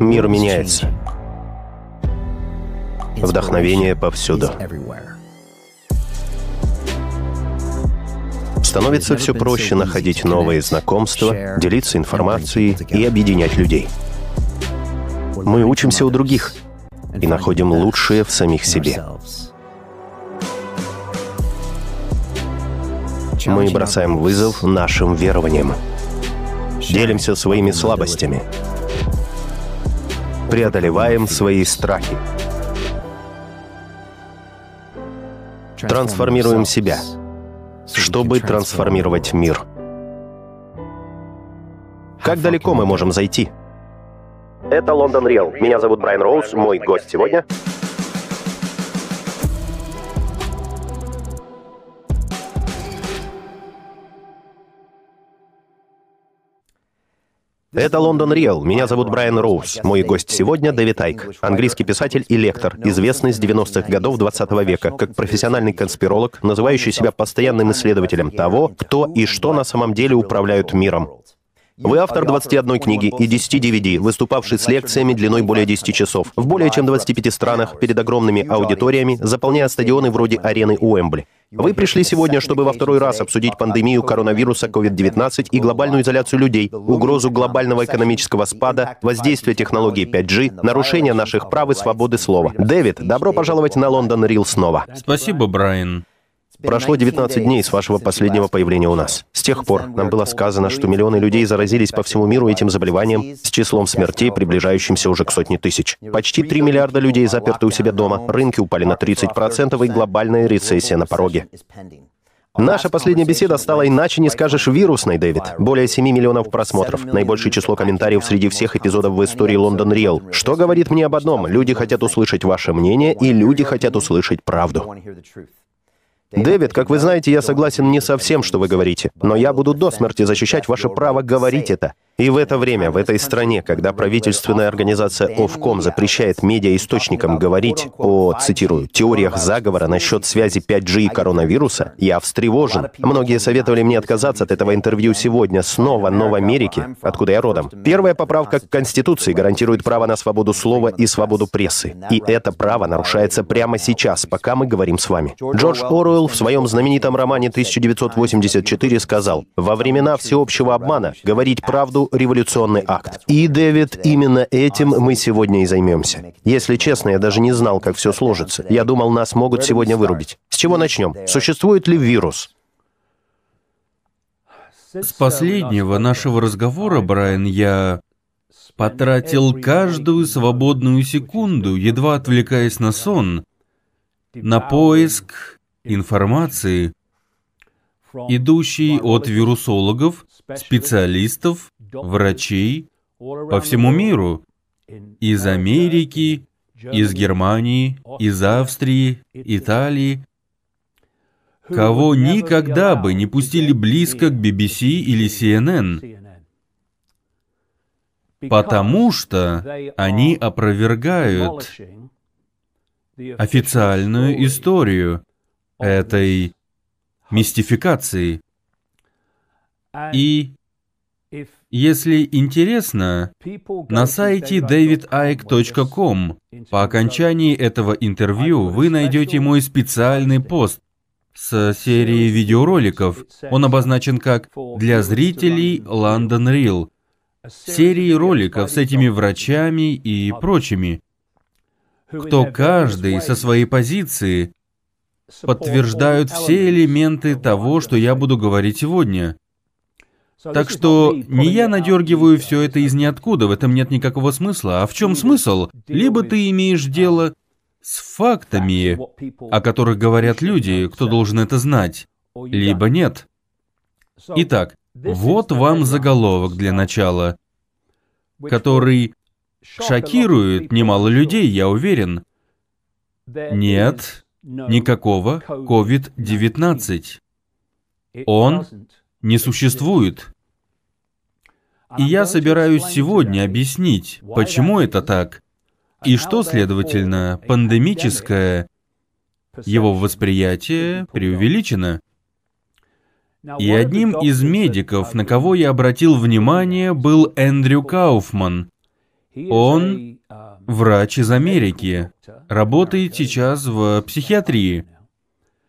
Мир меняется. Вдохновение повсюду. Становится все проще находить новые знакомства, делиться информацией и объединять людей. Мы учимся у других и находим лучшее в самих себе. Мы бросаем вызов нашим верованиям. Делимся своими слабостями. Преодолеваем свои страхи. Трансформируем себя, чтобы трансформировать мир. Как далеко мы можем зайти? Это Лондон Риэл. Меня зовут Брайан Роуз, мой гость сегодня Это Лондон Риэл. Меня зовут Брайан Роуз. Мой гость сегодня Дэвид Айк, английский писатель и лектор, известный с 90-х годов 20 века как профессиональный конспиролог, называющий себя постоянным исследователем того, кто и что на самом деле управляют миром. Вы автор 21 книги и 10 DVD, выступавший с лекциями длиной более 10 часов в более чем 25 странах перед огромными аудиториями, заполняя стадионы вроде арены Уэмбли. Вы пришли сегодня, чтобы во второй раз обсудить пандемию коронавируса COVID-19 и глобальную изоляцию людей, угрозу глобального экономического спада, воздействие технологии 5G, нарушение наших прав и свободы слова. Дэвид, добро пожаловать на Лондон Рил снова. Спасибо, Брайан. Прошло 19 дней с вашего последнего появления у нас. С тех пор нам было сказано, что миллионы людей заразились по всему миру этим заболеванием с числом смертей, приближающимся уже к сотне тысяч. Почти 3 миллиарда людей заперты у себя дома, рынки упали на 30% и глобальная рецессия на пороге. Наша последняя беседа стала иначе не скажешь вирусной, Дэвид. Более 7 миллионов просмотров, наибольшее число комментариев среди всех эпизодов в истории Лондон Риэл. Что говорит мне об одном? Люди хотят услышать ваше мнение, и люди хотят услышать правду. Дэвид, как вы знаете, я согласен не со всем, что вы говорите, но я буду до смерти защищать ваше право говорить это. И в это время, в этой стране, когда правительственная организация Ofcom запрещает медиаисточникам говорить о, цитирую, теориях заговора насчет связи 5G и коронавируса, я встревожен. Многие советовали мне отказаться от этого интервью сегодня снова, но в Америке, откуда я родом. Первая поправка к Конституции гарантирует право на свободу слова и свободу прессы. И это право нарушается прямо сейчас, пока мы говорим с вами. Джордж Оруэлл в своем знаменитом романе 1984 сказал, «Во времена всеобщего обмана говорить правду революционный акт. И, Дэвид, именно этим мы сегодня и займемся. Если честно, я даже не знал, как все сложится. Я думал, нас могут сегодня вырубить. С чего начнем? Существует ли вирус? С последнего нашего разговора, Брайан, я потратил каждую свободную секунду, едва отвлекаясь на сон, на поиск информации, идущей от вирусологов, специалистов, врачей по всему миру, из Америки, из Германии, из Австрии, Италии, кого никогда бы не пустили близко к BBC или CNN, потому что они опровергают официальную историю этой мистификации. И если интересно, на сайте davidike.com по окончании этого интервью вы найдете мой специальный пост с серией видеороликов. Он обозначен как «Для зрителей London Real». Серии роликов с этими врачами и прочими, кто каждый со своей позиции подтверждают все элементы того, что я буду говорить сегодня – так что не я надергиваю все это из ниоткуда, в этом нет никакого смысла. А в чем смысл? Либо ты имеешь дело с фактами, о которых говорят люди, кто должен это знать, либо нет. Итак, вот вам заголовок для начала, который шокирует немало людей, я уверен. Нет никакого COVID-19. Он не существует. И я собираюсь сегодня объяснить, почему это так, и что, следовательно, пандемическое его восприятие преувеличено. И одним из медиков, на кого я обратил внимание, был Эндрю Кауфман. Он врач из Америки, работает сейчас в психиатрии.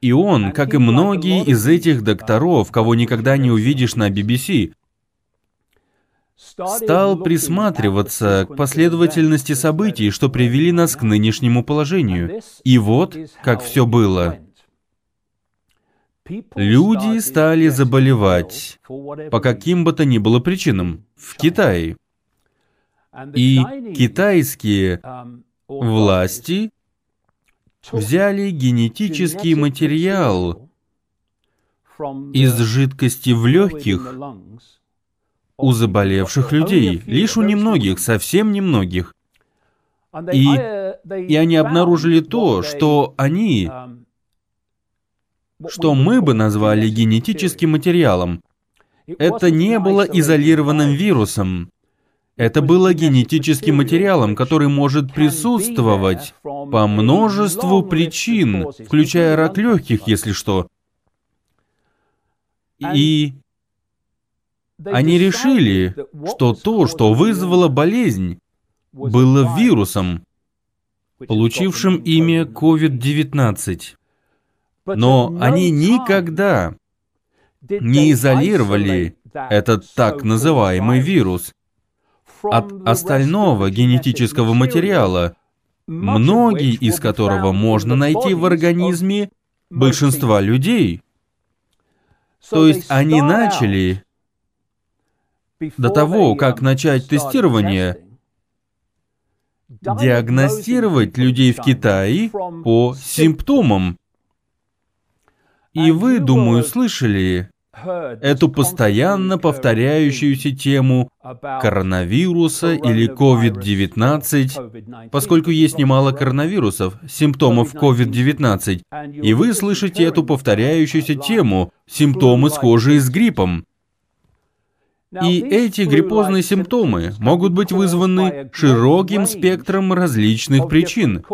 И он, как и многие из этих докторов, кого никогда не увидишь на BBC, стал присматриваться к последовательности событий, что привели нас к нынешнему положению. И вот, как все было. Люди стали заболевать по каким бы то ни было причинам в Китае. И китайские власти взяли генетический материал из жидкости в легких у заболевших людей, лишь у немногих, совсем немногих. И, и они обнаружили то, что они, что мы бы назвали генетическим материалом. Это не было изолированным вирусом. Это было генетическим материалом, который может присутствовать по множеству причин, включая рак легких, если что. И они решили, что то, что вызвало болезнь, было вирусом, получившим имя COVID-19. Но они никогда не изолировали этот так называемый вирус от остального генетического материала, многие из которого можно найти в организме большинства людей. То есть они начали до того, как начать тестирование, диагностировать людей в Китае по симптомам. И вы, думаю, слышали эту постоянно повторяющуюся тему коронавируса или COVID-19, поскольку есть немало коронавирусов, симптомов COVID-19, и вы слышите эту повторяющуюся тему, симптомы, схожие с гриппом. И эти гриппозные симптомы могут быть вызваны широким спектром различных причин.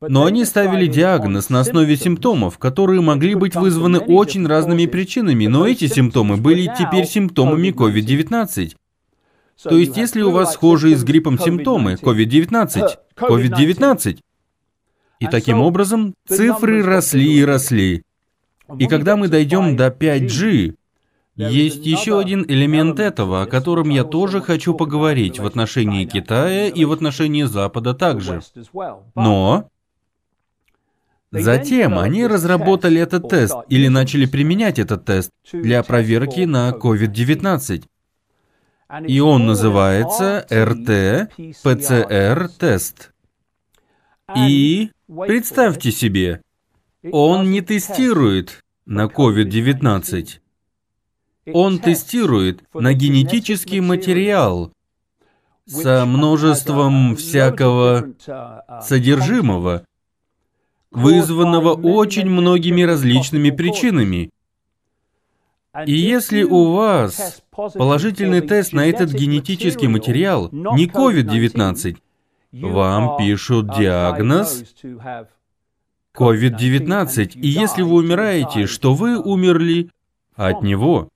Но они ставили диагноз на основе симптомов, которые могли быть вызваны очень разными причинами, но эти симптомы были теперь симптомами COVID-19. То есть, если у вас схожие с гриппом симптомы COVID-19, COVID-19. И таким образом цифры росли и росли. И когда мы дойдем до 5G, есть еще один элемент этого, о котором я тоже хочу поговорить в отношении Китая и в отношении Запада также. Но затем они разработали этот тест или начали применять этот тест для проверки на COVID-19. И он называется РТ-ПЦР-тест. И представьте себе, он не тестирует на COVID-19. Он тестирует на генетический материал со множеством всякого содержимого, вызванного очень многими различными причинами. И если у вас положительный тест на этот генетический материал, не COVID-19, вам пишут диагноз COVID-19, и если вы умираете, что вы умерли от него.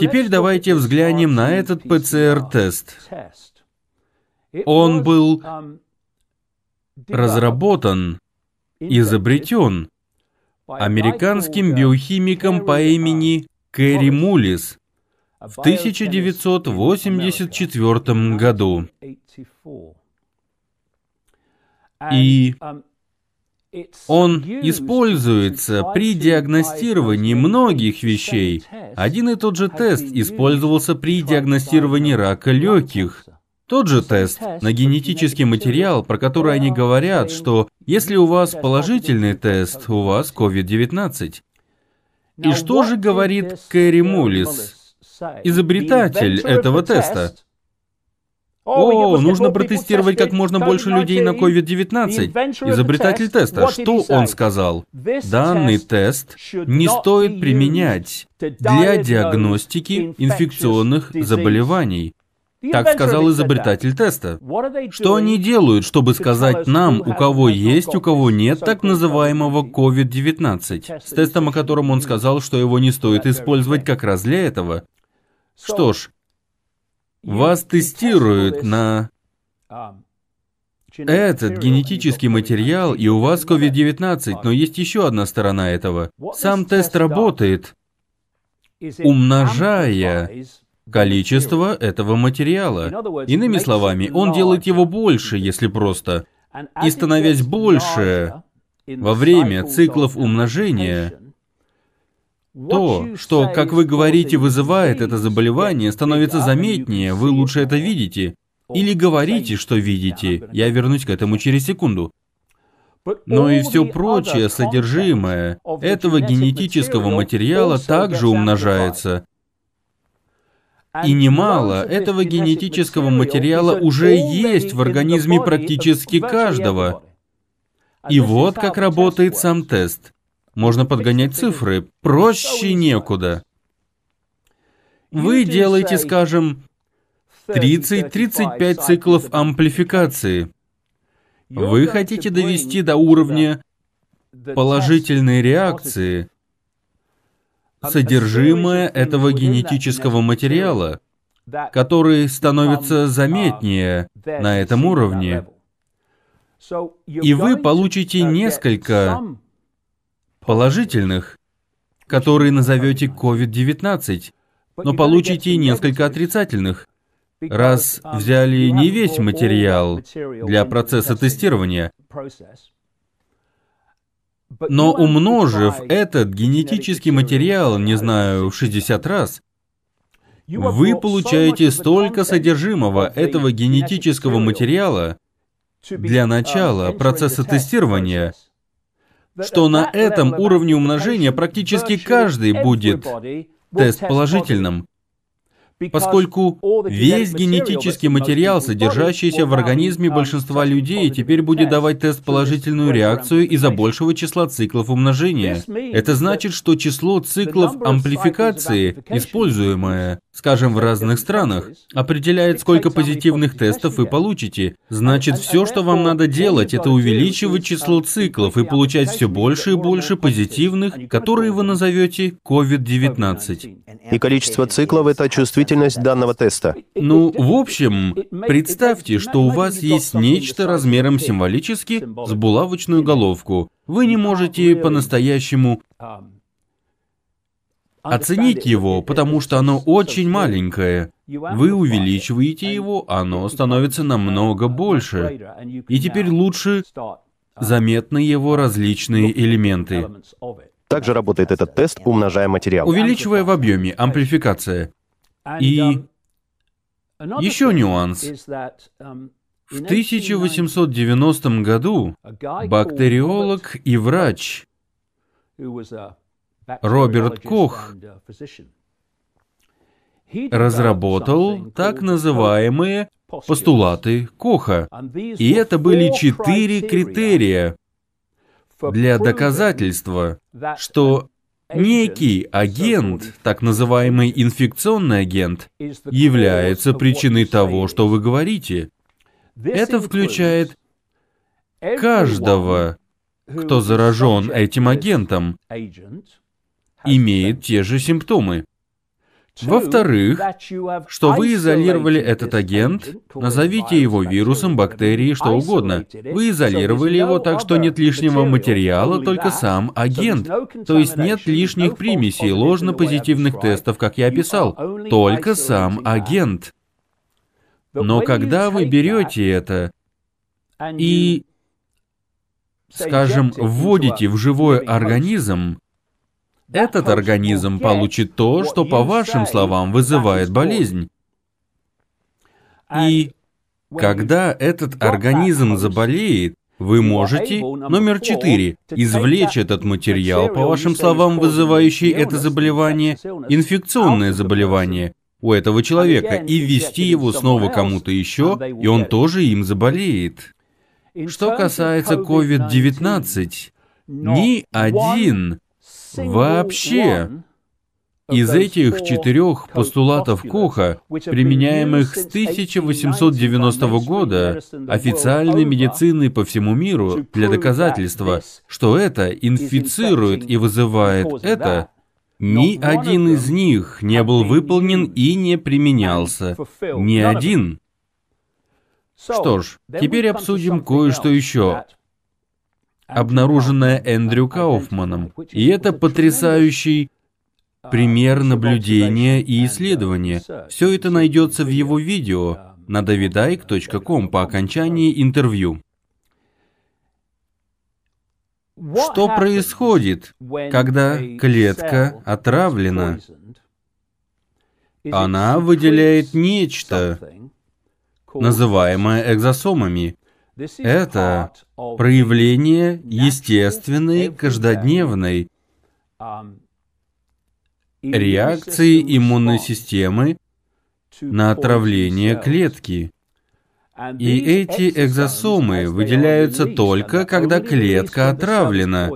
Теперь давайте взглянем на этот ПЦР-тест. Он был разработан, изобретен американским биохимиком по имени Кэрри Мулис в 1984 году. И он используется при диагностировании многих вещей. Один и тот же тест использовался при диагностировании рака легких. Тот же тест на генетический материал, про который они говорят, что если у вас положительный тест, у вас COVID-19. И что же говорит Кэрри Мулис, изобретатель этого теста? О, нужно протестировать как можно больше людей на COVID-19. Изобретатель теста, что он сказал? Данный тест не стоит применять для диагностики инфекционных заболеваний. Так сказал изобретатель теста. Что они делают, чтобы сказать нам, у кого есть, у кого нет так называемого COVID-19? С тестом, о котором он сказал, что его не стоит использовать как раз для этого. Что ж, Вас тестируют на этот генетический материал, и у вас COVID-19, но есть еще одна сторона этого. Сам тест работает, умножая количество этого материала. Иными словами, он делает его больше, если просто. И становясь больше во время циклов умножения, то, что, как вы говорите, вызывает это заболевание, становится заметнее, вы лучше это видите. Или говорите, что видите. Я вернусь к этому через секунду. Но и все прочее содержимое этого генетического материала также умножается. И немало этого генетического материала уже есть в организме практически каждого. И вот как работает сам тест. Можно подгонять цифры, проще некуда. Вы делаете, скажем, 30-35 циклов амплификации. Вы хотите довести до уровня положительной реакции содержимое этого генетического материала, который становится заметнее на этом уровне. И вы получите несколько положительных, которые назовете COVID-19, но получите несколько отрицательных, раз взяли не весь материал для процесса тестирования, но умножив этот генетический материал, не знаю, в 60 раз, вы получаете столько содержимого этого генетического материала для начала процесса тестирования, что на этом уровне умножения практически каждый будет тест положительным поскольку весь генетический материал, содержащийся в организме большинства людей, теперь будет давать тест положительную реакцию из-за большего числа циклов умножения. Это значит, что число циклов амплификации, используемое, скажем, в разных странах, определяет, сколько позитивных тестов вы получите. Значит, все, что вам надо делать, это увеличивать число циклов и получать все больше и больше позитивных, которые вы назовете COVID-19. И количество циклов — это чувствительность данного теста. Ну, в общем, представьте, что у вас есть нечто размером символически с булавочную головку. Вы не можете по-настоящему оценить его, потому что оно очень маленькое. Вы увеличиваете его, оно становится намного больше. И теперь лучше заметны его различные элементы. Также работает этот тест, умножая материал. Увеличивая в объеме, амплификация. И еще нюанс. В 1890 году бактериолог и врач Роберт Кох разработал так называемые постулаты Коха. И это были четыре критерия для доказательства, что некий агент, так называемый инфекционный агент, является причиной того, что вы говорите. Это включает каждого, кто заражен этим агентом, имеет те же симптомы. Во-вторых, что вы изолировали этот агент, назовите его вирусом, бактерией, что угодно. Вы изолировали его так, что нет лишнего материала, только сам агент. То есть нет лишних примесей, ложно-позитивных тестов, как я описал, только сам агент. Но когда вы берете это и, скажем, вводите в живой организм, этот организм получит то, что, по вашим словам, вызывает болезнь. И когда этот организм заболеет, вы можете, номер четыре, извлечь этот материал, по вашим словам, вызывающий это заболевание, инфекционное заболевание, у этого человека, и ввести его снова кому-то еще, и он тоже им заболеет. Что касается COVID-19, ни один Вообще, из этих четырех постулатов Коха, применяемых с 1890 года официальной медициной по всему миру для доказательства, что это инфицирует и вызывает это, Ни один из них не был выполнен и не применялся. Ни один. Что ж, теперь обсудим кое-что еще, обнаруженное Эндрю Кауфманом. И это потрясающий пример наблюдения и исследования. Все это найдется в его видео на davidike.com по окончании интервью. Что происходит, когда клетка отравлена? Она выделяет нечто, называемое экзосомами. Это проявление естественной, каждодневной реакции иммунной системы на отравление клетки. И эти экзосомы выделяются только, когда клетка отравлена.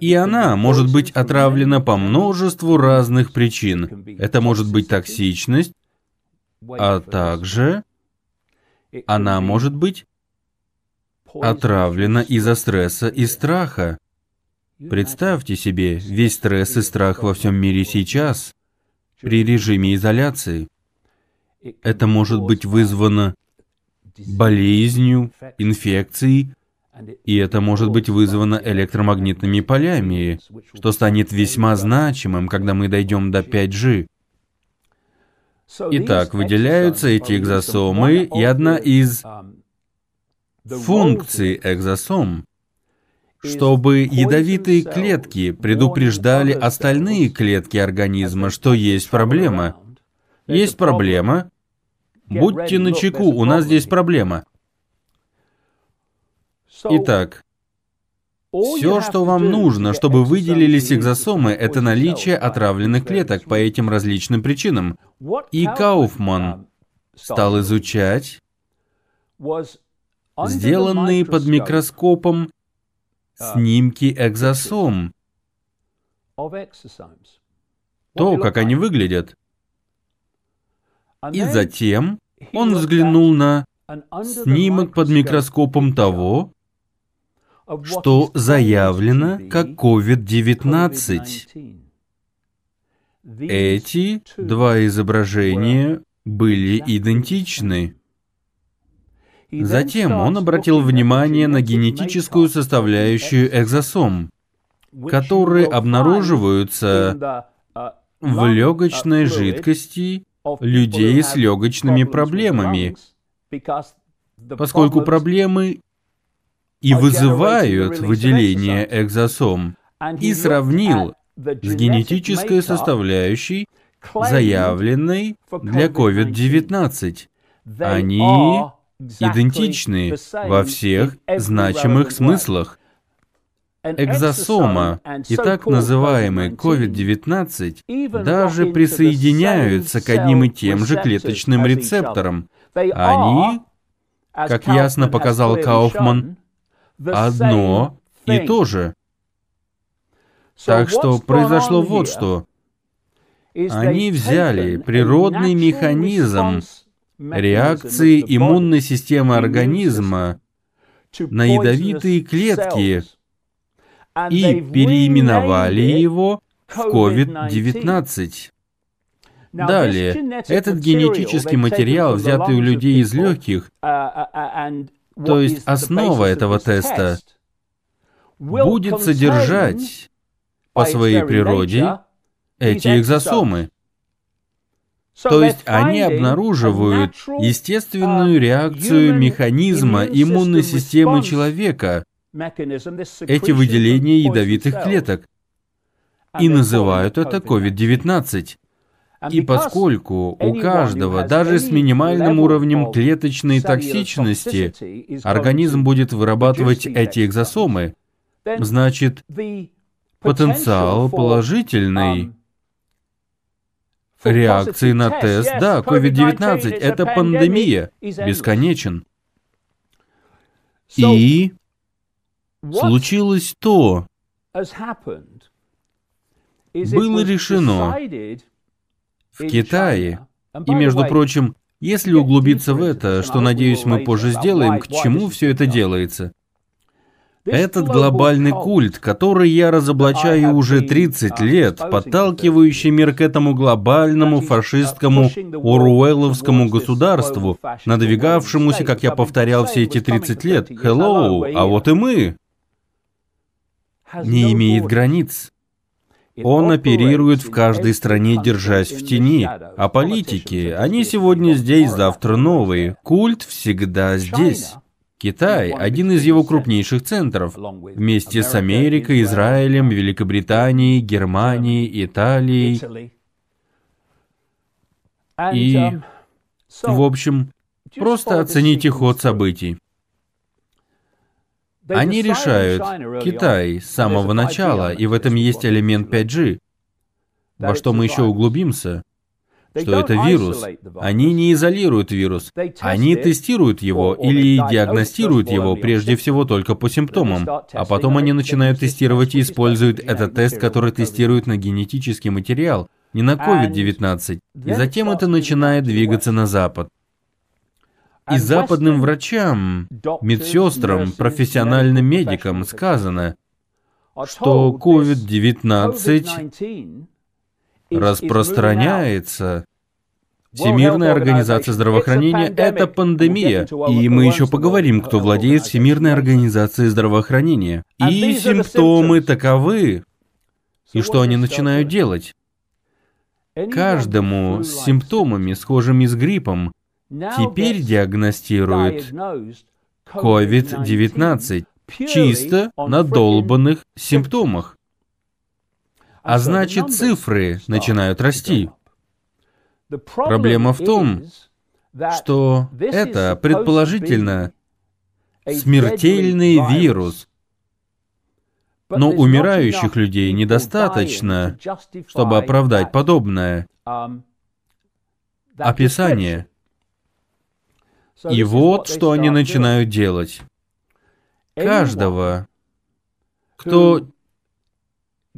И она может быть отравлена по множеству разных причин. Это может быть токсичность, а также она может быть отравлена из-за стресса и страха. Представьте себе весь стресс и страх во всем мире сейчас, при режиме изоляции. Это может быть вызвано болезнью, инфекцией, и это может быть вызвано электромагнитными полями, что станет весьма значимым, когда мы дойдем до 5G. Итак, выделяются эти экзосомы, и одна из функций экзосом чтобы ядовитые клетки предупреждали остальные клетки организма, что есть проблема. Есть проблема. Будьте начеку, у нас здесь проблема. Итак, все, что вам нужно, чтобы выделились экзосомы, это наличие отравленных клеток по этим различным причинам. И Кауфман стал изучать сделанные под микроскопом снимки экзосом. То, как они выглядят. И затем он взглянул на снимок под микроскопом того, что заявлено как COVID-19. Эти два изображения были идентичны. Затем он обратил внимание на генетическую составляющую экзосом, которые обнаруживаются в легочной жидкости людей с легочными проблемами, поскольку проблемы и вызывают выделение экзосом, и сравнил с генетической составляющей, заявленной для COVID-19. Они идентичны во всех значимых смыслах. Экзосома и так называемый COVID-19 даже присоединяются к одним и тем же клеточным рецепторам. Они, как ясно показал Кауфман, одно и то же. Так что произошло вот что. Они взяли природный механизм реакции иммунной системы организма на ядовитые клетки и переименовали его в COVID-19. Далее, этот генетический материал, взятый у людей из легких, то есть основа этого теста, будет содержать по своей природе эти экзосомы. То есть они обнаруживают естественную реакцию механизма иммунной системы человека, эти выделения ядовитых клеток, и называют это COVID-19. И поскольку у каждого, даже с минимальным уровнем клеточной токсичности, организм будет вырабатывать эти экзосомы, значит, потенциал положительный реакции на тест. Да, COVID-19 — это пандемия, бесконечен. И случилось то, было решено в Китае, и, между прочим, если углубиться в это, что, надеюсь, мы позже сделаем, к чему все это делается, Этот глобальный культ, который я разоблачаю уже 30 лет, подталкивающий мир к этому глобальному фашистскому уруэлловскому государству, надвигавшемуся, как я повторял все эти 30 лет, «Hello, а вот и мы», не имеет границ. Он оперирует в каждой стране, держась в тени. А политики, они сегодня здесь, завтра новые. Культ всегда здесь. Китай – один из его крупнейших центров, вместе с Америкой, Израилем, Великобританией, Германией, Италией. И, в общем, просто оцените ход событий. Они решают, Китай с самого начала, и в этом есть элемент 5G, во что мы еще углубимся, что это вирус. Они не изолируют вирус, они тестируют его или диагностируют его прежде всего только по симптомам, а потом они начинают тестировать и используют этот тест, который тестирует на генетический материал, не на COVID-19, и затем это начинает двигаться на Запад. И западным врачам, медсестрам, профессиональным медикам сказано, что COVID-19 распространяется. Всемирная организация здравоохранения – это пандемия, и мы еще поговорим, кто владеет Всемирной организацией здравоохранения. И симптомы таковы. И что они начинают делать? Каждому с симптомами, схожими с гриппом, теперь диагностируют COVID-19 чисто на долбанных симптомах. А значит, цифры начинают расти. Проблема в том, что это предположительно смертельный вирус. Но умирающих людей недостаточно, чтобы оправдать подобное описание. И вот что они начинают делать. Каждого, кто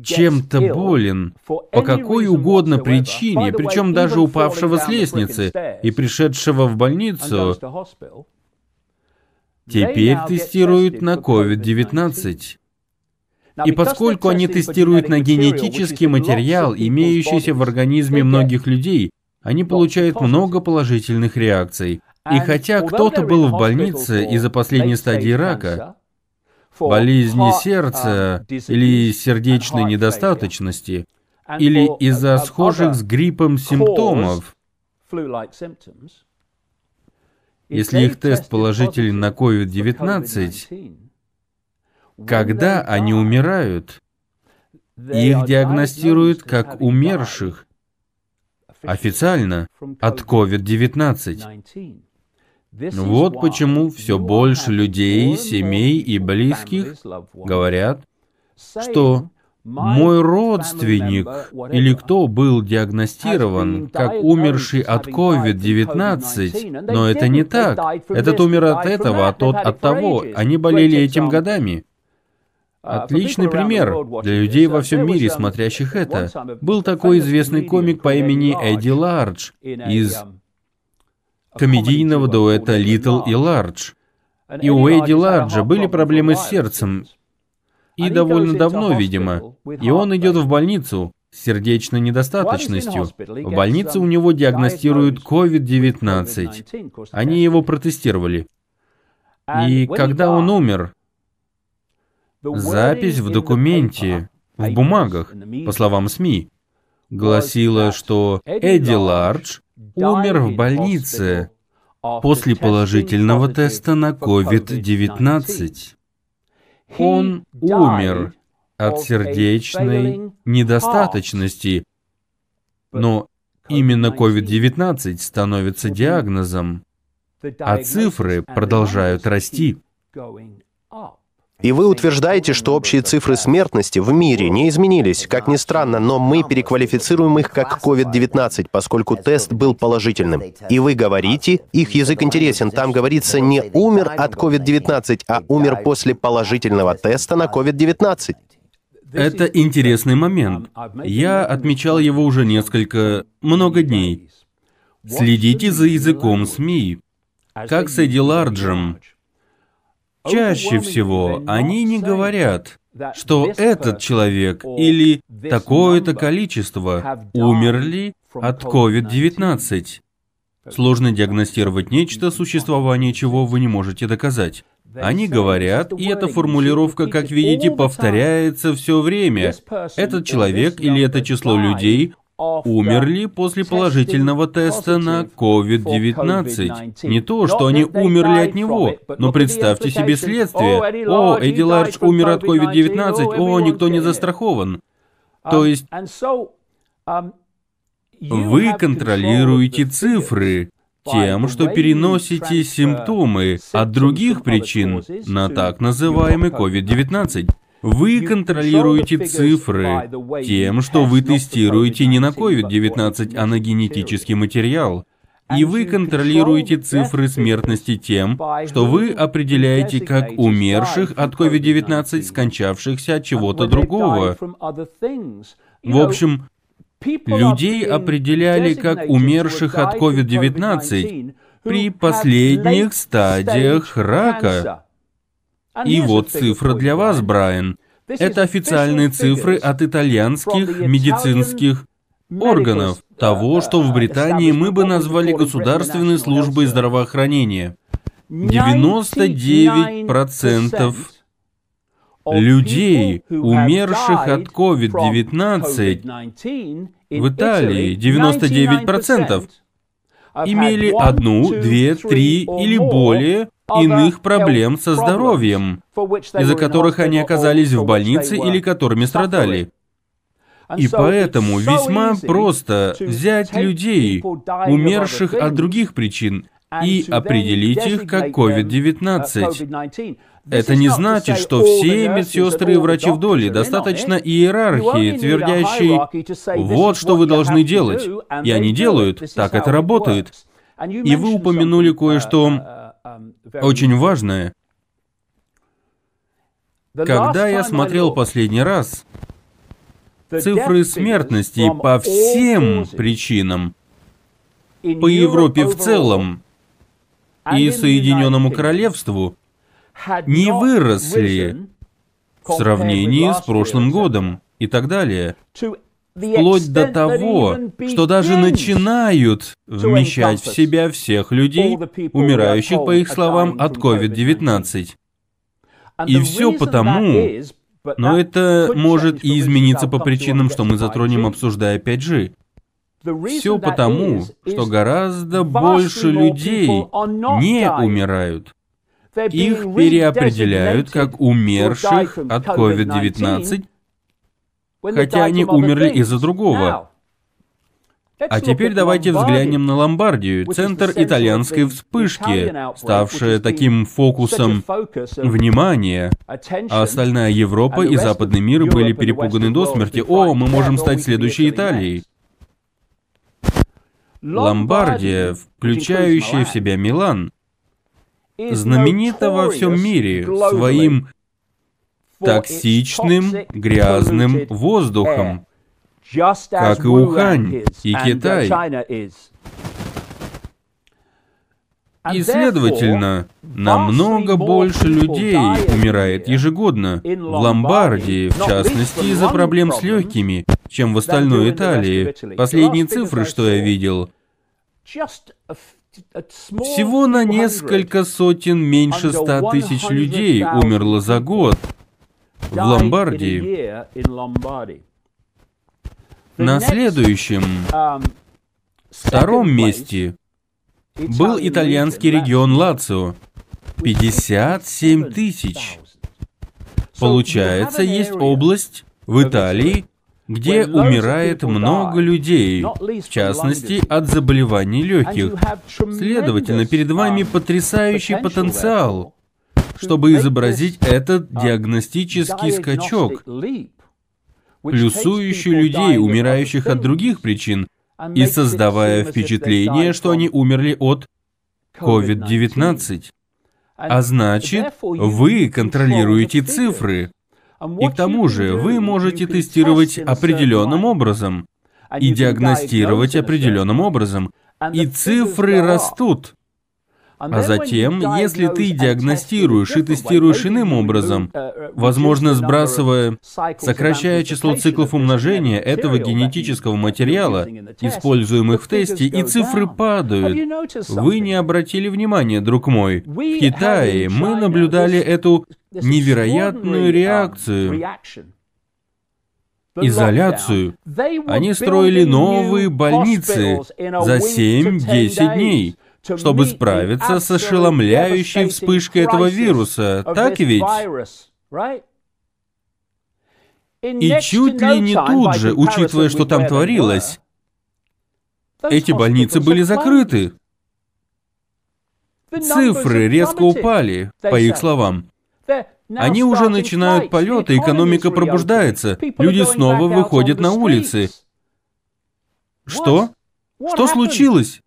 чем-то болен, по какой угодно причине, причем даже упавшего с лестницы и пришедшего в больницу, теперь тестируют на COVID-19. И поскольку они тестируют на генетический материал, имеющийся в организме многих людей, они получают много положительных реакций. И хотя кто-то был в больнице из-за последней стадии рака, болезни сердца или сердечной недостаточности, или из-за схожих с гриппом симптомов, если их тест положителен на COVID-19, когда они умирают, их диагностируют как умерших официально от COVID-19. Вот почему все больше людей, семей и близких говорят, что мой родственник или кто был диагностирован как умерший от COVID-19, но это не так. Этот умер от этого, а тот от того. Они болели этим годами. Отличный пример для людей во всем мире, смотрящих это. Был такой известный комик по имени Эдди Лардж из комедийного дуэта Little и Large. И у Эдди Ларджа были проблемы с сердцем. И довольно давно, видимо. И он идет в больницу с сердечной недостаточностью. В больнице у него диагностируют COVID-19. Они его протестировали. И когда он умер, запись в документе, в бумагах, по словам СМИ, гласила, что Эдди Лардж умер в больнице после положительного теста на COVID-19. Он умер от сердечной недостаточности, но именно COVID-19 становится диагнозом, а цифры продолжают расти. И вы утверждаете, что общие цифры смертности в мире не изменились. Как ни странно, но мы переквалифицируем их как COVID-19, поскольку тест был положительным. И вы говорите, их язык интересен, там говорится не «умер от COVID-19», а «умер после положительного теста на COVID-19». Это интересный момент. Я отмечал его уже несколько, много дней. Следите за языком СМИ. Как с Эдди Ларджем. Чаще всего они не говорят, что этот человек или такое-то количество умерли от COVID-19. Сложно диагностировать нечто, существование чего вы не можете доказать. Они говорят, и эта формулировка, как видите, повторяется все время. Этот человек или это число людей умерли после положительного теста на COVID-19. Не то, что они умерли от него, но представьте себе следствие. О, Эдди Лардж умер от COVID-19, о, никто не застрахован. То есть вы контролируете цифры тем, что переносите симптомы от других причин на так называемый COVID-19. Вы контролируете цифры тем, что вы тестируете не на COVID-19, а на генетический материал. И вы контролируете цифры смертности тем, что вы определяете как умерших от COVID-19, скончавшихся от чего-то другого. В общем, людей определяли как умерших от COVID-19 при последних стадиях рака. И вот цифра для вас, Брайан. Это официальные цифры от итальянских медицинских органов, того, что в Британии мы бы назвали государственной службой здравоохранения. 99% людей, умерших от COVID-19 в Италии, 99%, имели одну, две, три или более иных проблем со здоровьем, из-за которых они оказались в больнице или которыми страдали. И поэтому весьма просто взять людей, умерших от других причин, и определить их как COVID-19. Это не значит, что все медсестры и врачи в доле достаточно иерархии, твердящей «вот что вы должны делать», и они делают, так это работает. И вы упомянули кое-что очень важное. Когда я смотрел последний раз, цифры смертности по всем причинам, по Европе в целом и Соединенному Королевству не выросли в сравнении с прошлым годом и так далее вплоть до того, что даже начинают вмещать в себя всех людей, умирающих, по их словам, от COVID-19. И все потому, но это может и измениться по причинам, что мы затронем, обсуждая 5G. Все потому, что гораздо больше людей не умирают. Их переопределяют как умерших от COVID-19 хотя они умерли из-за другого. А теперь давайте взглянем на Ломбардию, центр итальянской вспышки, ставшая таким фокусом внимания, а остальная Европа и западный мир были перепуганы до смерти. О, мы можем стать следующей Италией. Ломбардия, включающая в себя Милан, знаменита во всем мире своим токсичным, грязным воздухом, как и Ухань и Китай. И, следовательно, намного больше людей умирает ежегодно в Ломбардии, в частности, из-за проблем с легкими, чем в остальной Италии. Последние цифры, что я видел, всего на несколько сотен меньше ста тысяч людей умерло за год в Ломбардии. На следующем, um, втором месте был итальянский регион Лацио. 57 тысяч. Получается, есть область в Италии, где умирает много людей, в частности, от заболеваний легких. Следовательно, перед вами потрясающий потенциал чтобы изобразить этот диагностический скачок, плюсующий людей, умирающих от других причин, и создавая впечатление, что они умерли от COVID-19. А значит, вы контролируете цифры. И к тому же вы можете тестировать определенным образом и диагностировать определенным образом. И цифры растут. А затем, если ты диагностируешь и тестируешь иным образом, возможно, сбрасывая, сокращая число циклов умножения этого генетического материала, используемых в тесте, и цифры падают. Вы не обратили внимания, друг мой. В Китае мы наблюдали эту невероятную реакцию. изоляцию. Они строили новые больницы за 7-10 дней, чтобы справиться с ошеломляющей вспышкой этого вируса. Так ведь? И чуть ли не тут же, учитывая, что там творилось, эти больницы были закрыты. Цифры резко упали, по их словам. Они уже начинают полет, и экономика пробуждается. Люди снова выходят на улицы. Что? Что случилось?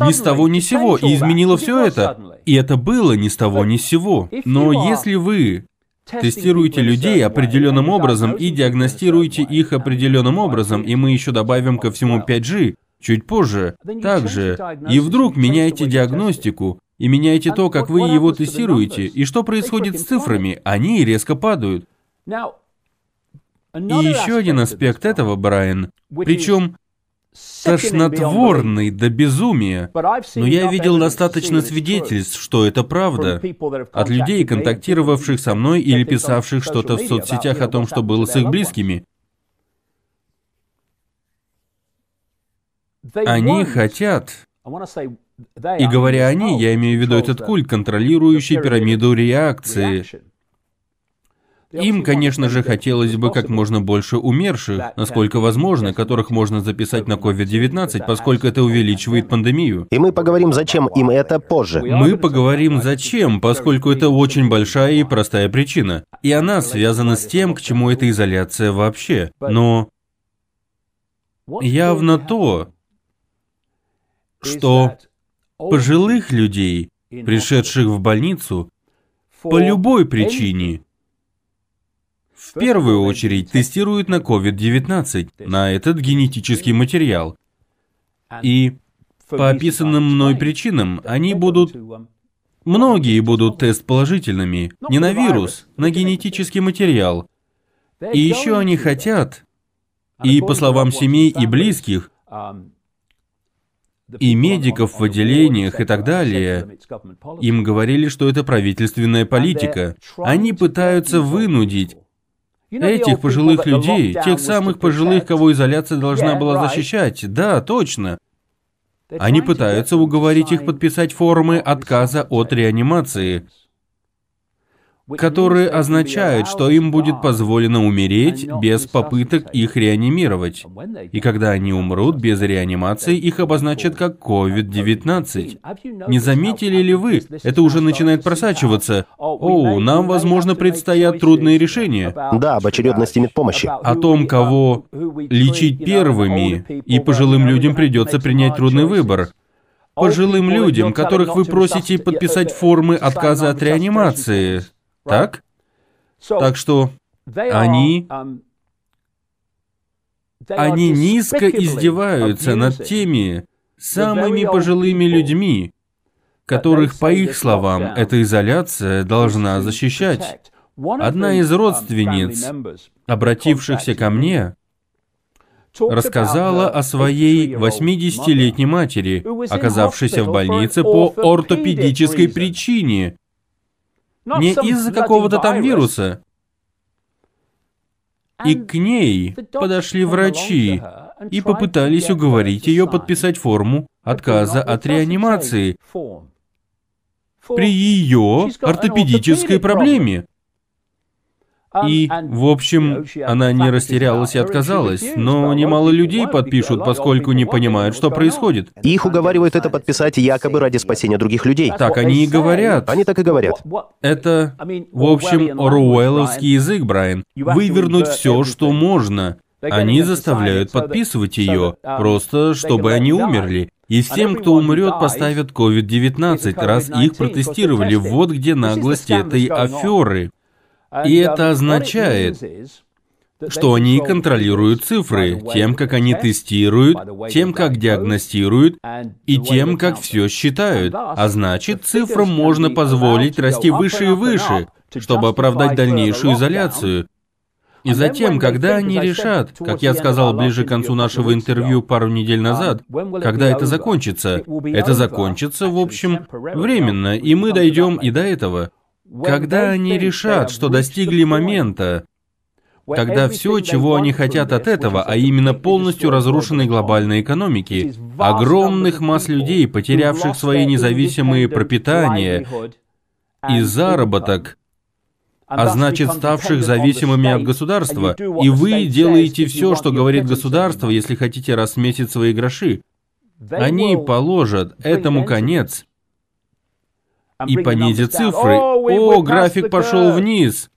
Ни с того ни сего, и изменило все это. И это было ни с того ни сего. Но если вы тестируете людей определенным образом и диагностируете их определенным образом, и мы еще добавим ко всему 5G, чуть позже, также, и вдруг меняете диагностику, и меняете то, как вы его тестируете, и что происходит с цифрами, они резко падают. И еще один аспект этого, Брайан, причем тошнотворный до безумия, но я видел достаточно свидетельств, что это правда, от людей, контактировавших со мной или писавших что-то в соцсетях о том, что было с их близкими. Они хотят, и говоря они, я имею в виду этот культ, контролирующий пирамиду реакции. Им, конечно же, хотелось бы как можно больше умерших, насколько возможно, которых можно записать на COVID-19, поскольку это увеличивает пандемию. И мы поговорим, зачем им это позже. Мы поговорим, зачем, поскольку это очень большая и простая причина. И она связана с тем, к чему эта изоляция вообще. Но явно то, что пожилых людей, пришедших в больницу, по любой причине, в первую очередь тестируют на COVID-19, на этот генетический материал. И по описанным мной причинам они будут... Многие будут тест положительными, не на вирус, на генетический материал. И еще они хотят, и по словам семей и близких, и медиков в отделениях и так далее. Им говорили, что это правительственная политика. Они пытаются вынудить этих пожилых людей, тех самых пожилых, кого изоляция должна была защищать. Да, точно. Они пытаются уговорить их подписать формы отказа от реанимации которые означают, что им будет позволено умереть без попыток их реанимировать. И когда они умрут без реанимации, их обозначат как COVID-19. Не заметили ли вы? Это уже начинает просачиваться. О, нам, возможно, предстоят трудные решения. Да, об очередности медпомощи. О том, кого лечить первыми, и пожилым людям придется принять трудный выбор пожилым людям, которых вы просите подписать формы отказа от реанимации. Так? Так что они... Um, они низко издеваются над теми самыми пожилыми людьми, которых, по их словам, эта изоляция должна защищать. Одна из um, родственниц, обратившихся ко мне, рассказала о своей 80-летней матери, оказавшейся в больнице по ортопедической причине, не из-за какого-то там вируса. И к ней подошли врачи и попытались уговорить ее подписать форму отказа от реанимации при ее ортопедической проблеме. И, в общем, она не растерялась и отказалась, но немало людей подпишут, поскольку не понимают, что происходит. Их уговаривают это подписать якобы ради спасения других людей. Так они и говорят. Они так и говорят. Это, в общем, оруэлловский язык, Брайан. Вывернуть все, что можно. Они заставляют подписывать ее, просто чтобы они умерли. И всем, кто умрет, поставят COVID-19, раз их протестировали. Вот где наглость этой аферы. И это означает, что они контролируют цифры тем, как они тестируют, тем, как диагностируют и тем, как все считают. А значит, цифрам можно позволить расти выше и выше, чтобы оправдать дальнейшую изоляцию. И затем, когда они решат, как я сказал ближе к концу нашего интервью пару недель назад, когда это закончится, это закончится, в общем, временно, и мы дойдем и до этого. Когда они решат, что достигли момента, когда все, чего они хотят от этого, а именно полностью разрушенной глобальной экономики, огромных масс людей, потерявших свои независимые пропитания и заработок, а значит, ставших зависимыми от государства, и вы делаете все, что говорит государство, если хотите расметить свои гроши. Они положат этому конец и понизят цифры. О, график пошел вниз.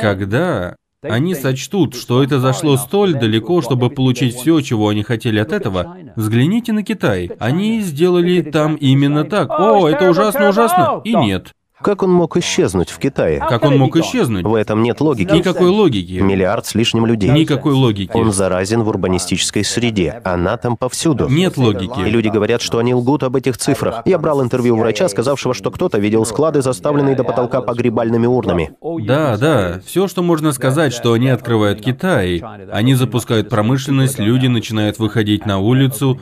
Когда они сочтут, что это зашло столь далеко, чтобы получить все, чего они хотели от этого, взгляните на Китай. Они сделали там именно так. О, это ужасно, ужасно. И нет. Как он мог исчезнуть в Китае? Как он мог исчезнуть? В этом нет логики. Никакой логики. Миллиард с лишним людей. Никакой логики. Он заразен в урбанистической среде. Она там повсюду. Нет логики. И люди говорят, что они лгут об этих цифрах. Я брал интервью врача, сказавшего, что кто-то видел склады, заставленные до потолка погребальными урнами. Да, да. Все, что можно сказать, что они открывают Китай. Они запускают промышленность, люди начинают выходить на улицу,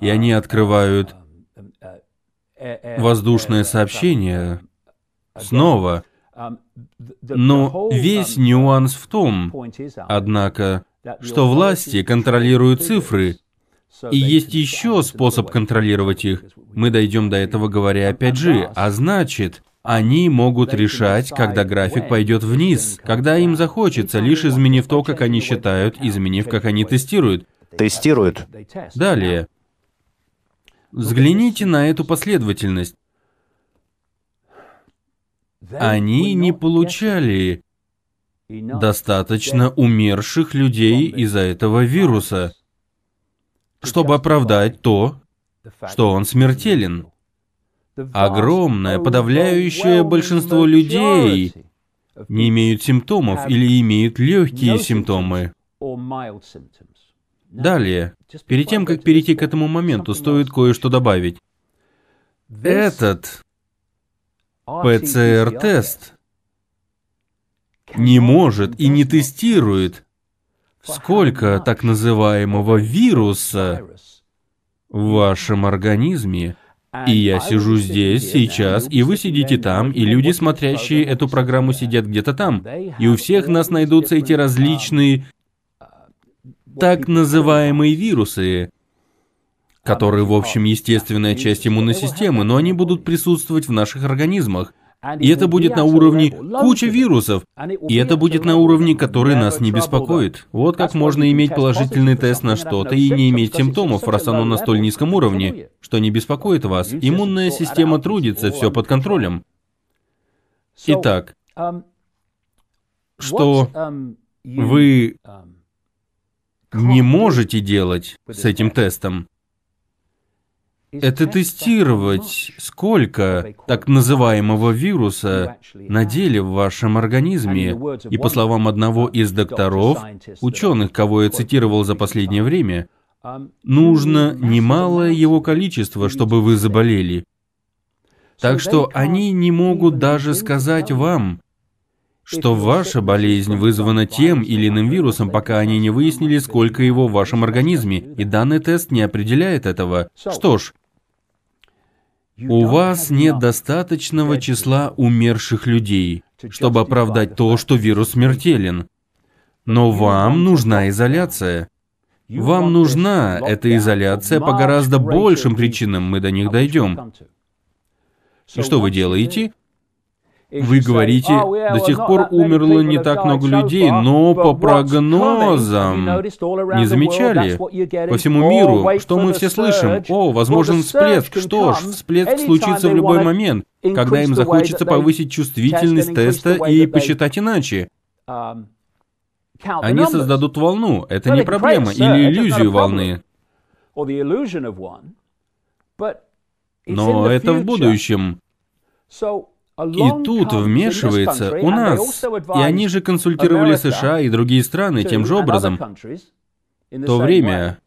и они открывают воздушное сообщение, снова. Но весь нюанс в том, однако, что власти контролируют цифры, и есть еще способ контролировать их. Мы дойдем до этого, говоря опять же, а значит, они могут решать, когда график пойдет вниз, когда им захочется, лишь изменив то, как они считают, изменив, как они тестируют. Тестируют. Далее. Взгляните на эту последовательность они не получали достаточно умерших людей из-за этого вируса, чтобы оправдать то, что он смертелен. Огромное, подавляющее большинство людей не имеют симптомов или имеют легкие симптомы. Далее, перед тем, как перейти к этому моменту, стоит кое-что добавить. Этот ПЦР-тест не может и не тестирует, сколько так называемого вируса в вашем организме. И я сижу здесь сейчас, и вы сидите там, и люди, смотрящие эту программу, сидят где-то там. И у всех нас найдутся эти различные так называемые вирусы, которые, в общем, естественная часть иммунной системы, но они будут присутствовать в наших организмах. И это будет на уровне куча вирусов. И это будет на уровне, который нас не беспокоит. Вот как можно иметь положительный тест на что-то и не иметь симптомов, раз оно на столь низком уровне, что не беспокоит вас. Иммунная система трудится, все под контролем. Итак, что вы не можете делать с этим тестом, это тестировать, сколько так называемого вируса на деле в вашем организме. И по словам одного из докторов, ученых, кого я цитировал за последнее время, нужно немалое его количество, чтобы вы заболели. Так что они не могут даже сказать вам, что ваша болезнь вызвана тем или иным вирусом, пока они не выяснили, сколько его в вашем организме, и данный тест не определяет этого. Что ж, у вас нет достаточного числа умерших людей, чтобы оправдать то, что вирус смертелен. Но вам нужна изоляция. Вам нужна эта изоляция по гораздо большим причинам, мы до них дойдем. И что вы делаете? Вы говорите, до сих пор умерло не так много людей, но по прогнозам не замечали по всему миру, что мы все слышим. О, возможен всплеск. Что ж, всплеск случится в любой момент, когда им захочется повысить чувствительность теста и посчитать иначе. Они создадут волну, это не проблема, или иллюзию волны. Но это в будущем. И тут вмешивается у нас, и они же консультировали США и другие страны тем же образом. В то время,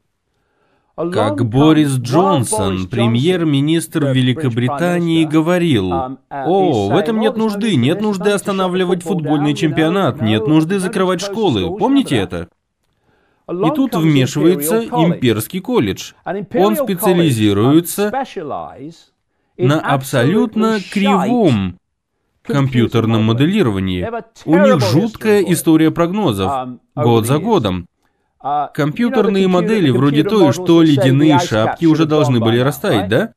как Борис Джонсон, премьер-министр Великобритании, говорил, um, «О, в этом нет нужды, нет нужды останавливать футбольный чемпионат, нет нужды закрывать школы». Помните это? И тут вмешивается имперский колледж. Он специализируется на абсолютно кривом компьютерном моделировании. У них жуткая история прогнозов, год за годом. Компьютерные модели вроде той, что ледяные шапки уже должны были растаять, да?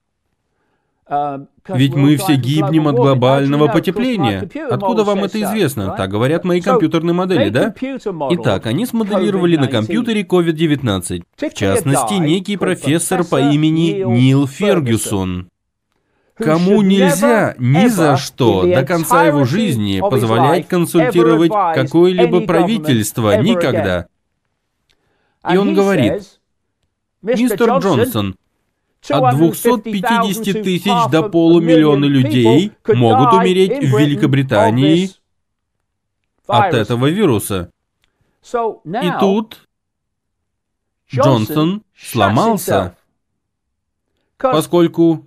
Ведь мы все гибнем от глобального потепления. Откуда вам это известно? Так говорят мои компьютерные модели, да? Итак, они смоделировали на компьютере COVID-19. В частности, некий профессор по имени Нил Фергюсон. Кому нельзя ни за что до конца его жизни позволять консультировать какое-либо правительство никогда. И он говорит, мистер Джонсон, от 250 тысяч до полумиллиона людей могут умереть в Великобритании от этого вируса. И тут Джонсон сломался, поскольку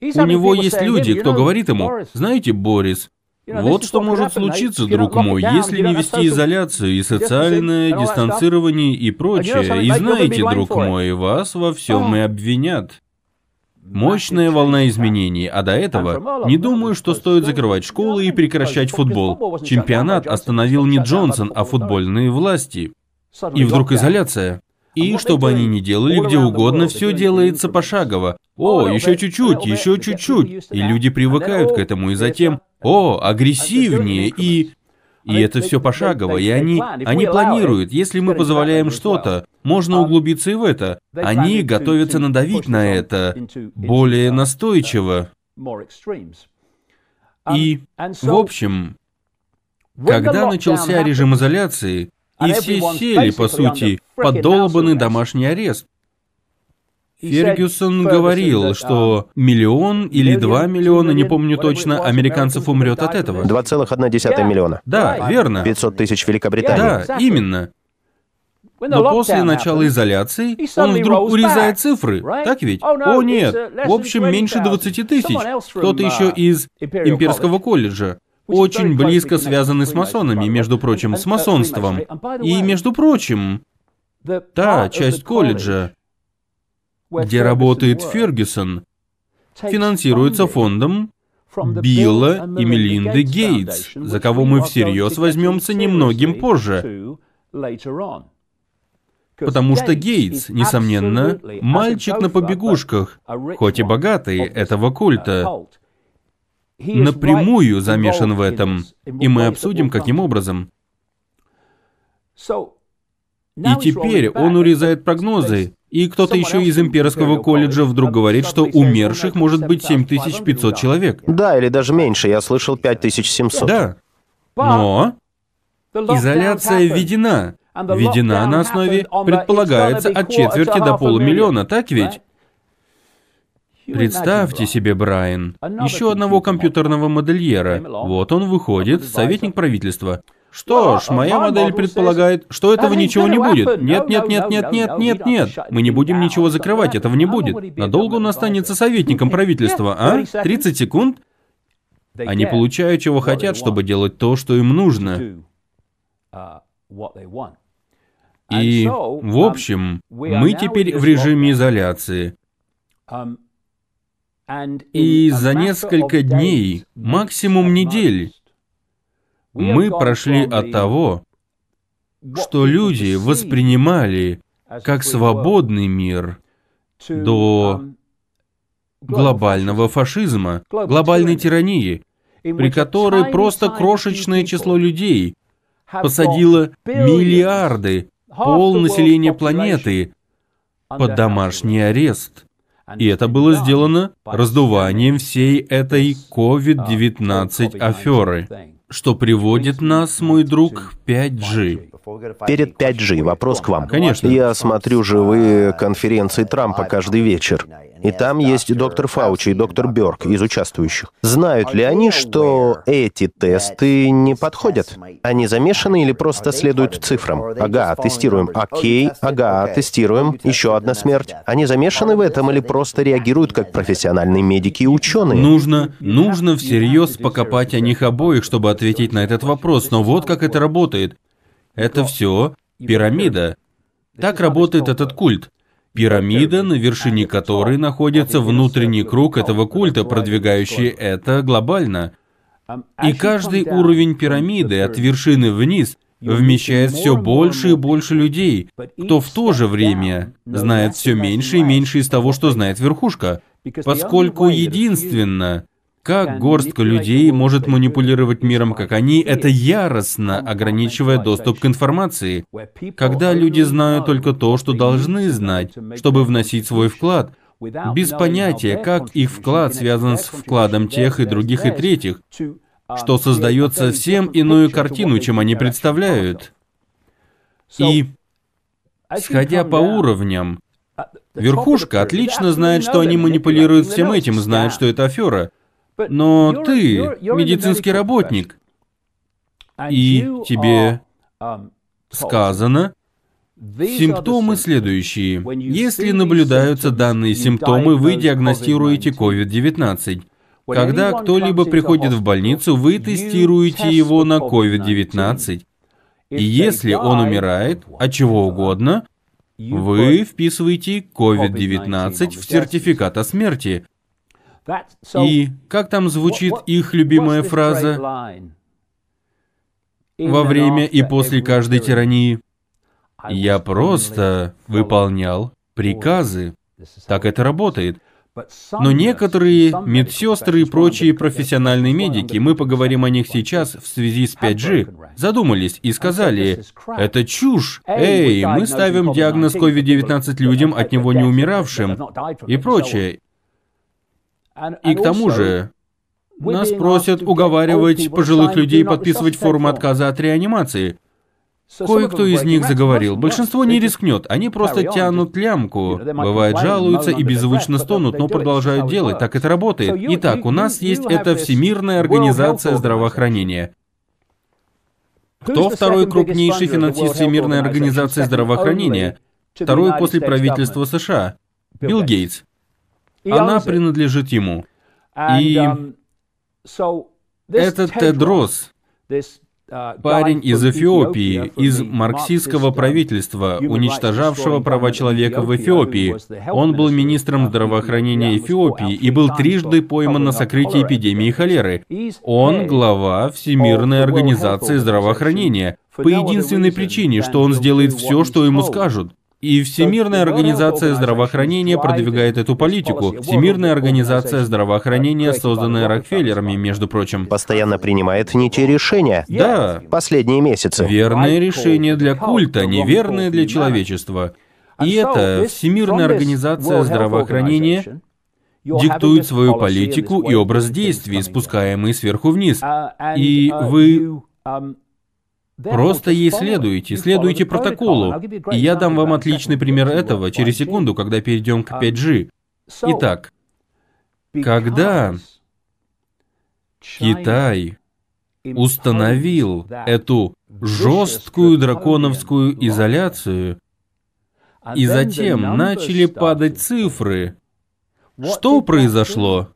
у него есть люди, кто говорит ему, знаете, Борис, вот что может случиться, друг мой, если не вести изоляцию и социальное дистанцирование и прочее. И знаете, друг мой, вас во всем и обвинят. Мощная волна изменений, а до этого не думаю, что стоит закрывать школы и прекращать футбол. Чемпионат остановил не Джонсон, а футбольные власти. И вдруг изоляция. И чтобы они не делали где угодно, все делается пошагово. О, еще чуть-чуть, еще чуть-чуть. И люди привыкают к этому, и затем, о, агрессивнее, и... И это все пошагово, и они, они планируют, если мы позволяем что-то, можно углубиться и в это. Они готовятся надавить на это более настойчиво. И, в общем, когда начался режим изоляции, и все сели, по сути, под долбанный домашний арест. Фергюсон говорил, что миллион или два миллиона, не помню точно, американцев умрет от этого. 2,1 миллиона. Да, верно. 500 тысяч в Великобритании. Да, именно. Но после начала изоляции он вдруг урезает цифры, так ведь? О нет, в общем, меньше 20 тысяч. Кто-то еще из имперского колледжа очень близко связаны с масонами, между прочим, с масонством. И, между прочим, та часть колледжа, где работает Фергюсон, финансируется фондом Билла и Мелинды Гейтс, за кого мы всерьез возьмемся немногим позже. Потому что Гейтс, несомненно, мальчик на побегушках, хоть и богатый, этого культа напрямую замешан в этом, и мы обсудим, каким образом. И теперь он урезает прогнозы, и кто-то еще из имперского колледжа вдруг говорит, что умерших может быть 7500 человек. Да, или даже меньше, я слышал 5700. Да. Но изоляция введена. Введена на основе, предполагается, от четверти до полумиллиона, так ведь? Представьте себе, Брайан, еще одного компьютерного модельера. Вот он выходит, советник правительства. Что ж, моя модель предполагает, что этого ничего не будет. Нет, нет, нет, нет, нет, нет, нет. Мы не будем ничего закрывать, этого не будет. Надолго он останется советником правительства, а? 30 секунд? Они получают, чего хотят, чтобы делать то, что им нужно. И, в общем, мы теперь в режиме изоляции. И за несколько дней, максимум недель, мы прошли от того, что люди воспринимали как свободный мир, до глобального фашизма, глобальной тирании, при которой просто крошечное число людей посадило миллиарды, пол населения планеты под домашний арест. И это было сделано раздуванием всей этой COVID-19 аферы, что приводит нас, мой друг, к 5G. Перед 5G вопрос к вам. Конечно. Я смотрю живые конференции Трампа каждый вечер. И там есть доктор Фаучи и доктор Бёрк из участвующих. Знают ли они, что эти тесты не подходят? Они замешаны или просто следуют цифрам? Ага, тестируем. Окей, ага, тестируем. Еще одна смерть. Они замешаны в этом или просто реагируют как профессиональные медики и ученые? Нужно, нужно всерьез покопать о них обоих, чтобы ответить на этот вопрос. Но вот как это работает. Это все пирамида. Так работает этот культ. Пирамида, на вершине которой находится внутренний круг этого культа, продвигающий это глобально. И каждый уровень пирамиды от вершины вниз вмещает все больше и больше людей, кто в то же время знает все меньше и меньше из того, что знает верхушка. Поскольку единственно, как горстка людей может манипулировать миром, как они, это яростно ограничивая доступ к информации. Когда люди знают только то, что должны знать, чтобы вносить свой вклад, без понятия, как их вклад связан с вкладом тех и других и третьих, что создает совсем иную картину, чем они представляют. И, сходя по уровням, верхушка отлично знает, что они манипулируют всем этим, знает, что это афера. Но ты медицинский работник, и тебе сказано, Симптомы следующие. Если наблюдаются данные симптомы, вы диагностируете COVID-19. Когда кто-либо приходит в больницу, вы тестируете его на COVID-19. И если он умирает от чего угодно, вы вписываете COVID-19 в сертификат о смерти. И как там звучит их любимая фраза? Во время и после каждой тирании. Я просто выполнял приказы. Так это работает. Но некоторые медсестры и прочие профессиональные медики, мы поговорим о них сейчас в связи с 5G, задумались и сказали, это чушь, эй, мы ставим диагноз COVID-19 людям, от него не умиравшим и прочее. И к тому же, нас просят уговаривать пожилых людей подписывать форму отказа от реанимации. Кое-кто из них заговорил. Большинство не рискнет, они просто тянут лямку. Бывает, жалуются и беззвучно стонут, но продолжают делать. Так это работает. Итак, у нас есть эта Всемирная организация здравоохранения. Кто второй крупнейший финансист Всемирной организации здравоохранения? Второй после правительства США. Билл Гейтс. Она принадлежит ему. И um, этот Тедрос, uh, парень из Эфиопии, из марксистского правительства, уничтожавшего права человека в Эфиопии. Он был министром здравоохранения Эфиопии и был трижды пойман на сокрытии эпидемии холеры. Он глава Всемирной организации здравоохранения, по единственной причине, что он сделает все, что ему скажут. И Всемирная организация здравоохранения продвигает эту политику. Всемирная организация здравоохранения, созданная Рокфеллерами, между прочим. Постоянно принимает не те решения. Да. Последние месяцы. Верное решение для культа, неверное для человечества. И это Всемирная организация здравоохранения диктует свою политику и образ действий, спускаемый сверху вниз. И вы Просто ей следуйте, следуйте протоколу. И я дам вам отличный пример этого через секунду, когда перейдем к 5G. Итак, когда Китай установил эту жесткую драконовскую изоляцию, и затем начали падать цифры, что произошло?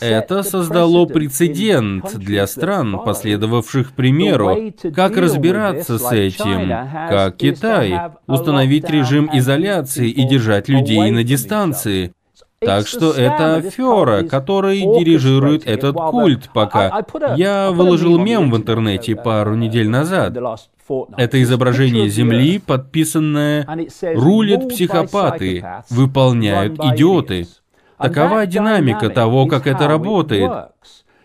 Это создало прецедент для стран, последовавших примеру, как разбираться с этим, как Китай, установить режим изоляции и держать людей на дистанции. Так что это афера, которой дирижирует этот культ пока. Я выложил мем в интернете пару недель назад. Это изображение Земли, подписанное «Рулят психопаты, выполняют идиоты». Такова динамика того, как это работает.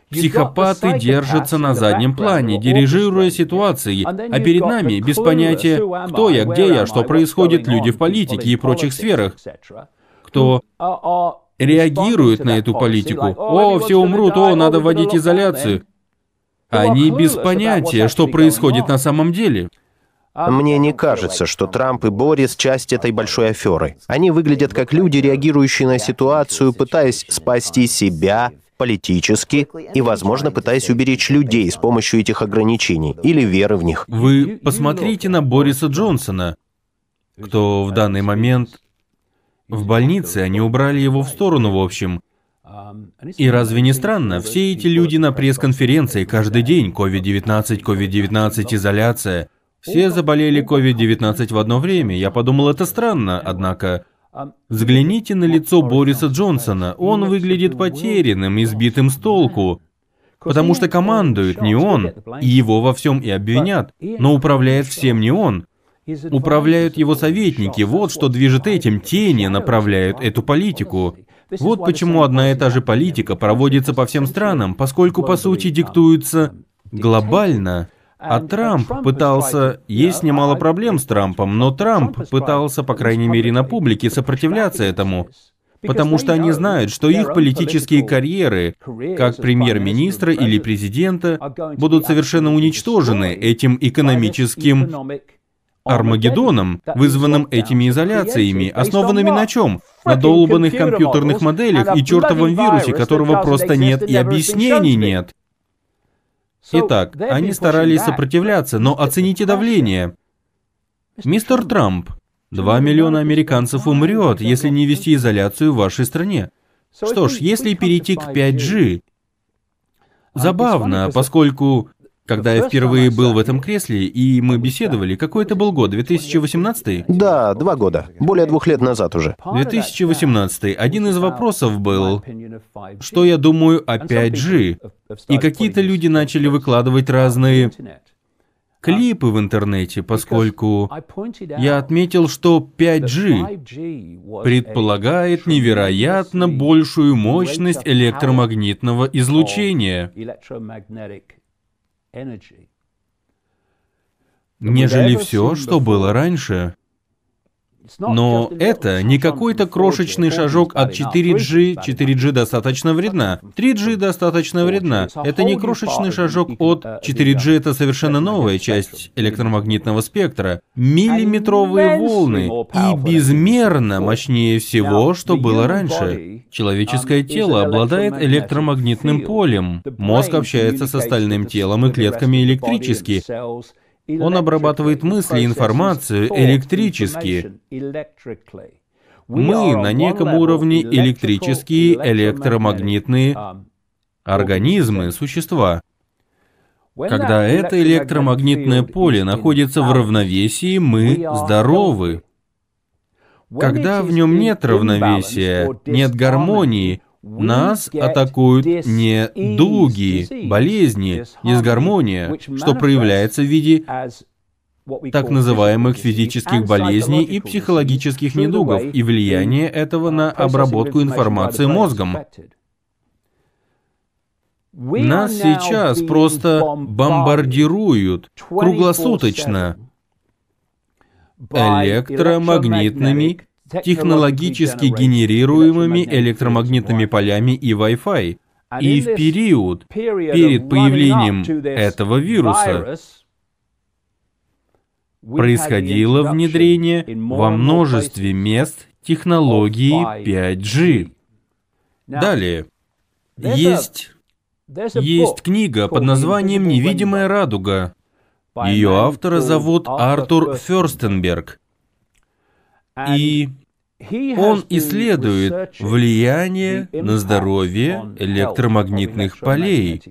Психопаты держатся на заднем плане, дирижируя ситуацией, а перед нами, без понятия «кто я, где я, что происходит, люди в политике и прочих сферах», кто реагирует на эту политику. «О, все умрут, о, надо вводить изоляцию». Они без понятия, что происходит на самом деле. Мне не кажется, что Трамп и Борис — часть этой большой аферы. Они выглядят как люди, реагирующие на ситуацию, пытаясь спасти себя политически и, возможно, пытаясь уберечь людей с помощью этих ограничений или веры в них. Вы посмотрите на Бориса Джонсона, кто в данный момент в больнице, они убрали его в сторону, в общем. И разве не странно, все эти люди на пресс-конференции каждый день, COVID-19, COVID-19, изоляция, все заболели COVID-19 в одно время. Я подумал, это странно, однако... Взгляните на лицо Бориса Джонсона. Он выглядит потерянным, избитым с толку. Потому что командует не он, и его во всем и обвинят, но управляет всем не он. Управляют его советники, вот что движет этим, тени направляют эту политику. Вот почему одна и та же политика проводится по всем странам, поскольку по сути диктуется глобально. А Трамп пытался... Есть немало проблем с Трампом, но Трамп пытался, по крайней мере на публике, сопротивляться этому. Потому что они знают, что их политические карьеры, как премьер-министра или президента, будут совершенно уничтожены этим экономическим Армагеддоном, вызванным этими изоляциями, основанными на чем? На долбанных компьютерных моделях и чертовом вирусе, которого просто нет и объяснений нет. Итак, они старались сопротивляться, но оцените давление. Мистер Трамп, 2 миллиона американцев умрет, если не ввести изоляцию в вашей стране. Что ж, если перейти к 5G... Забавно, поскольку когда я впервые был в этом кресле, и мы беседовали, какой это был год, 2018? Да, два года. Более двух лет назад уже. 2018. Один из вопросов был, что я думаю о 5G. И какие-то люди начали выкладывать разные клипы в интернете, поскольку я отметил, что 5G предполагает невероятно большую мощность электромагнитного излучения нежели все, что было раньше. Но это не какой-то крошечный шажок от 4G, 4G достаточно вредна, 3G достаточно вредна. Это не крошечный шажок от 4G, это совершенно новая часть электромагнитного спектра. Миллиметровые волны и безмерно мощнее всего, что было раньше. Человеческое тело обладает электромагнитным полем. Мозг общается с остальным телом и клетками электрически. Он обрабатывает мысли информацию электрически. Мы на неком уровне электрические, электромагнитные организмы, существа. Когда это электромагнитное поле находится в равновесии, мы здоровы. Когда в нем нет равновесия, нет гармонии, нас атакуют не дуги, болезни, дисгармония, что проявляется в виде так называемых физических болезней и психологических недугов и влияние этого на обработку информации мозгом. Нас сейчас просто бомбардируют круглосуточно электромагнитными технологически генерируемыми электромагнитными полями и Wi-Fi. И в период перед появлением этого вируса происходило внедрение во множестве мест технологии 5G. Далее. Есть, есть книга под названием «Невидимая радуга». Ее автора зовут Артур Ферстенберг. И он исследует влияние на здоровье электромагнитных полей,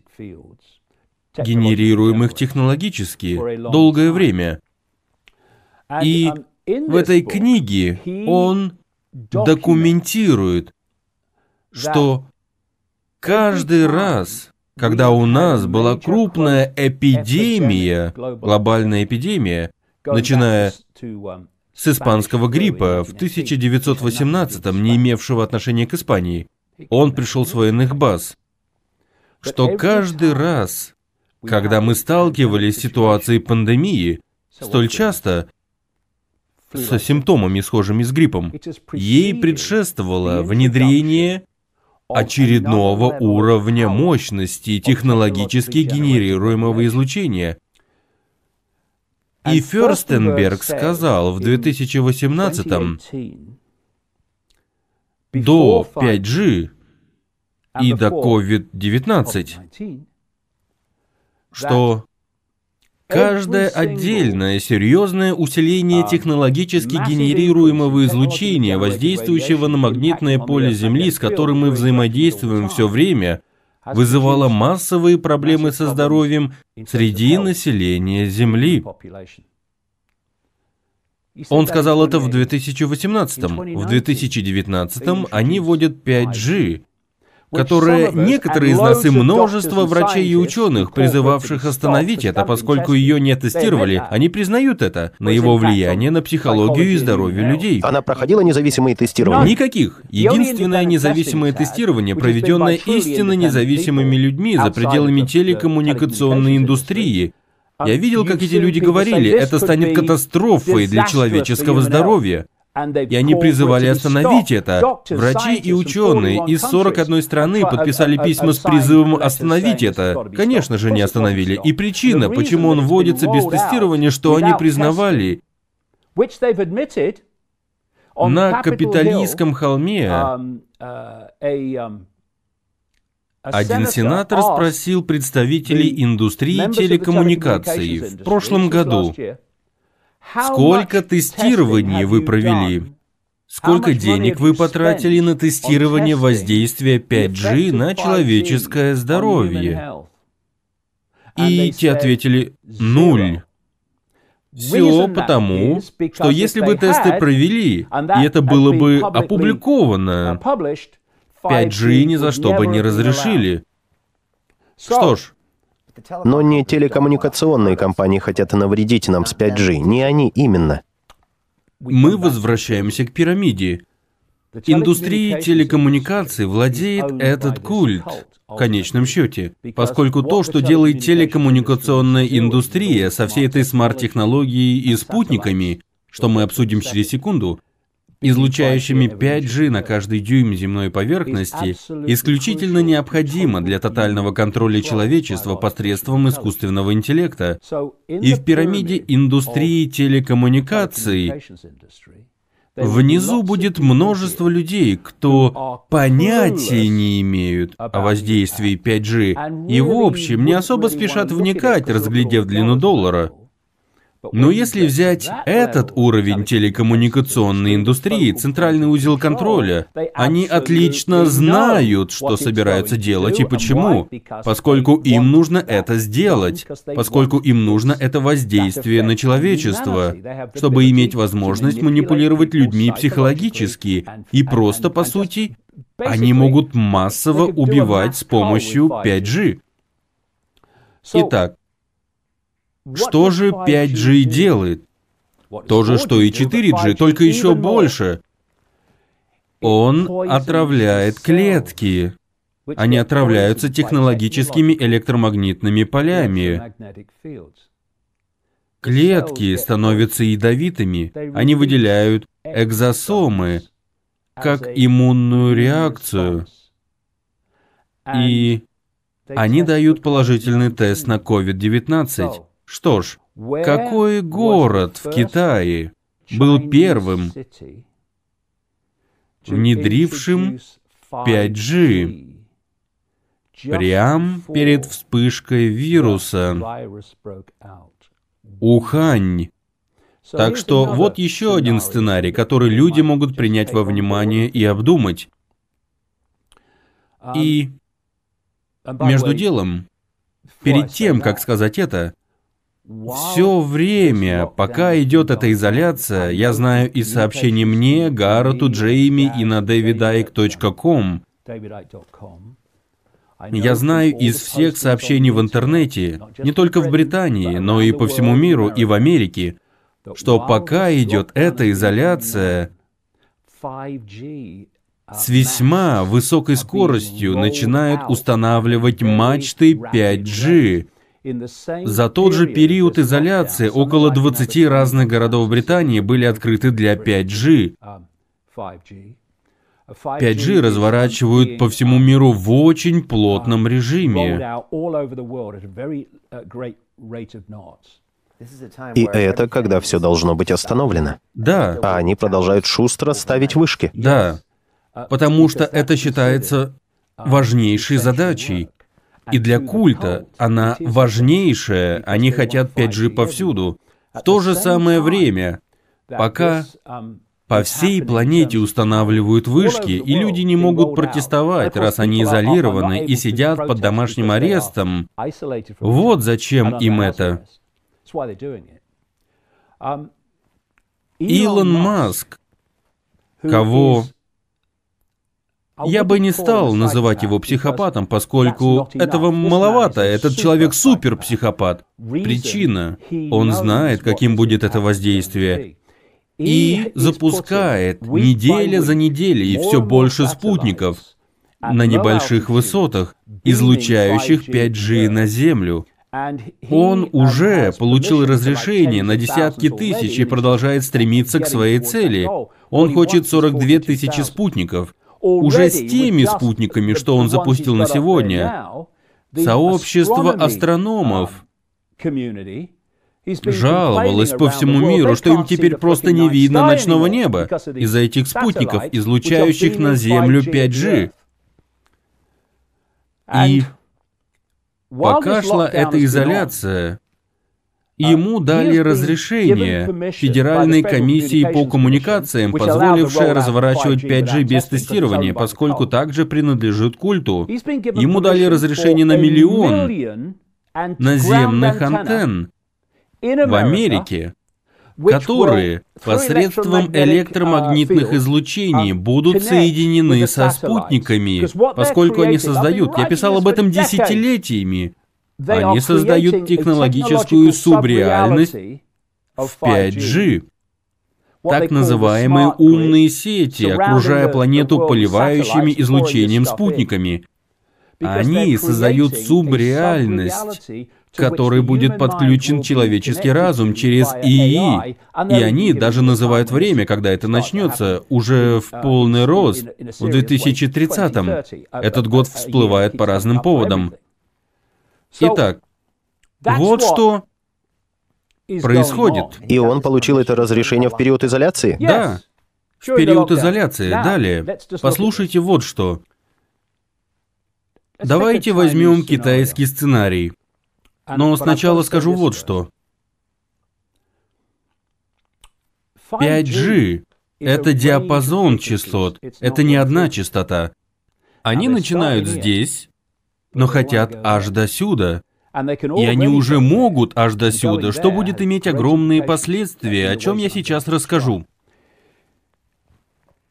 генерируемых технологически долгое время. И в этой книге он документирует, что каждый раз, когда у нас была крупная эпидемия, глобальная эпидемия, начиная с испанского гриппа в 1918-м, не имевшего отношения к Испании. Он пришел с военных баз. Что каждый раз, когда мы сталкивались с ситуацией пандемии, столь часто со симптомами, схожими с гриппом, ей предшествовало внедрение очередного уровня мощности технологически генерируемого излучения – И Ферстенберг сказал в 2018 до 5G и до COVID-19, что Каждое отдельное серьезное усиление технологически генерируемого излучения, воздействующего на магнитное поле Земли, с которым мы взаимодействуем все время, вызывало массовые проблемы со здоровьем среди населения Земли. Он сказал это в 2018. В 2019 они вводят 5G, которое некоторые из нас и множество врачей и ученых, призывавших остановить это, поскольку ее не тестировали, они признают это, на его влияние на психологию и здоровье людей. Она проходила независимые тестирования? Никаких. Единственное независимое тестирование, проведенное истинно независимыми людьми за пределами телекоммуникационной индустрии, я видел, как эти люди говорили, это станет катастрофой для человеческого здоровья. И они призывали остановить это. Врачи и ученые из 41 страны подписали письма с призывом остановить это. Конечно же, не остановили. И причина, почему он вводится без тестирования, что они признавали. На капиталистском холме um, uh, um, один сенатор спросил представителей индустрии телекоммуникаций в прошлом году, Сколько тестирований вы провели? Сколько денег вы потратили на тестирование воздействия 5G на человеческое здоровье? И те ответили «нуль». Все потому, что если бы тесты провели, и это было бы опубликовано, 5G ни за что бы не разрешили. Что ж, но не телекоммуникационные компании хотят навредить нам с 5G, не они именно. Мы возвращаемся к пирамиде. Индустрии телекоммуникаций владеет этот культ, в конечном счете, поскольку то, что делает телекоммуникационная индустрия со всей этой смарт-технологией и спутниками, что мы обсудим через секунду, излучающими 5G на каждый дюйм земной поверхности, исключительно необходимо для тотального контроля человечества посредством искусственного интеллекта. И в пирамиде индустрии телекоммуникаций Внизу будет множество людей, кто понятия не имеют о воздействии 5G и в общем не особо спешат вникать, разглядев длину доллара. Но если взять этот уровень телекоммуникационной индустрии, центральный узел контроля, они отлично знают, что собираются делать и почему, поскольку им нужно это сделать, поскольку им нужно это воздействие на человечество, чтобы иметь возможность манипулировать людьми психологически, и просто, по сути, они могут массово убивать с помощью 5G. Итак, что же 5G делает? То же, что и 4G, только еще больше. Он отравляет клетки. Они отравляются технологическими электромагнитными полями. Клетки становятся ядовитыми. Они выделяют экзосомы, как иммунную реакцию. И они дают положительный тест на COVID-19. Что ж, какой город в Китае был первым, внедрившим 5G прямо перед вспышкой вируса? Ухань. Так что вот еще один сценарий, который люди могут принять во внимание и обдумать. И между делом, перед тем, как сказать это, все время, пока идет эта изоляция, я знаю из сообщений мне, Гаррету, Джейми и на davidike.com. Я знаю из всех сообщений в интернете, не только в Британии, но и по всему миру и в Америке, что пока идет эта изоляция, с весьма высокой скоростью начинают устанавливать мачты 5G, за тот же период изоляции около 20 разных городов Британии были открыты для 5G. 5G разворачивают по всему миру в очень плотном режиме. И это когда все должно быть остановлено. Да, А они продолжают шустро ставить вышки. да. Потому что это считается важнейшей задачей. И для культа она важнейшая. Они хотят 5G повсюду. В то же самое время, пока по всей планете устанавливают вышки, и люди не могут протестовать, раз они изолированы и сидят под домашним арестом. Вот зачем им это. Илон Маск, кого я бы не стал называть его психопатом, поскольку этого маловато. Этот человек суперпсихопат. Причина. Он знает, каким будет это воздействие. И запускает неделя за неделей все больше спутников на небольших высотах, излучающих 5G на Землю. Он уже получил разрешение на десятки тысяч и продолжает стремиться к своей цели. Он хочет 42 тысячи спутников. Уже с теми спутниками, что он запустил на сегодня, сообщество астрономов жаловалось по всему миру, что им теперь просто не видно ночного неба из-за этих спутников, излучающих на Землю 5G. И пока шла эта изоляция, Ему дали разрешение Федеральной комиссии по коммуникациям, позволившее разворачивать 5G без тестирования, поскольку также принадлежит культу. Ему дали разрешение на миллион наземных антенн в Америке, которые посредством электромагнитных излучений будут соединены со спутниками, поскольку они создают, я писал об этом десятилетиями, они создают технологическую субреальность в 5G. Так называемые умные сети, окружая планету поливающими излучением спутниками. Они создают субреальность, к которой будет подключен человеческий разум через ИИ. И они даже называют время, когда это начнется, уже в полный рост, в 2030-м. Этот год всплывает по разным поводам. Итак, вот что происходит. И он получил это разрешение в период изоляции? Да, в период изоляции. Далее, послушайте вот что. Давайте возьмем китайский сценарий. Но сначала скажу вот что. 5G — это диапазон частот, это не одна частота. Они начинают здесь, но хотят аж до сюда. И они уже могут аж до сюда, что будет иметь огромные последствия, о чем я сейчас расскажу.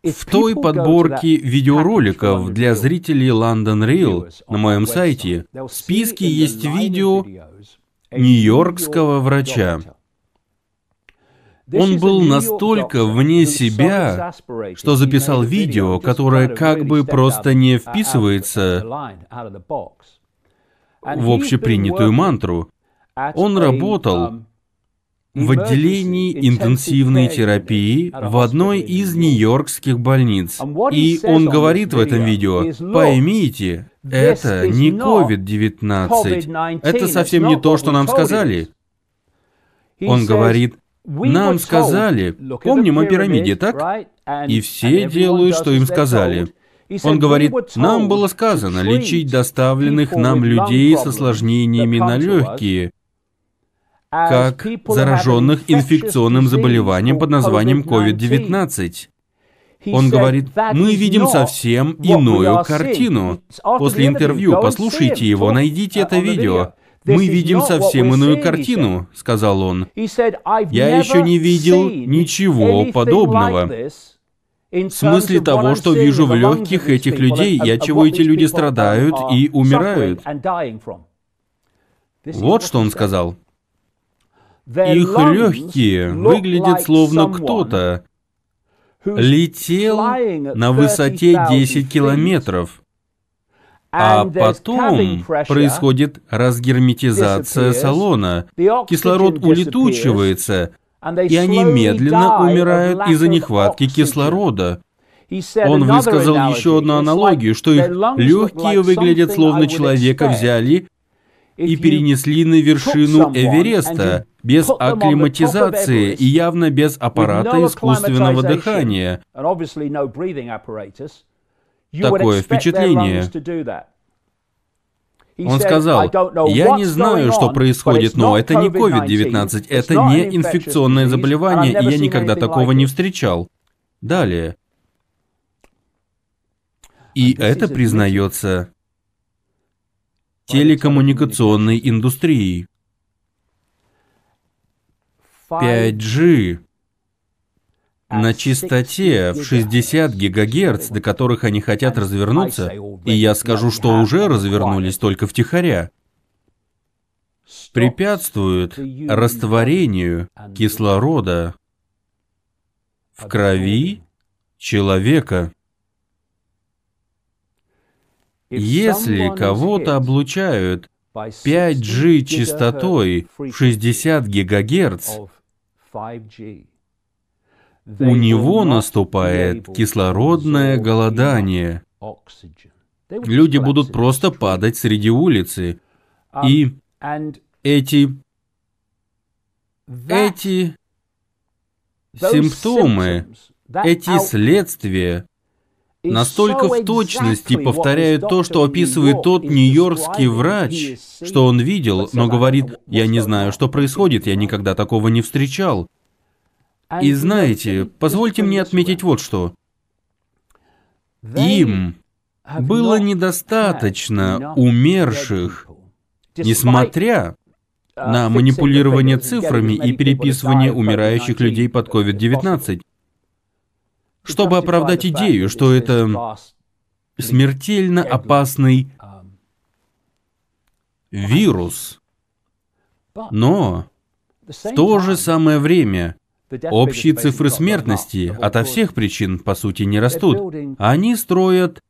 В той подборке видеороликов для зрителей London Real на моем сайте в списке есть видео нью-йоркского врача. Он был настолько вне себя, что записал видео, которое как бы просто не вписывается в общепринятую мантру. Он работал в отделении интенсивной терапии в одной из нью-йоркских больниц. И он говорит в этом видео, поймите, это не COVID-19, это совсем не то, что нам сказали. Он говорит, нам сказали, помним о пирамиде, так? И все делают, что им сказали. Он говорит, нам было сказано лечить доставленных нам людей с осложнениями на легкие, как зараженных инфекционным заболеванием под названием COVID-19. Он говорит, мы видим совсем иную картину. После интервью послушайте его, найдите это видео. Мы видим совсем иную картину, сказал он. Я еще не видел ничего подобного. В смысле того, что вижу в легких этих людей, от чего эти люди страдают и умирают. Вот что он сказал. Их легкие выглядят словно кто-то летел на высоте 10 километров. А потом происходит разгерметизация салона, кислород улетучивается, и они медленно умирают из-за нехватки кислорода. Он высказал еще одну аналогию, что их легкие выглядят словно человека взяли и перенесли на вершину Эвереста без акклиматизации и явно без аппарата искусственного дыхания. Такое впечатление. Он сказал, я не знаю, что происходит, но это не COVID-19, это не инфекционное заболевание, и я никогда такого не встречал. Далее. И это признается телекоммуникационной индустрией. 5G на частоте в 60 ГГц, до которых они хотят развернуться, и я скажу, что уже развернулись только втихаря, препятствует растворению кислорода в крови человека. Если кого-то облучают 5G частотой в 60 ГГц, у него наступает кислородное голодание. Люди будут просто падать среди улицы. И эти... Эти симптомы, эти следствия настолько в точности повторяют то, что описывает тот нью-йоркский врач, что он видел, но говорит, я не знаю, что происходит, я никогда такого не встречал. И знаете, позвольте мне отметить вот что. Им было недостаточно умерших, несмотря на манипулирование цифрами и переписывание умирающих людей под COVID-19, чтобы оправдать идею, что это смертельно опасный вирус. Но в то же самое время Общие цифры смертности ото всех причин, по сути, не растут. Они строят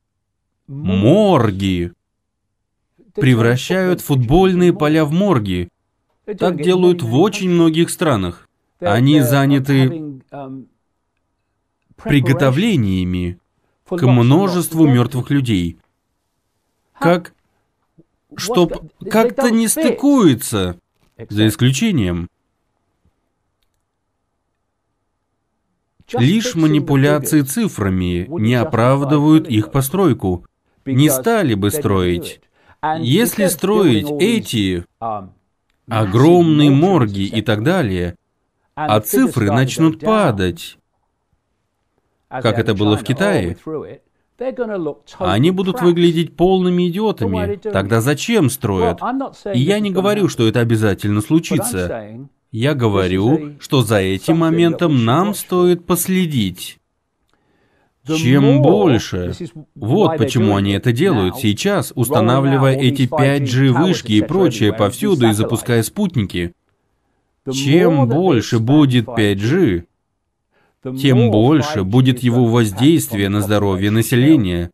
морги, превращают футбольные поля в морги. Так делают в очень многих странах. Они заняты приготовлениями к множеству мертвых людей. Как, чтоб как-то не стыкуется, за исключением Лишь манипуляции цифрами не оправдывают их постройку. Не стали бы строить. Если строить эти огромные морги и так далее, а цифры начнут падать, как это было в Китае, они будут выглядеть полными идиотами. Тогда зачем строят? И я не говорю, что это обязательно случится. Я говорю, что за этим моментом нам стоит последить. Чем больше. Вот почему они это делают сейчас, устанавливая эти 5G вышки и прочее повсюду и запуская спутники. Чем больше будет 5G, тем больше будет его воздействие на здоровье населения.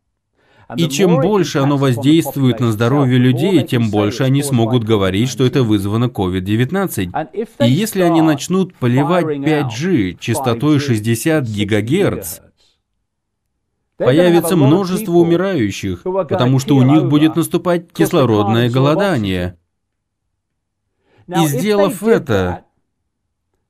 И чем больше оно воздействует на здоровье людей, тем больше они смогут говорить, что это вызвано COVID-19. И если они начнут поливать 5G частотой 60 ГГц, появится множество умирающих, потому что у них будет наступать кислородное голодание. И сделав это,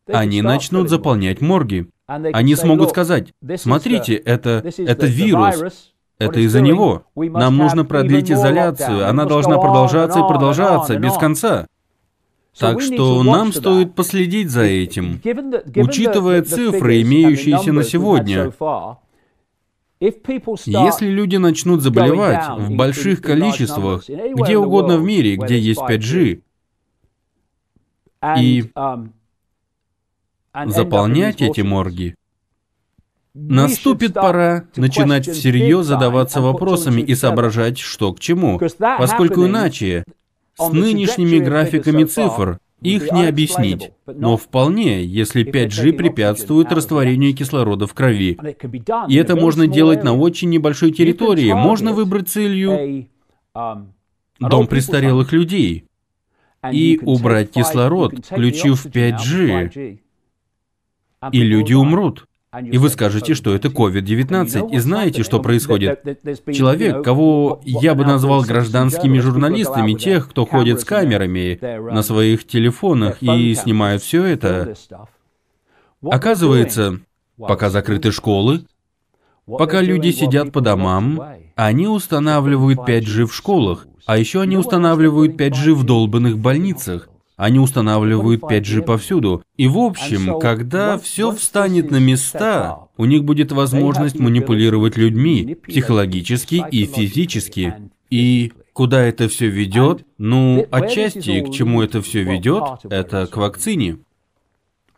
они начнут заполнять морги. Они смогут сказать, смотрите, это, это вирус, это из-за него. Нам нужно продлить изоляцию, она должна продолжаться и продолжаться без конца. Так что нам стоит последить за этим, учитывая цифры, имеющиеся на сегодня. Если люди начнут заболевать в больших количествах, где угодно в мире, где есть 5G, и um, заполнять эти морги, Наступит пора начинать всерьез задаваться вопросами и соображать, что к чему, поскольку иначе с нынешними графиками цифр их не объяснить. Но вполне, если 5G препятствует растворению кислорода в крови. И это можно делать на очень небольшой территории. Можно выбрать целью дом престарелых людей и убрать кислород, включив 5G. И люди умрут. И вы скажете, что это COVID-19, и знаете, что происходит. Человек, кого я бы назвал гражданскими журналистами, тех, кто ходит с камерами на своих телефонах и снимают все это, оказывается, пока закрыты школы, пока люди сидят по домам, они устанавливают 5G в школах, а еще они устанавливают 5G в долбанных больницах. Они устанавливают 5G повсюду. И в общем, когда все встанет на места, у них будет возможность манипулировать людьми психологически и физически. И куда это все ведет? Ну, отчасти к чему это все ведет, это к вакцине.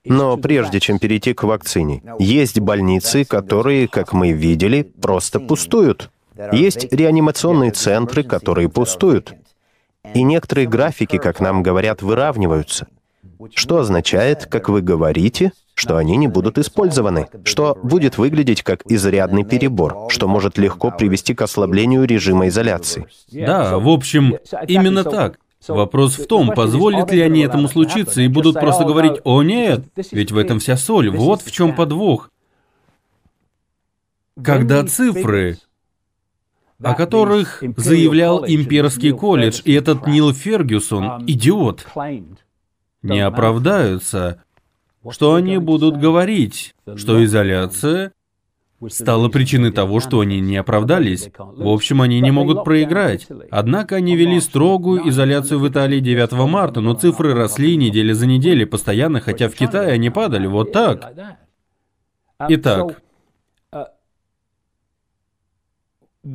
Но прежде чем перейти к вакцине, есть больницы, которые, как мы видели, просто пустуют. Есть реанимационные центры, которые пустуют. И некоторые графики, как нам говорят, выравниваются. Что означает, как вы говорите, что они не будут использованы, что будет выглядеть как изрядный перебор, что может легко привести к ослаблению режима изоляции. Да, в общем, именно так. Вопрос в том, позволят ли они этому случиться и будут просто говорить «О нет, ведь в этом вся соль, вот в чем подвох». Когда цифры о которых заявлял имперский колледж, и этот Нил Фергюсон, идиот, не оправдаются, что они будут говорить, что изоляция стала причиной того, что они не оправдались. В общем, они не могут проиграть. Однако они вели строгую изоляцию в Италии 9 марта, но цифры росли неделя за неделей. Постоянно, хотя в Китае они падали. Вот так. Итак,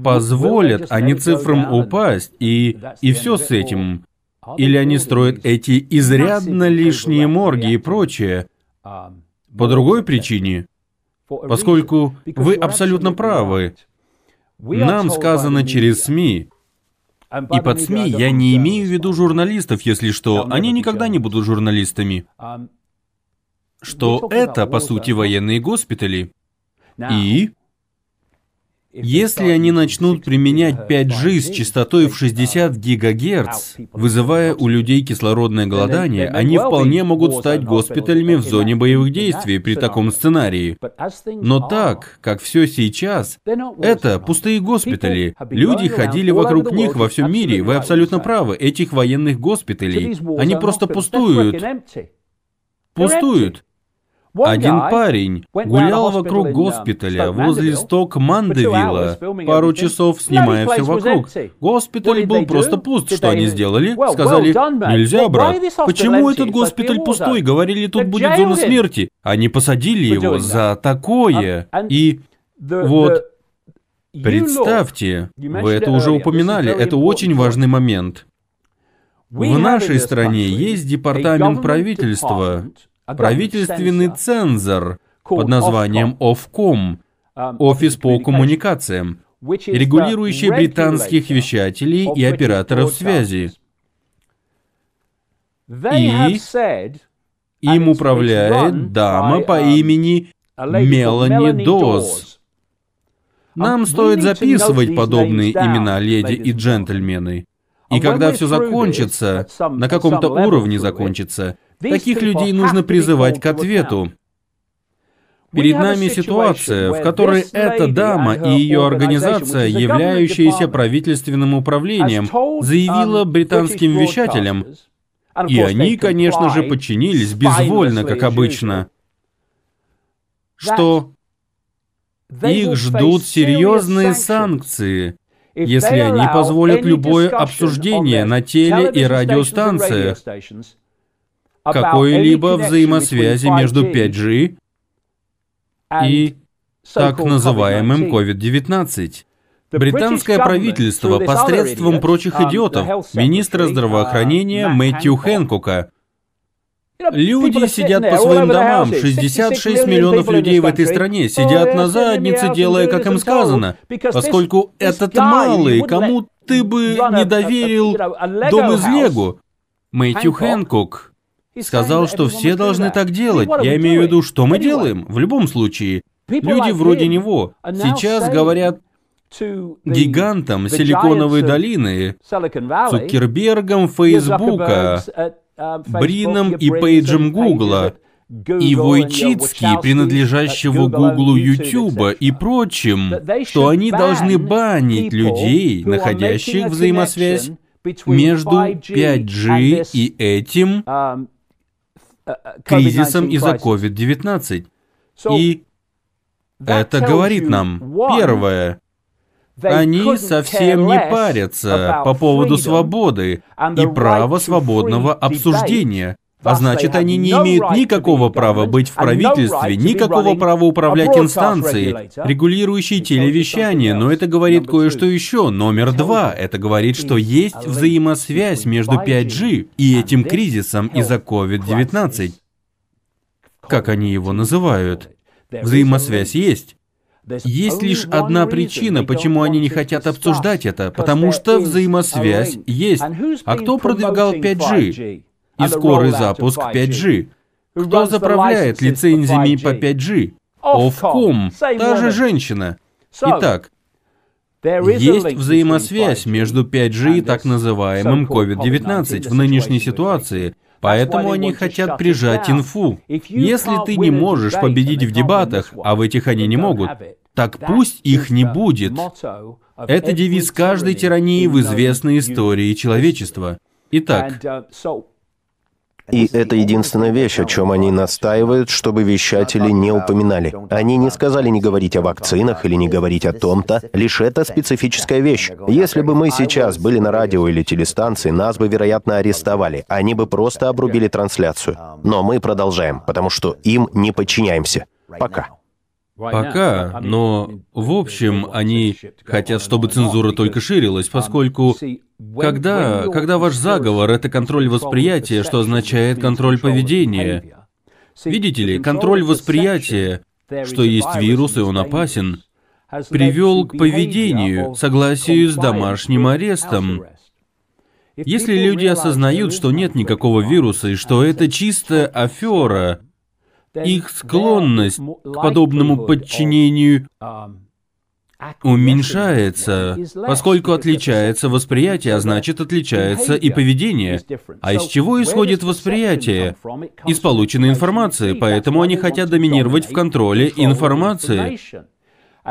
позволят они цифрам упасть, и, и все с этим. Или они строят эти изрядно лишние морги и прочее. По другой причине, поскольку вы абсолютно правы, нам сказано через СМИ, и под СМИ я не имею в виду журналистов, если что, они никогда не будут журналистами, что это, по сути, военные госпитали. И если они начнут применять 5G с частотой в 60 ГГц, вызывая у людей кислородное голодание, они вполне могут стать госпиталями в зоне боевых действий при таком сценарии. Но так, как все сейчас, это пустые госпитали. Люди ходили вокруг них во всем мире. Вы абсолютно правы. Этих военных госпиталей, они просто пустуют. Пустуют. Один парень гулял вокруг госпиталя возле сток Мандевилла, пару часов снимая все вокруг. Госпиталь был просто пуст. Что они сделали? Сказали, нельзя, брат. Почему этот госпиталь пустой? Говорили, тут будет зона смерти. Они посадили его за такое. И вот, представьте, вы это уже упоминали, это очень важный момент. В нашей стране есть департамент правительства, правительственный цензор. под названием Ofcom, um, Офис по коммуникациям, регулирующий британских вещателей и операторов связи. И им управляет дама по um, имени Мелани Доз. Нам стоит записывать подобные имена леди и джентльмены. И когда все закончится, на каком-то уровне закончится, Таких людей нужно призывать к ответу. Перед нами ситуация, в которой эта дама и ее организация, являющаяся правительственным управлением, заявила британским вещателям, и они, конечно же, подчинились безвольно, как обычно, что? их ждут серьезные санкции, если они позволят любое обсуждение на теле- и радиостанциях, какой-либо взаимосвязи между 5G и так называемым COVID-19. Британское правительство посредством прочих идиотов, министра здравоохранения Мэтью Хэнкока, Люди сидят по своим домам. 66 миллионов людей в этой стране сидят на заднице, делая, как им сказано. Поскольку этот малый, кому ты бы не доверил дом из Лего. Мэтью Хэнкок сказал, что все должны так делать. Я имею в виду, что мы делаем в любом случае. Люди вроде него сейчас говорят гигантам Силиконовой долины, Цукербергам Фейсбука, Брином и Пейджем Гугла, и Войчицки, принадлежащего Гуглу, Ютуба и прочим, что они должны банить людей, находящих взаимосвязь между 5G и этим кризисом из-за COVID-19. И это говорит нам, первое, они совсем не парятся по поводу свободы и права свободного обсуждения. А значит, они не имеют никакого права быть в правительстве, никакого права управлять инстанцией, регулирующей телевещание, но это говорит кое-что еще. Номер два, это говорит, что есть взаимосвязь между 5G и этим кризисом из-за COVID-19. Как они его называют? Взаимосвязь есть. Есть лишь одна причина, почему они не хотят обсуждать это, потому что взаимосвязь есть. А кто продвигал 5G? И скорый запуск 5G? Кто заправляет лицензиями по 5G? Овком, та же женщина. Итак, есть взаимосвязь между 5G и так называемым COVID-19 в нынешней ситуации, Поэтому они хотят прижать инфу. Если ты не можешь победить в дебатах, а в этих они не могут, так пусть их не будет. Это девиз каждой тирании в известной истории человечества. Итак, и это единственная вещь, о чем они настаивают, чтобы вещатели не упоминали. Они не сказали не говорить о вакцинах или не говорить о том-то, лишь это специфическая вещь. Если бы мы сейчас были на радио или телестанции, нас бы, вероятно, арестовали. Они бы просто обрубили трансляцию. Но мы продолжаем, потому что им не подчиняемся. Пока. Пока, но в общем они хотят, чтобы цензура только ширилась, поскольку когда, когда ваш заговор — это контроль восприятия, что означает контроль поведения. Видите ли, контроль восприятия, что есть вирус и он опасен, привел к поведению, согласию с домашним арестом. Если люди осознают, что нет никакого вируса и что это чистая афера, их склонность к подобному подчинению уменьшается, поскольку отличается восприятие, а значит отличается и поведение. А из чего исходит восприятие? Из полученной информации, поэтому они хотят доминировать в контроле информации.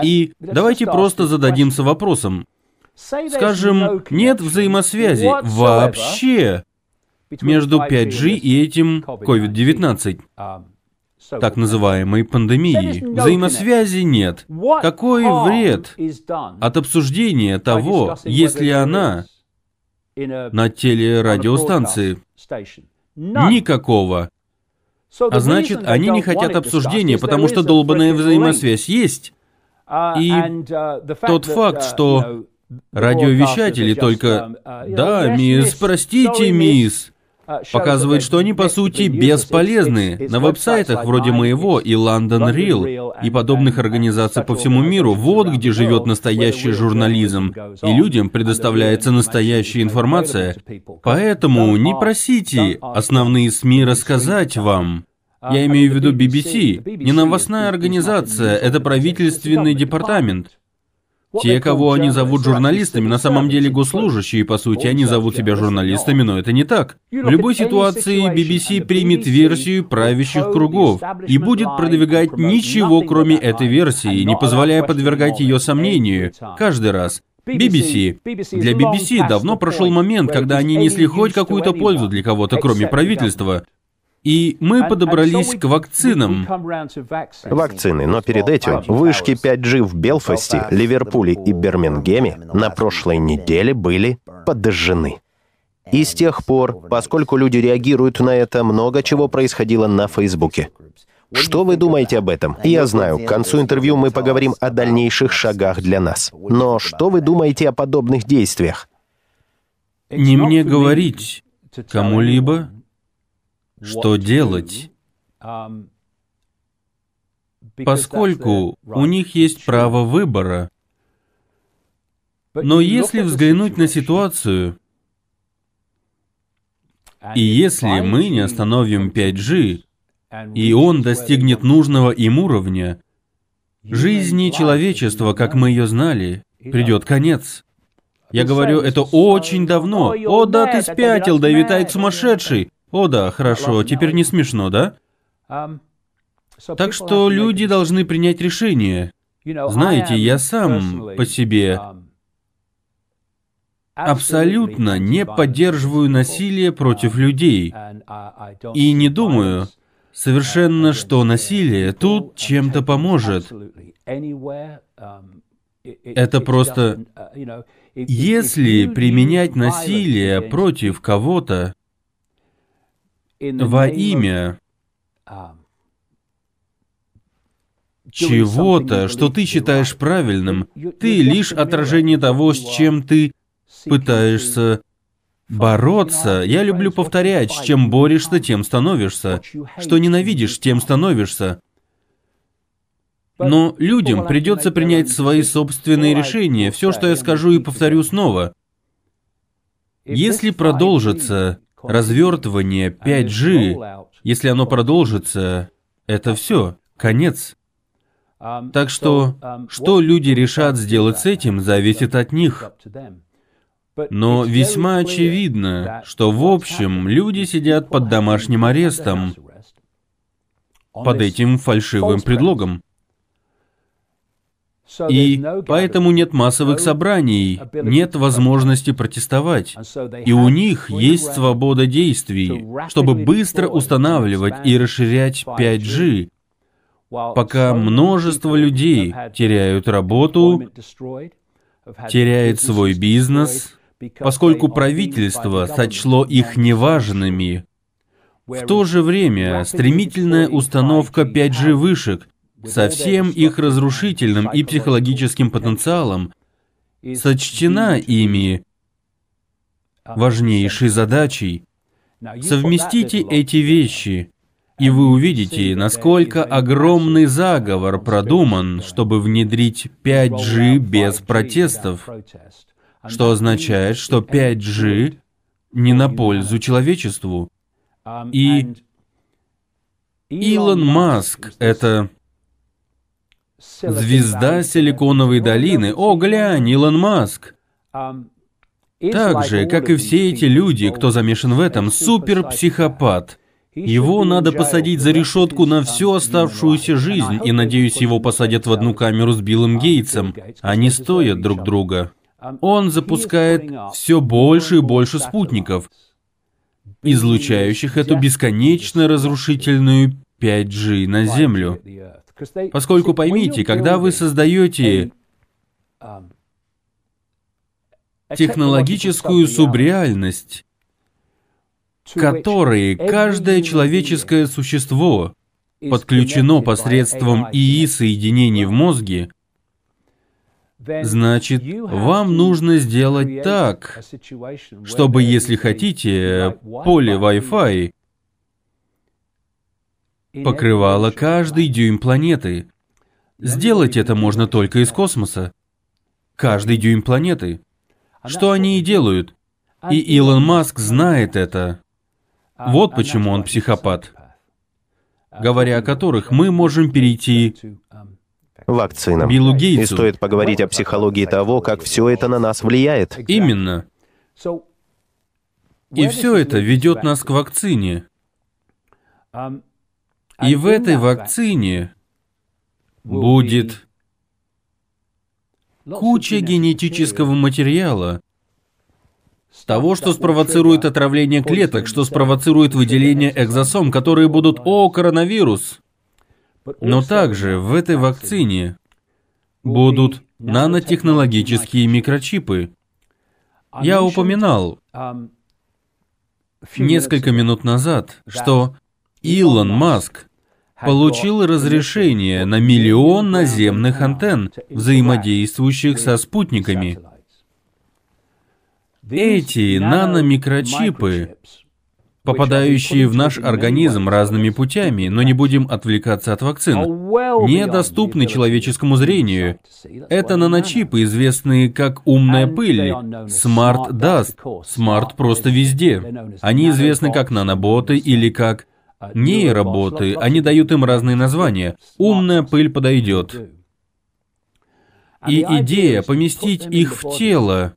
И давайте просто зададимся вопросом. Скажем, нет взаимосвязи вообще между 5G и этим COVID-19 так называемой пандемии. Взаимосвязи нет. Какой вред от обсуждения того, если она на телерадиостанции? Никакого. А значит, они не хотят обсуждения, потому что долбанная взаимосвязь есть. И тот факт, что радиовещатели только «Да, мисс, простите, мисс», показывает, что они по сути бесполезны. На веб-сайтах вроде моего и London Real и подобных организаций по всему миру, вот где живет настоящий журнализм, и людям предоставляется настоящая информация. Поэтому не просите основные СМИ рассказать вам. Я имею в виду BBC, не новостная организация, это правительственный департамент. Те, кого они зовут журналистами, на самом деле госслужащие, по сути, они зовут себя журналистами, но это не так. В любой ситуации BBC примет версию правящих кругов и будет продвигать ничего, кроме этой версии, не позволяя подвергать ее сомнению. Каждый раз. BBC. Для BBC давно прошел момент, когда они несли хоть какую-то пользу для кого-то, кроме правительства. И мы подобрались к вакцинам. Вакцины, но перед этим вышки 5G в Белфасте, Ливерпуле и Бирмингеме на прошлой неделе были подожжены. И с тех пор, поскольку люди реагируют на это, много чего происходило на Фейсбуке. Что вы думаете об этом? Я знаю, к концу интервью мы поговорим о дальнейших шагах для нас. Но что вы думаете о подобных действиях? Не мне говорить кому-либо, что делать, поскольку у них есть право выбора. Но если взглянуть на ситуацию, и если мы не остановим 5G, и он достигнет нужного им уровня, жизни человечества, как мы ее знали, придет конец. Я говорю это очень давно. О, да, ты спятил, Дэвид Айт сумасшедший. О да, хорошо, теперь не смешно, да? Так что люди должны принять решение. Знаете, я сам по себе абсолютно не поддерживаю насилие против людей. И не думаю совершенно, что насилие тут чем-то поможет. Это просто... Если применять насилие против кого-то во имя чего-то, что ты считаешь правильным, ты лишь отражение того, с чем ты пытаешься бороться. Я люблю повторять, с чем борешься, тем становишься. Что ненавидишь, тем становишься. Но людям придется принять свои собственные решения. Все, что я скажу и повторю снова. Если продолжится развертывание 5G, если оно продолжится, это все, конец. Так что, что люди решат сделать с этим, зависит от них. Но весьма очевидно, что в общем люди сидят под домашним арестом под этим фальшивым предлогом. И поэтому нет массовых собраний, нет возможности протестовать. И у них есть свобода действий, чтобы быстро устанавливать и расширять 5G, пока множество людей теряют работу, теряет свой бизнес, поскольку правительство сочло их неважными. В то же время стремительная установка 5G вышек со всем их разрушительным и психологическим потенциалом сочтена ими важнейшей задачей. Совместите эти вещи, и вы увидите, насколько огромный заговор продуман, чтобы внедрить 5G без протестов, что означает, что 5G не на пользу человечеству. И Илон Маск — это звезда Силиконовой долины. О, глянь, Илон Маск! Так же, как и все эти люди, кто замешан в этом, суперпсихопат. Его надо посадить за решетку на всю оставшуюся жизнь, и, надеюсь, его посадят в одну камеру с Биллом Гейтсом. Они стоят друг друга. Он запускает все больше и больше спутников, излучающих эту бесконечно разрушительную 5G на Землю. Поскольку поймите, когда вы создаете технологическую субреальность, которой каждое человеческое существо подключено посредством ИИ-соединений в мозге, значит, вам нужно сделать так, чтобы, если хотите, поле Wi-Fi покрывало каждый дюйм планеты. Сделать это можно только из космоса. Каждый дюйм планеты. Что они и делают. И Илон Маск знает это. Вот почему он психопат, говоря о которых мы можем перейти вакцинам. Биллу Гейтсу. И стоит поговорить о психологии того, как все это на нас влияет. Именно. И все это ведет нас к вакцине. И в этой вакцине будет куча генетического материала, того, что спровоцирует отравление клеток, что спровоцирует выделение экзосом, которые будут «О, коронавирус!». Но также в этой вакцине будут нанотехнологические микрочипы. Я упоминал несколько минут назад, что Илон Маск получил разрешение на миллион наземных антенн, взаимодействующих со спутниками. Эти наномикрочипы, попадающие в наш организм разными путями, но не будем отвлекаться от вакцин, недоступны человеческому зрению. Это наночипы, известные как умная пыль, Smart Dust, Smart просто везде. Они известны как наноботы или как нейроботы, они дают им разные названия. Умная пыль подойдет. И идея поместить их в тело,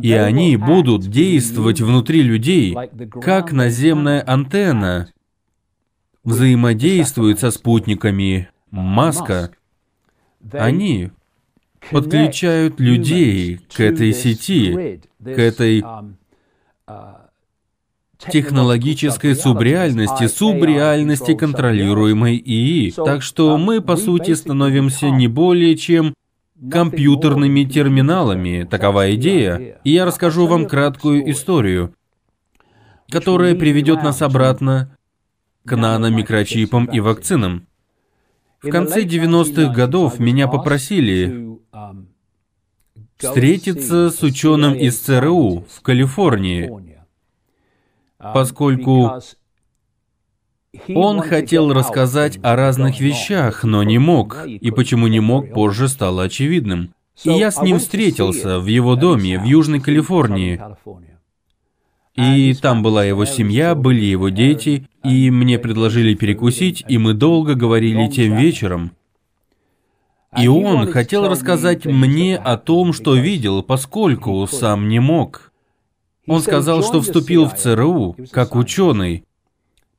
и они будут действовать внутри людей, как наземная антенна, взаимодействует со спутниками Маска, они подключают людей к этой сети, к этой технологической субреальности, субреальности контролируемой ИИ. Так что мы, по сути, становимся не более чем компьютерными терминалами. Такова идея. И я расскажу вам краткую историю, которая приведет нас обратно к наномикрочипам и вакцинам. В конце 90-х годов меня попросили встретиться с ученым из ЦРУ в Калифорнии, поскольку он хотел рассказать о разных вещах, но не мог, и почему не мог, позже стало очевидным. И я с ним встретился в его доме в Южной Калифорнии. И там была его семья, были его дети, и мне предложили перекусить, и мы долго говорили тем вечером. И он хотел рассказать мне о том, что видел, поскольку сам не мог. Он сказал, что вступил в ЦРУ как ученый,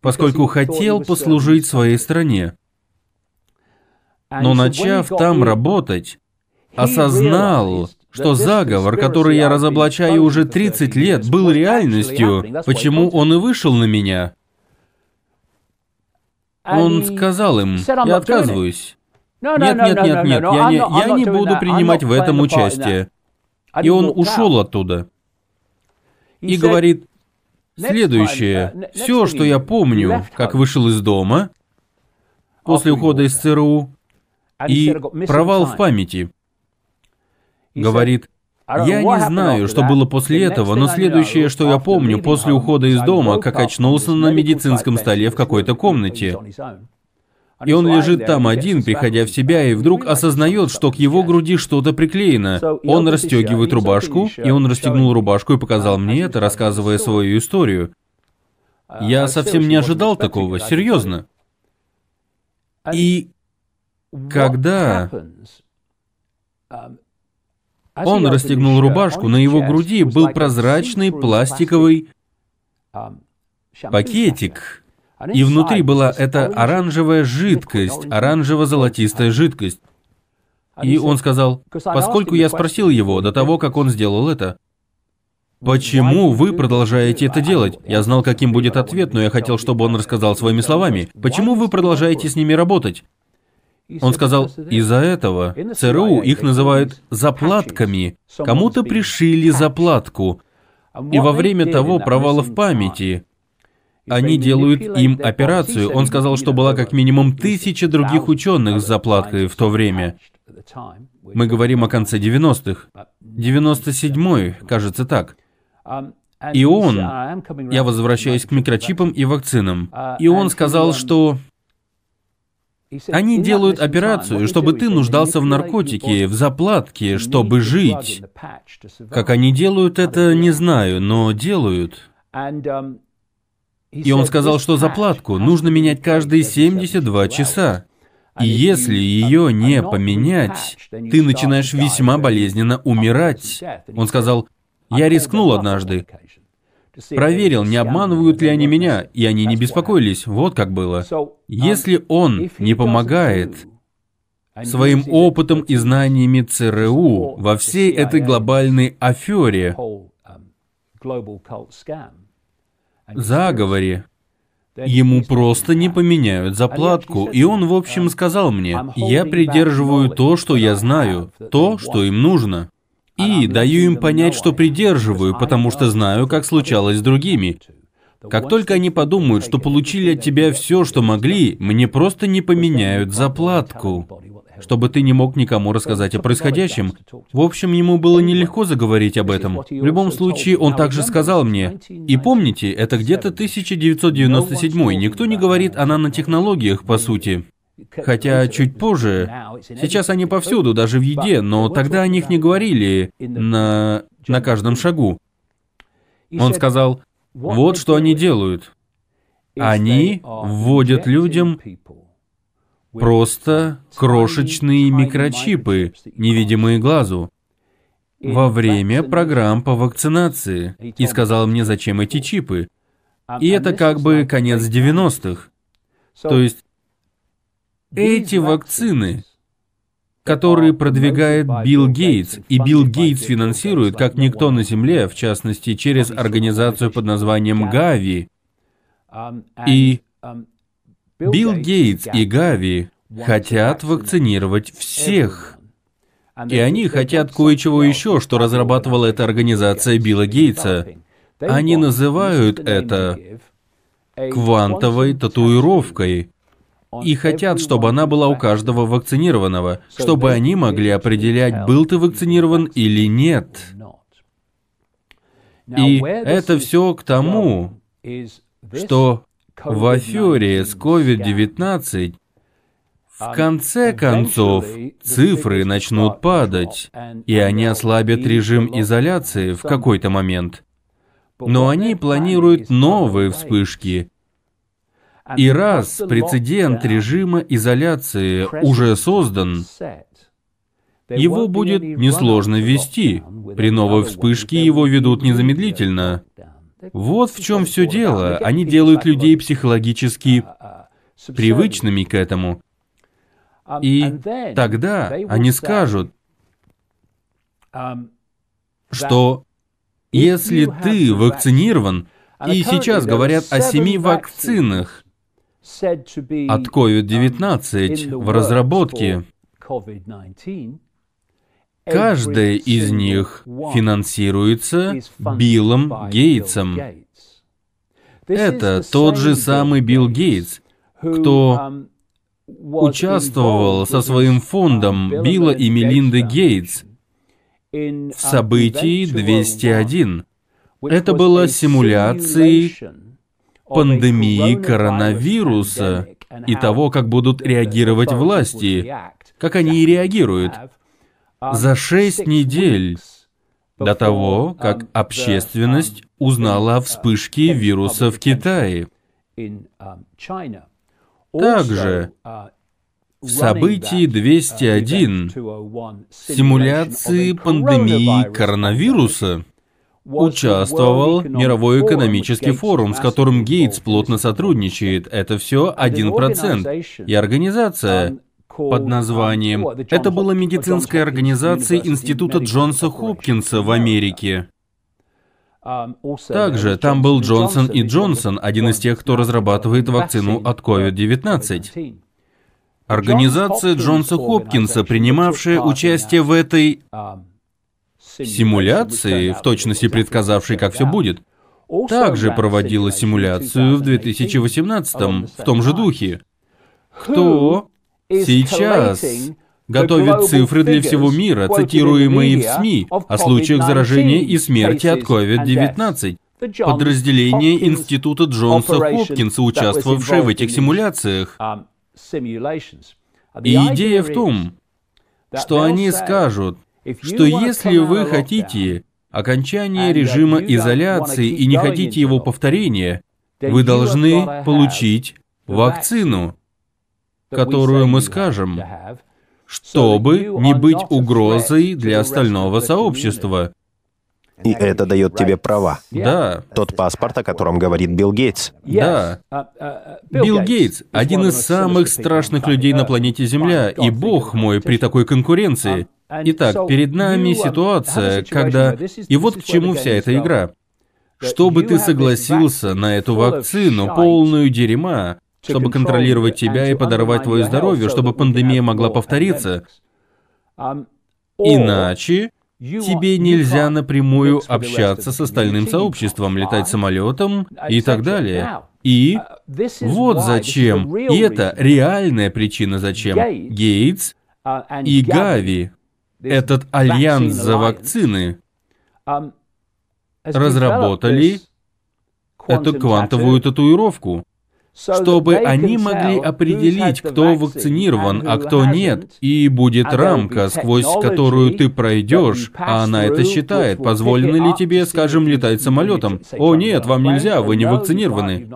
поскольку хотел послужить своей стране. Но начав там работать, осознал, что заговор, который я разоблачаю уже 30 лет, был реальностью, почему он и вышел на меня. Он сказал им, я отказываюсь. Нет, нет, нет, нет, я не, я не буду принимать в этом участие. И он ушел оттуда. И говорит, Следующее. Все, что я помню, как вышел из дома, после ухода из ЦРУ, и провал в памяти. Говорит, я не знаю, что было после этого, но следующее, что я помню, после ухода из дома, как очнулся на медицинском столе в какой-то комнате. И он лежит там один, приходя в себя, и вдруг осознает, что к его груди что-то приклеено. Он расстегивает рубашку, и он расстегнул рубашку и показал мне это, рассказывая свою историю. Я совсем не ожидал такого, серьезно. И когда он расстегнул рубашку, на его груди был прозрачный пластиковый пакетик, и внутри была эта оранжевая жидкость, оранжево-золотистая жидкость. И он сказал, поскольку я спросил его до того, как он сделал это, «Почему вы продолжаете это делать?» Я знал, каким будет ответ, но я хотел, чтобы он рассказал своими словами. «Почему вы продолжаете с ними работать?» Он сказал, из-за этого ЦРУ их называют заплатками. Кому-то пришили заплатку. И во время того провала в памяти они делают им операцию. Он сказал, что была как минимум тысяча других ученых с заплаткой в то время. Мы говорим о конце 90-х. 97-й, кажется так. И он, я возвращаюсь к микрочипам и вакцинам, и он сказал, что они делают операцию, чтобы ты нуждался в наркотике, в заплатке, чтобы жить. Как они делают это, не знаю, но делают. И он сказал, что заплатку нужно менять каждые 72 часа. И если ее не поменять, ты начинаешь весьма болезненно умирать. Он сказал, я рискнул однажды. Проверил, не обманывают ли они меня, и они не беспокоились. Вот как было. Если он не помогает своим опытом и знаниями ЦРУ во всей этой глобальной афере, заговоре. Ему просто не поменяют заплатку, и он, в общем, сказал мне, я придерживаю то, что я знаю, то, что им нужно. И даю им понять, что придерживаю, потому что знаю, как случалось с другими. Как только они подумают, что получили от тебя все, что могли, мне просто не поменяют заплатку чтобы ты не мог никому рассказать о происходящем. В общем, ему было нелегко заговорить об этом. В любом случае, он также сказал мне, и помните, это где-то 1997, никто не говорит о нанотехнологиях, по сути. Хотя чуть позже, сейчас они повсюду, даже в еде, но тогда о них не говорили на, на каждом шагу. Он сказал, вот что они делают. Они вводят людям Просто крошечные микрочипы, невидимые глазу, во время программ по вакцинации. И сказал мне, зачем эти чипы. И это как бы конец 90-х. То есть эти вакцины, которые продвигает Билл Гейтс, и Билл Гейтс финансирует, как никто на Земле, в частности, через организацию под названием Гави. И Билл Гейтс и Гави хотят вакцинировать всех. И они хотят кое-чего еще, что разрабатывала эта организация Билла Гейтса. Они называют это квантовой татуировкой и хотят, чтобы она была у каждого вакцинированного, чтобы они могли определять, был ты вакцинирован или нет. И это все к тому, что в афере с COVID-19 в конце концов цифры начнут падать, и они ослабят режим изоляции в какой-то момент. Но они планируют новые вспышки. И раз прецедент режима изоляции уже создан, его будет несложно ввести. При новой вспышке его ведут незамедлительно. Вот в чем все дело. Они делают людей психологически привычными к этому. И тогда они скажут, что если ты вакцинирован, и сейчас говорят о семи вакцинах от COVID-19 в разработке, каждая из них финансируется Биллом Гейтсом. Это тот же самый Билл Гейтс, кто участвовал со своим фондом Билла и Мелинды Гейтс в событии 201. Это было симуляцией пандемии коронавируса и того, как будут реагировать власти, как они и реагируют. За шесть недель до того, как общественность узнала о вспышке вируса в Китае. Также в событии 201 симуляции пандемии коронавируса участвовал Мировой экономический форум, с которым Гейтс плотно сотрудничает. Это все 1%. И организация под названием... Это была медицинская организация Института Джонса Хопкинса в Америке. Также там был Джонсон и Джонсон, один из тех, кто разрабатывает вакцину от COVID-19. Организация Джонса Хопкинса, принимавшая участие в этой симуляции, в точности предсказавшей, как все будет, также проводила симуляцию в 2018 в том же духе. Кто сейчас готовит цифры для всего мира, цитируемые в СМИ, о случаях заражения и смерти от COVID-19? Подразделение Института Джонса Хопкинса, участвовавшее в этих симуляциях. И идея в том, что они скажут, что если вы хотите окончания режима изоляции и не хотите его повторения, вы должны получить вакцину, которую мы скажем, чтобы не быть угрозой для остального сообщества. И это дает тебе права. Да. Тот паспорт, о котором говорит Билл Гейтс. Да. Билл Гейтс – один из самых страшных людей на планете Земля, и бог мой при такой конкуренции. Итак, перед нами ситуация, когда... И вот к чему вся эта игра. Чтобы ты согласился на эту вакцину, полную дерьма, чтобы контролировать тебя и подорвать твое здоровье, чтобы пандемия могла повториться. Иначе тебе нельзя напрямую общаться с остальным сообществом, летать самолетом и так далее. И вот зачем, и это реальная причина зачем, Гейтс и Гави, этот альянс за вакцины, разработали эту квантовую татуировку чтобы они могли определить, кто вакцинирован, а кто нет, и будет рамка, сквозь которую ты пройдешь, а она это считает, позволено ли тебе, скажем, летать самолетом. О нет, вам нельзя, вы не вакцинированы.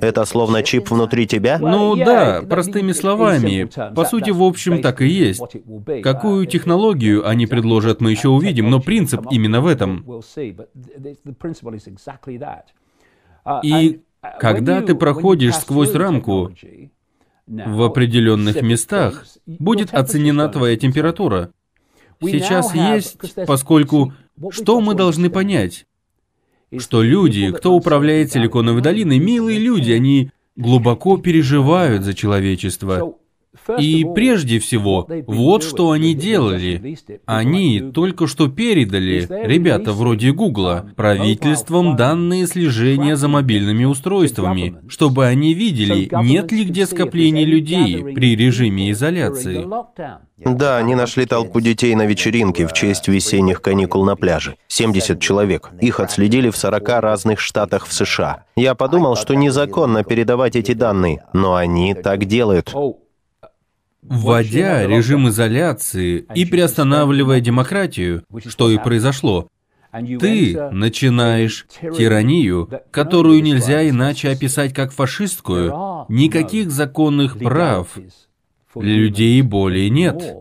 Это словно чип внутри тебя? Ну да, простыми словами. По сути, в общем, так и есть. Какую технологию они предложат, мы еще увидим, но принцип именно в этом. И Когда ты проходишь сквозь рамку в определенных местах, будет оценена твоя температура. Сейчас есть, поскольку что мы должны понять? Что люди, кто управляет Силиконовой долиной, милые люди, они глубоко переживают за человечество. И прежде всего, вот что они делали. Они только что передали, ребята вроде Гугла, правительством данные слежения за мобильными устройствами, чтобы они видели, нет ли где скоплений людей при режиме изоляции. Да, они нашли толпу детей на вечеринке в честь весенних каникул на пляже. 70 человек. Их отследили в 40 разных штатах в США. Я подумал, что незаконно передавать эти данные, но они так делают. Вводя режим изоляции и приостанавливая демократию, что и произошло, ты начинаешь тиранию, которую нельзя иначе описать как фашистскую. Никаких законных прав людей более нет.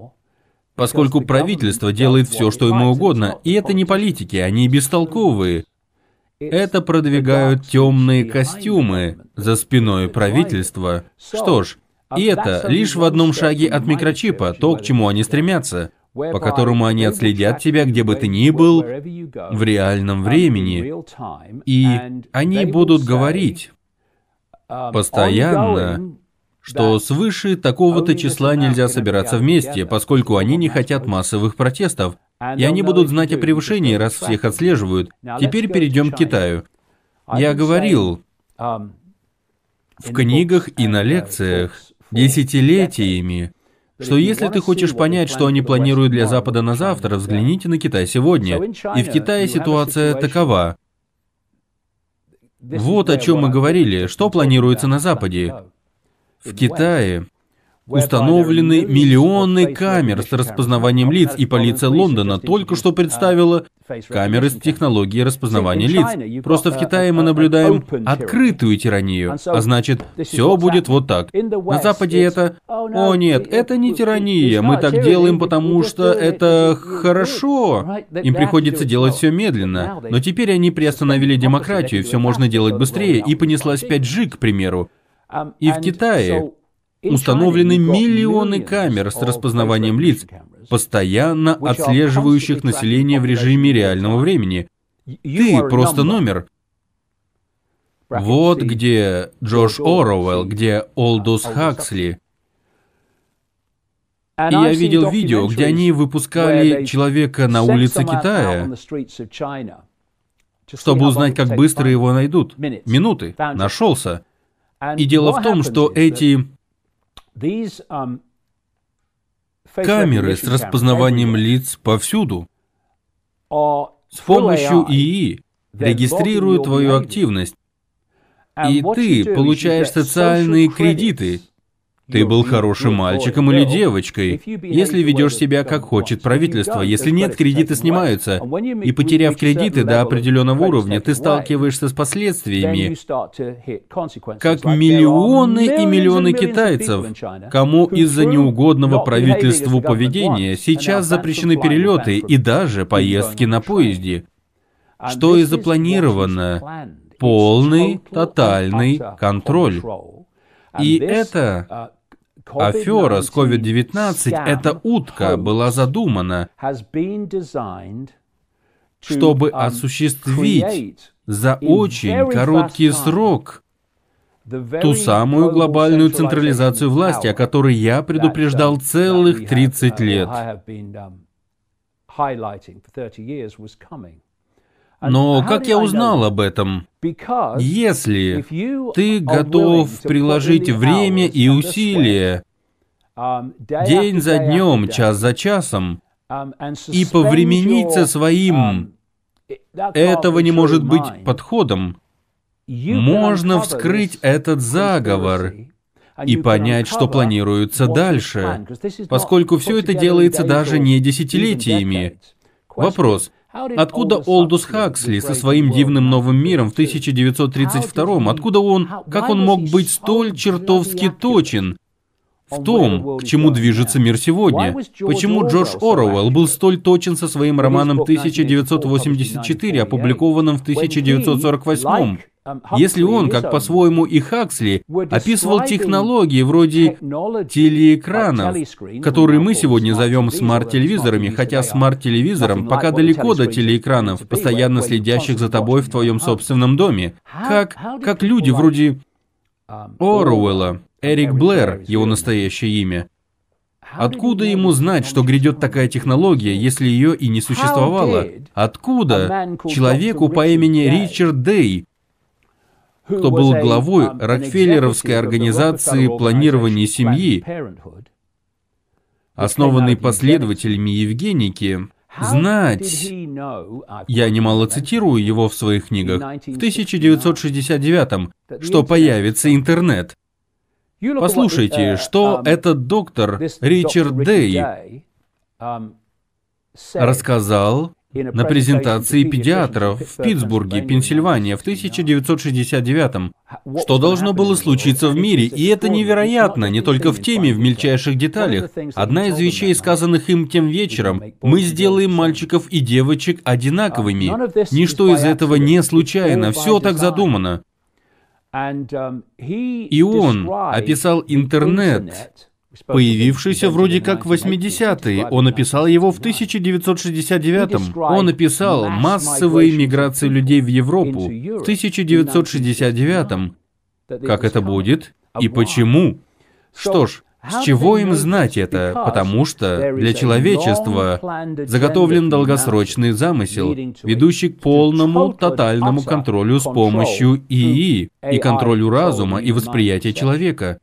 Поскольку правительство делает все, что ему угодно, и это не политики, они бестолковые. Это продвигают темные костюмы за спиной правительства. Что ж, и это лишь в одном шаге от микрочипа, то, к чему они стремятся, по которому они отследят тебя, где бы ты ни был, в реальном времени. И они будут говорить постоянно, что свыше такого-то числа нельзя собираться вместе, поскольку они не хотят массовых протестов, и они будут знать о превышении, раз всех отслеживают. Теперь перейдем к Китаю. Я говорил в книгах и на лекциях десятилетиями, что если ты хочешь понять, что они планируют для Запада на завтра, взгляните на Китай сегодня. И в Китае ситуация такова. Вот о чем мы говорили, что планируется на Западе. В Китае Установлены миллионы камер с распознаванием лиц, и полиция Лондона только что представила камеры с технологией распознавания лиц. Просто в Китае мы наблюдаем открытую тиранию, а значит, все будет вот так. На Западе это «О нет, это не тирания, мы так делаем, потому что это хорошо». Им приходится делать все медленно, но теперь они приостановили демократию, все можно делать быстрее, и понеслась 5G, к примеру. И в Китае установлены миллионы камер с распознаванием лиц, постоянно отслеживающих население в режиме реального времени. Ты просто номер. Вот где Джош Оруэлл, где Олдус Хаксли. И я видел видео, где они выпускали человека на улице Китая, чтобы узнать, как быстро его найдут. Минуты. Нашелся. И дело в том, что эти Камеры с распознаванием лиц повсюду. С помощью ИИ регистрируют твою активность, и ты получаешь социальные кредиты ты был хорошим мальчиком или девочкой, если ведешь себя как хочет правительство. Если нет, кредиты снимаются. И потеряв кредиты до определенного уровня, ты сталкиваешься с последствиями, как миллионы и миллионы китайцев, кому из-за неугодного правительству поведения сейчас запрещены перелеты и даже поездки на поезде. Что и запланировано. Полный, тотальный контроль. И это Афера с COVID-19, эта утка была задумана, чтобы осуществить за очень короткий срок ту самую глобальную централизацию власти, о которой я предупреждал целых 30 лет. Но как я узнал об этом? Если ты готов приложить время и усилия день за днем, час за часом, и повременить со своим «этого не может быть подходом», можно вскрыть этот заговор и понять, что планируется дальше, поскольку все это делается даже не десятилетиями. Вопрос, Откуда Олдус Хаксли со своим дивным новым миром в 1932 Откуда он, как он мог быть столь чертовски точен в том, к чему движется мир сегодня? Почему Джордж Оруэлл был столь точен со своим романом 1984, опубликованным в 1948? Если он, как по-своему и Хаксли, описывал технологии вроде телеэкранов, которые мы сегодня зовем смарт-телевизорами, хотя смарт-телевизором пока далеко до телеэкранов, постоянно следящих за тобой в твоем собственном доме, как, как люди вроде Оруэлла, Эрик Блэр, его настоящее имя, Откуда ему знать, что грядет такая технология, если ее и не существовало? Откуда человеку по имени Ричард Дэй, кто был главой Рокфеллеровской организации планирования семьи, основанной последователями Евгеники, знать, я немало цитирую его в своих книгах, в 1969-м, что появится интернет. Послушайте, uh, что um, этот доктор Ричард Дэй рассказал на презентации педиатров в Питтсбурге, Пенсильвания в 1969-м. Что должно было случиться в мире, и это невероятно, не только в теме, в мельчайших деталях. Одна из вещей, сказанных им тем вечером, мы сделаем мальчиков и девочек одинаковыми. Ничто из этого не случайно, все так задумано. Um, И он описал интернет, появившийся вроде как в 80-е. Он описал его в 1969-м. Он описал массовые миграции людей в Европу в 1969-м. Как это будет и почему? Что ж, с чего им знать это? Потому что для человечества заготовлен долгосрочный замысел, ведущий к полному тотальному контролю с помощью ИИ и контролю разума и восприятия человека.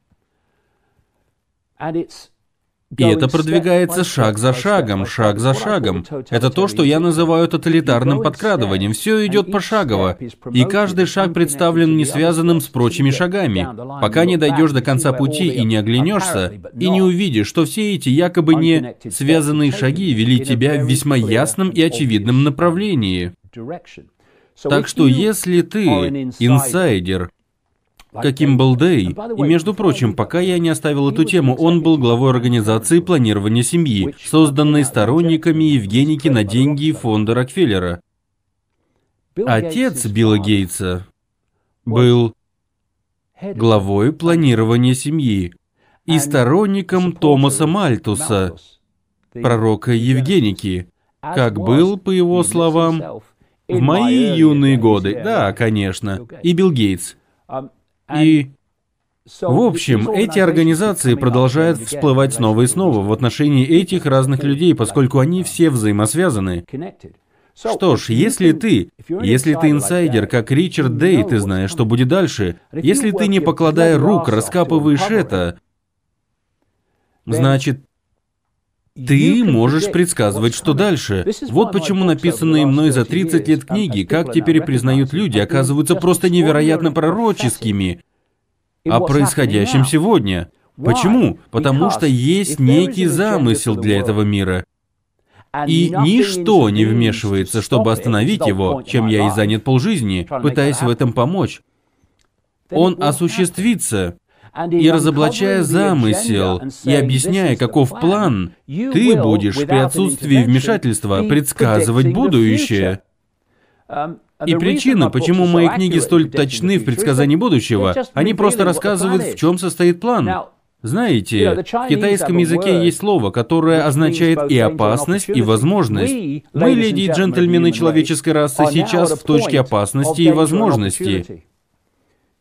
И это продвигается шаг за шагом, шаг за шагом. Это то, что я называю тоталитарным подкрадыванием. Все идет пошагово, и каждый шаг представлен не связанным с прочими шагами. Пока не дойдешь до конца пути и не оглянешься, и не увидишь, что все эти якобы не связанные шаги вели тебя в весьма ясном и очевидном направлении. Так что если ты инсайдер, каким был Дэй. И, между прочим, пока я не оставил эту тему, он был главой организации планирования семьи, созданной сторонниками Евгеники на деньги фонда Рокфеллера. Отец Билла Гейтса был главой планирования семьи и сторонником Томаса Мальтуса, пророка Евгеники, как был, по его словам, в мои юные годы. Да, конечно. И Билл Гейтс. И в общем, эти организации продолжают всплывать снова и снова в отношении этих разных людей, поскольку они все взаимосвязаны. Что ж, если ты, если ты инсайдер, как Ричард Дэй, ты знаешь, что будет дальше. Если ты, не покладая рук, раскапываешь это, значит, ты можешь предсказывать, что дальше. Вот почему написанные мной за 30 лет книги, как теперь признают люди, оказываются просто невероятно пророческими о происходящем сегодня. Почему? Потому что есть некий замысел для этого мира. И ничто не вмешивается, чтобы остановить его, чем я и занят полжизни, пытаясь в этом помочь. Он осуществится, и разоблачая замысел и объясняя, каков план, ты будешь при отсутствии вмешательства предсказывать будущее. Um, и причина, почему мои книги столь точны в предсказании будущего, они просто рассказывают, в чем состоит план. Знаете, в китайском языке есть слово, которое означает и опасность, и возможность. Мы, леди и джентльмены человеческой расы, сейчас в точке опасности и возможности.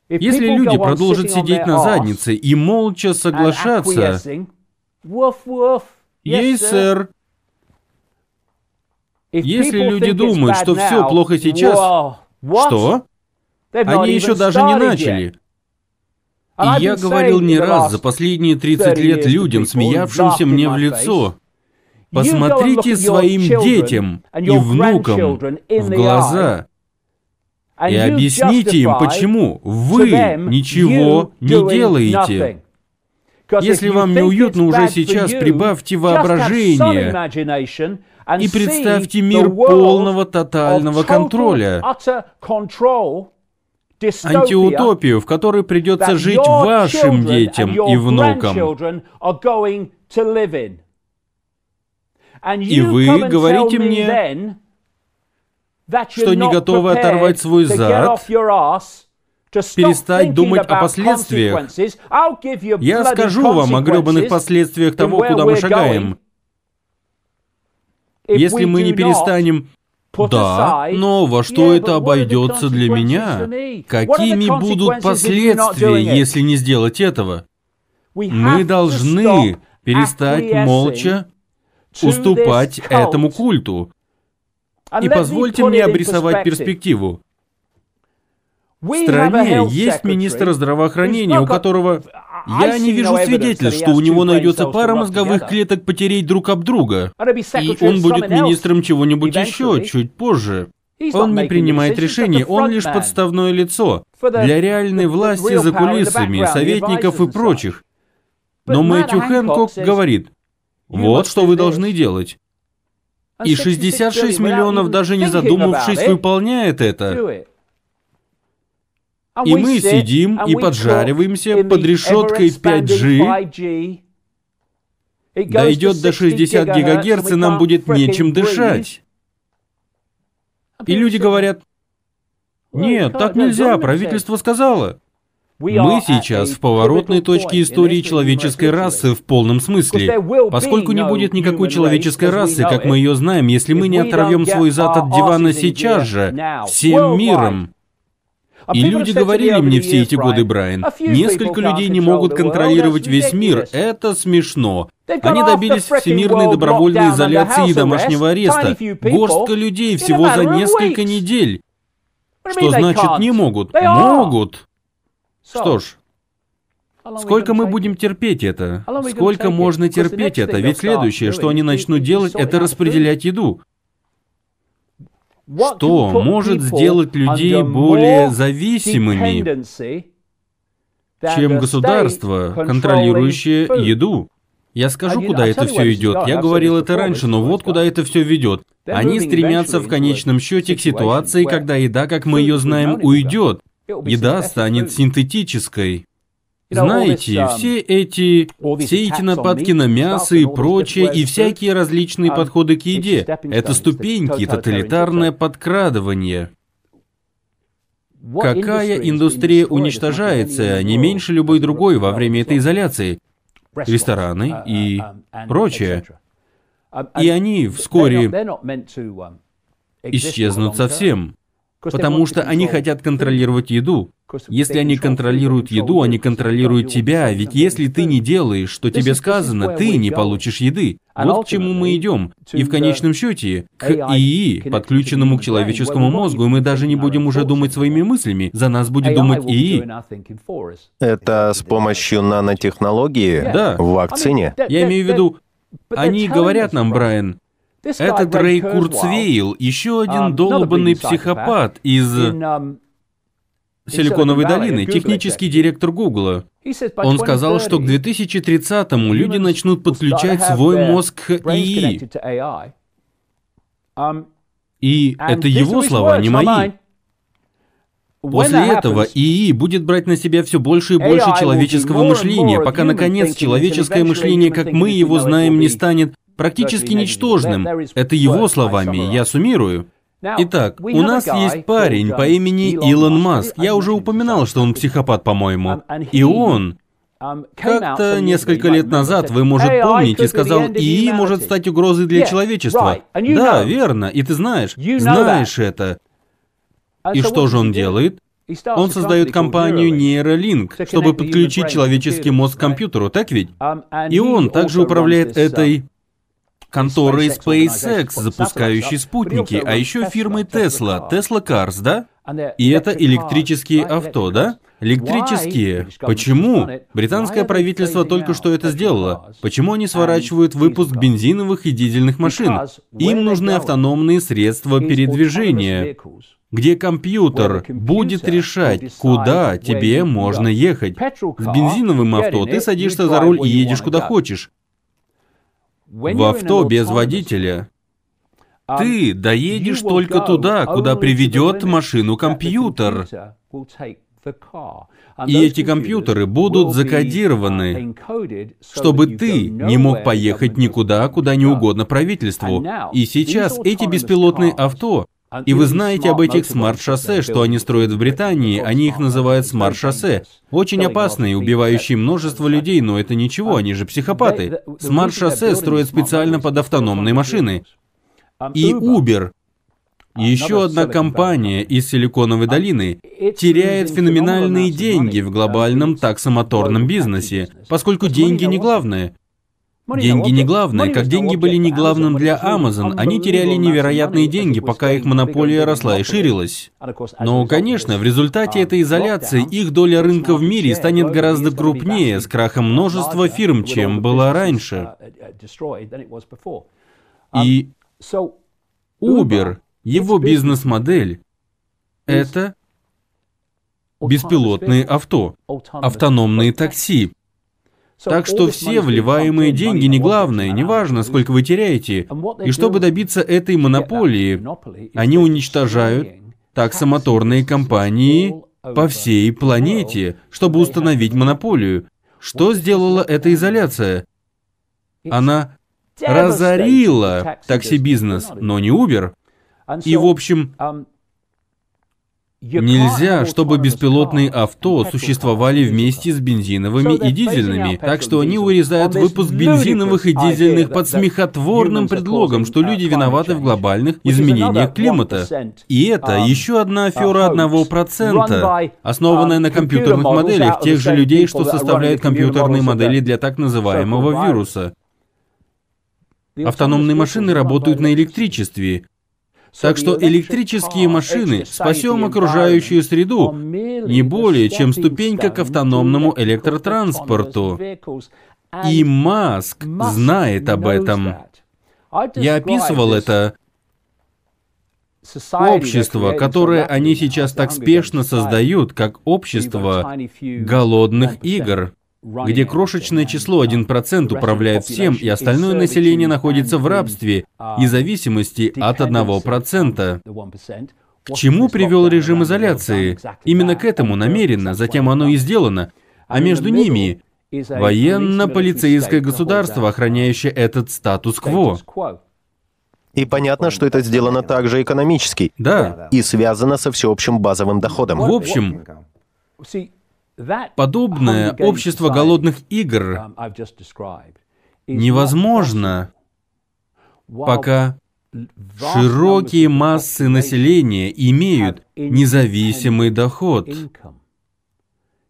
Если люди продолжат сидеть на заднице и молча соглашаться... Ей, сэр. Если люди думают, что все плохо сейчас... Что? Они еще даже не начали. И я говорил не раз за последние 30 лет людям, смеявшимся мне в лицо. Посмотрите своим детям и внукам в глаза и объясните им, почему вы ничего не делаете. Если вам неуютно уже сейчас, прибавьте воображение и представьте мир полного тотального контроля. Антиутопию, в которой придется жить вашим детям и внукам. И вы говорите мне, что не готовы оторвать свой зад перестать думать о последствиях. Я скажу вам о гребаных последствиях того, куда мы шагаем. Если мы не перестанем да, но во что это обойдется для меня? Какими будут последствия, если не сделать этого? Мы должны перестать молча уступать этому культу. И позвольте мне обрисовать перспективу. В стране есть министр здравоохранения, у которого я не вижу свидетельств, что у него найдется пара мозговых клеток потереть друг об друга. И он будет министром чего-нибудь еще, чуть позже. Он не принимает решений, он лишь подставное лицо для реальной власти за кулисами, советников и прочих. Но Мэтью Хэнкок говорит, вот что вы должны делать. И 66 миллионов, даже не задумавшись, выполняет это. И мы сидим и поджариваемся под решеткой 5G. Дойдет до 60 гигагерц, и нам будет нечем дышать. И люди говорят, нет, так нельзя, правительство сказало. Мы сейчас в поворотной точке истории человеческой расы в полном смысле. Поскольку не будет никакой человеческой расы, как мы ее знаем, если мы не оторвем свой зад от дивана сейчас же, всем миром, и люди говорили мне все эти годы, Брайан, несколько людей не могут контролировать весь мир. Это смешно. Они добились всемирной добровольной изоляции и домашнего ареста. Горстка людей всего за несколько недель. Что значит не могут? Могут. Что ж, Сколько мы будем терпеть это? Сколько можно терпеть это? Ведь следующее, что они начнут делать, это распределять еду. Что может сделать людей более зависимыми, чем государство, контролирующее еду? Я скажу, куда это все идет. Я говорил это раньше, но вот куда это все ведет. Они стремятся в конечном счете к ситуации, когда еда, как мы ее знаем, уйдет. Еда станет синтетической. Знаете, все эти, все эти нападки на мясо и прочее, и всякие различные подходы к еде, это ступеньки, тоталитарное подкрадывание. Какая индустрия уничтожается не меньше любой другой во время этой изоляции? Рестораны и прочее. И они вскоре исчезнут совсем. Потому что они хотят контролировать еду. Если они контролируют еду, они контролируют тебя, ведь если ты не делаешь, что тебе сказано, ты не получишь еды. Вот к чему мы идем. И в конечном счете, к ИИ, подключенному к человеческому мозгу, мы даже не будем уже думать своими мыслями, за нас будет думать ИИ. Это с помощью нанотехнологии? Да. В вакцине? Я имею в виду, они говорят нам, Брайан, этот Рэй Курцвейл, еще один долбанный психопат из Силиконовой долины, технический директор Гугла. Он сказал, что к 2030-му люди начнут подключать свой мозг к ИИ. И это его слова, не мои. После этого ИИ будет брать на себя все больше и больше человеческого мышления, пока, наконец, человеческое мышление, как мы его знаем, не станет практически ничтожным. Это его словами, я суммирую. Итак, у нас есть парень по имени Илон Маск. Я уже упоминал, что он психопат, по-моему. И он как-то несколько лет назад, вы, может, помните, сказал, ИИ может стать угрозой для человечества. Да, верно, и ты знаешь, знаешь это. И что же он делает? Он создает компанию Neuralink, чтобы подключить человеческий мозг к компьютеру, так ведь? И он также управляет этой конторой SpaceX, запускающей спутники, а еще фирмой Tesla, Tesla Cars, да? И это электрические авто, да? Электрические. Почему? Британское правительство только что это сделало. Почему они сворачивают выпуск бензиновых и дизельных машин? Им нужны автономные средства передвижения, где компьютер будет решать, куда тебе можно ехать. С бензиновым авто ты садишься за руль и едешь куда хочешь в авто без водителя, ты доедешь только туда, куда приведет машину компьютер. И эти компьютеры будут закодированы, чтобы ты не мог поехать никуда, куда не угодно правительству. И сейчас эти беспилотные авто И вы знаете об этих смарт-шоссе, что они строят в Британии, они их называют смарт-шоссе. Очень опасные, убивающие множество людей, но это ничего, они же психопаты. Смарт-шоссе строят специально под автономные машины. И Uber, еще одна компания из Силиконовой долины теряет феноменальные деньги в глобальном таксомоторном бизнесе, поскольку деньги не главное. Деньги не главное. Как деньги были не главным для Amazon, они теряли невероятные деньги, пока их монополия росла и ширилась. Но, конечно, в результате этой изоляции их доля рынка в мире станет гораздо крупнее с крахом множества фирм, чем была раньше. И Uber, его бизнес-модель, это беспилотные авто, автономные такси, так что все вливаемые деньги не главное, не важно, сколько вы теряете. И чтобы добиться этой монополии, они уничтожают таксомоторные компании по всей планете, чтобы установить монополию. Что сделала эта изоляция? Она разорила такси-бизнес, но не Uber. И, в общем, Нельзя, чтобы беспилотные авто существовали вместе с бензиновыми и дизельными, так что они урезают выпуск бензиновых и дизельных под смехотворным предлогом, что люди виноваты в глобальных изменениях климата. И это еще одна афера одного процента, основанная на компьютерных моделях тех же людей, что составляют компьютерные модели для так называемого вируса. Автономные машины работают на электричестве, так что электрические машины спасем окружающую среду не более, чем ступенька к автономному электротранспорту. И Маск знает об этом. Я описывал это общество, которое они сейчас так спешно создают, как общество голодных игр где крошечное число 1% управляет всем, и остальное население находится в рабстве и зависимости от 1%. К чему привел режим изоляции? Именно к этому намеренно, затем оно и сделано. А между ними военно-полицейское государство, охраняющее этот статус-кво. И понятно, что это сделано также экономически. Да. И связано со всеобщим базовым доходом. В общем, Подобное общество голодных игр невозможно, пока широкие массы населения имеют независимый доход.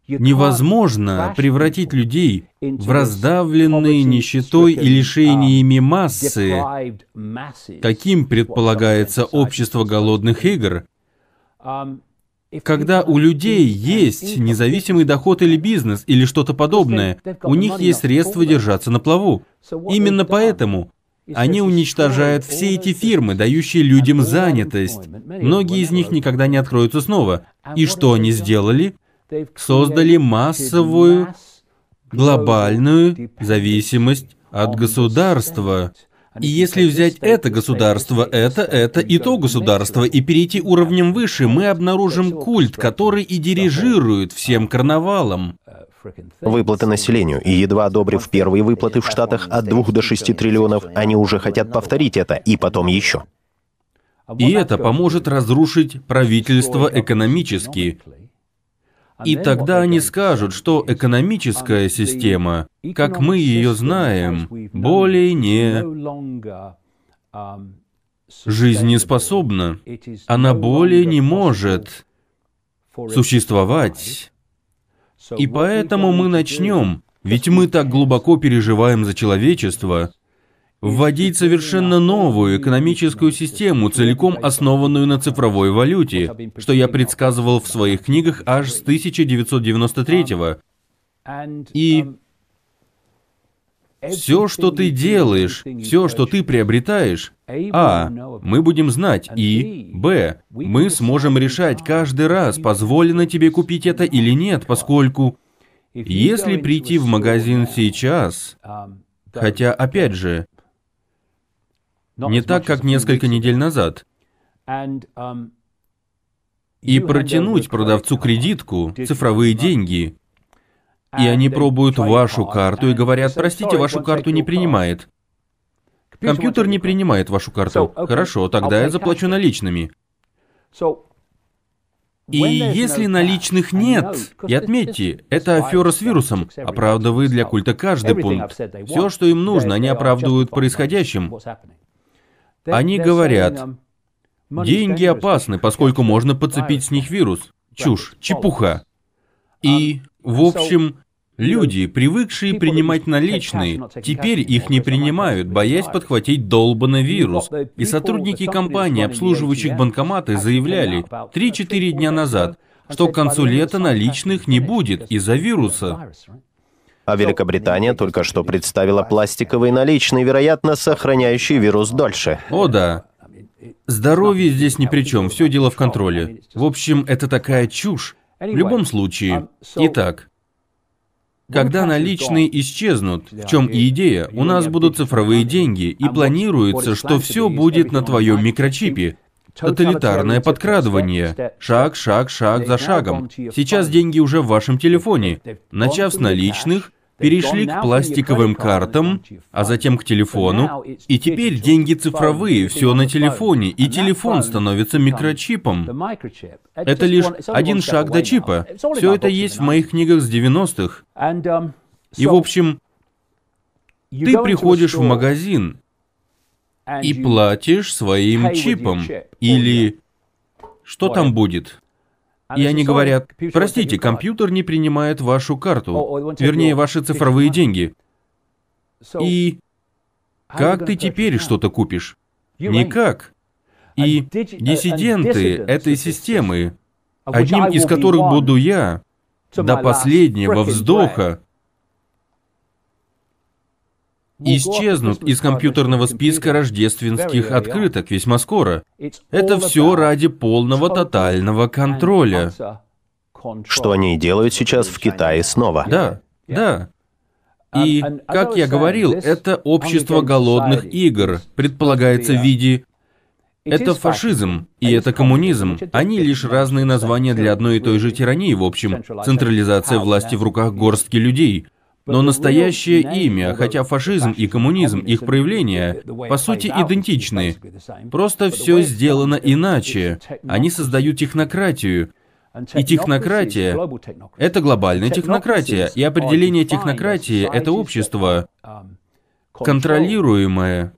Невозможно превратить людей в раздавленные нищетой и лишениями массы, каким предполагается общество голодных игр, когда у людей есть независимый доход или бизнес, или что-то подобное, у них есть средства держаться на плаву. Именно поэтому они уничтожают все эти фирмы, дающие людям занятость. Многие из них никогда не откроются снова. И что они сделали? Создали массовую, глобальную зависимость от государства. И если взять это государство, это, это и то государство, и перейти уровнем выше, мы обнаружим культ, который и дирижирует всем карнавалом. Выплаты населению, и едва одобрив первые выплаты в Штатах от 2 до 6 триллионов, они уже хотят повторить это, и потом еще. И это поможет разрушить правительство экономически, и тогда они скажут, что экономическая система, как мы ее знаем, более не жизнеспособна. Она более не может существовать. И поэтому мы начнем, ведь мы так глубоко переживаем за человечество, вводить совершенно новую экономическую систему, целиком основанную на цифровой валюте, что я предсказывал в своих книгах аж с 1993 -го. И все, что ты делаешь, все, что ты приобретаешь, а, мы будем знать, и, б, мы сможем решать каждый раз, позволено тебе купить это или нет, поскольку, если прийти в магазин сейчас, хотя, опять же, не так, как несколько недель назад. Um, И протянуть продавцу кредитку, цифровые деньги. И они пробуют вашу карту и говорят, простите, вашу карту не принимает. Компьютер не принимает вашу карту. Хорошо, тогда я заплачу наличными. И если наличных нет, и отметьте, это афера с вирусом, оправдывает для культа каждый пункт. Все, что им нужно, они оправдывают происходящим. Они говорят, деньги опасны, поскольку можно подцепить с них вирус. Чушь, чепуха. И, в общем, Люди, привыкшие принимать наличные, теперь их не принимают, боясь подхватить долбанный вирус. И сотрудники компании, обслуживающих банкоматы, заявляли 3-4 дня назад, что к концу лета наличных не будет из-за вируса. А Великобритания только что представила пластиковые наличные, вероятно, сохраняющие вирус дольше. О да. Здоровье здесь ни при чем, все дело в контроле. В общем, это такая чушь. В любом случае. Итак, когда наличные исчезнут, в чем и идея, у нас будут цифровые деньги, и планируется, что все будет на твоем микрочипе. Тоталитарное подкрадывание. Шаг, шаг, шаг за шагом. Сейчас деньги уже в вашем телефоне. Начав с наличных, перешли к пластиковым картам, а затем к телефону, и теперь деньги цифровые, все на телефоне, и телефон становится микрочипом. Это лишь один шаг до чипа. Все это есть в моих книгах с 90-х. И, в общем, ты приходишь в магазин и платишь своим чипом. Или что там будет? И они говорят, простите, компьютер не принимает вашу карту, вернее, ваши цифровые деньги. И как ты теперь что-то купишь? Никак. И диссиденты этой системы, одним из которых буду я, до последнего вздоха, исчезнут из компьютерного списка рождественских открыток весьма скоро. Это все ради полного тотального контроля. Что они делают сейчас в Китае снова. Да, да. И, как я говорил, это общество голодных игр предполагается в виде это фашизм, и это коммунизм. Они лишь разные названия для одной и той же тирании, в общем. Централизация власти в руках горстки людей. Но настоящее имя, хотя фашизм и коммунизм, их проявления, по сути, идентичны. Просто все сделано иначе. Они создают технократию. И технократия — это глобальная технократия. И определение технократии — это общество, контролируемое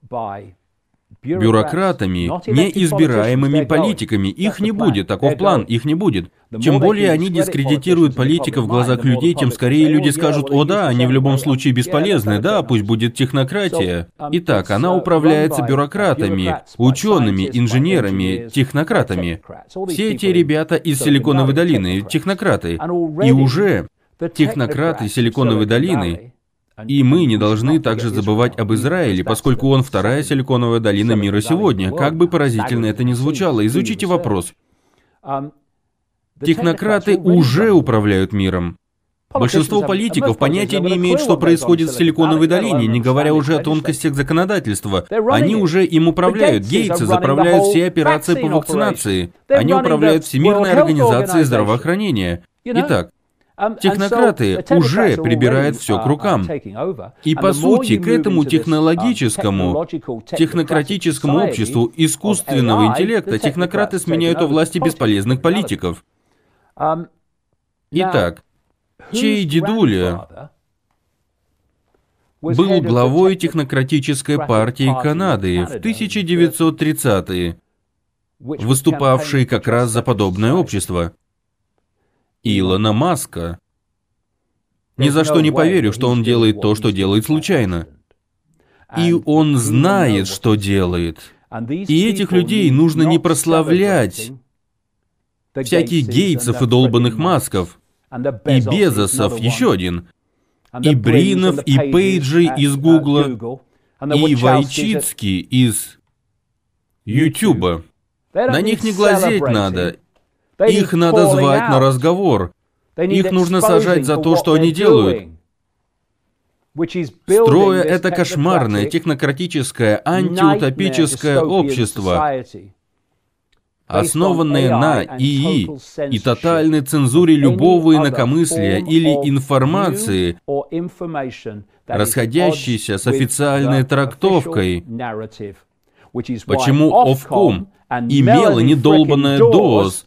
бюрократами, неизбираемыми политиками. Их не будет, таков план, их не будет. Чем более они дискредитируют политиков в глазах людей, тем скорее люди скажут, о да, они в любом случае бесполезны, да, пусть будет технократия. Итак, она управляется бюрократами, учеными, инженерами, технократами. Все эти ребята из Силиконовой долины, технократы. И уже технократы Силиконовой долины и мы не должны также забывать об Израиле, поскольку он вторая силиконовая долина мира сегодня. Как бы поразительно это ни звучало, изучите вопрос. Технократы уже управляют миром. Большинство политиков понятия не имеют, что происходит в Силиконовой долине, не говоря уже о тонкостях законодательства. Они уже им управляют. Гейтсы заправляют все операции по вакцинации. Они управляют Всемирной организацией здравоохранения. Итак, Технократы уже прибирают все к рукам. И по сути, к этому um, технологическому, технократическому обществу искусственного интеллекта технократы сменяют у власти бесполезных политиков. Um, Итак, чей дедуля был главой технократической партии Канады в 1930-е, выступавшей как раз за подобное общество? Илона Маска. Ни за что не поверю, что он делает то, что делает случайно. И он знает, что делает. И этих людей нужно не прославлять. Всяких Гейтсов и долбанных Масков. И Безосов, еще один. И Бринов, и Пейджи из Гугла. И Вайчицки из Ютуба. На них не глазеть надо. Их надо звать на разговор. Их нужно сажать за то, что они делают. Строя это кошмарное, технократическое, антиутопическое общество, основанное на ИИ и тотальной цензуре любого инакомыслия или информации, расходящейся с официальной трактовкой. Почему Ofcom и Мелани долбанная Доз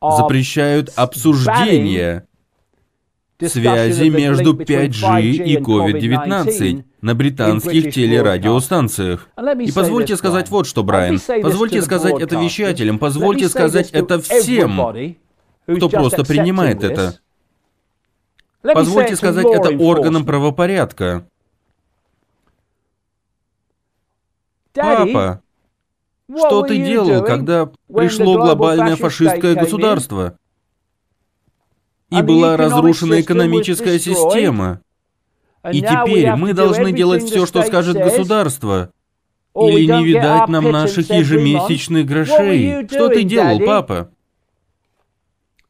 запрещают обсуждение связи между 5G и COVID-19 на британских телерадиостанциях. И позвольте сказать вот что, Брайан. Позвольте сказать это вещателям, позвольте сказать это всем, кто просто принимает это. Позвольте сказать это органам правопорядка. Папа, что ты делал, когда пришло глобальное фашистское государство? И была разрушена экономическая система. И теперь мы должны делать все, что скажет государство. Или не видать нам наших ежемесячных грошей. Что ты делал, папа?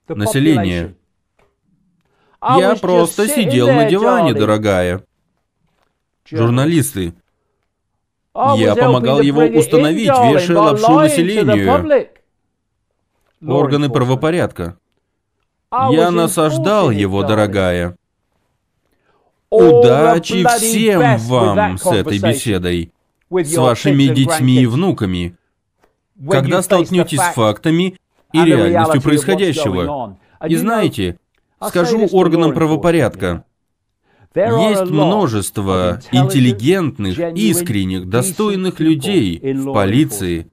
Население. Я просто сидел на диване, дорогая. Журналисты. Я помогал его установить, вешая лапшу населению. Органы правопорядка. Я насаждал его, дорогая. Удачи всем вам с этой беседой, с вашими детьми и внуками, когда столкнетесь с фактами и реальностью происходящего. И знаете, скажу органам правопорядка, есть множество интеллигентных, искренних, достойных людей в полиции,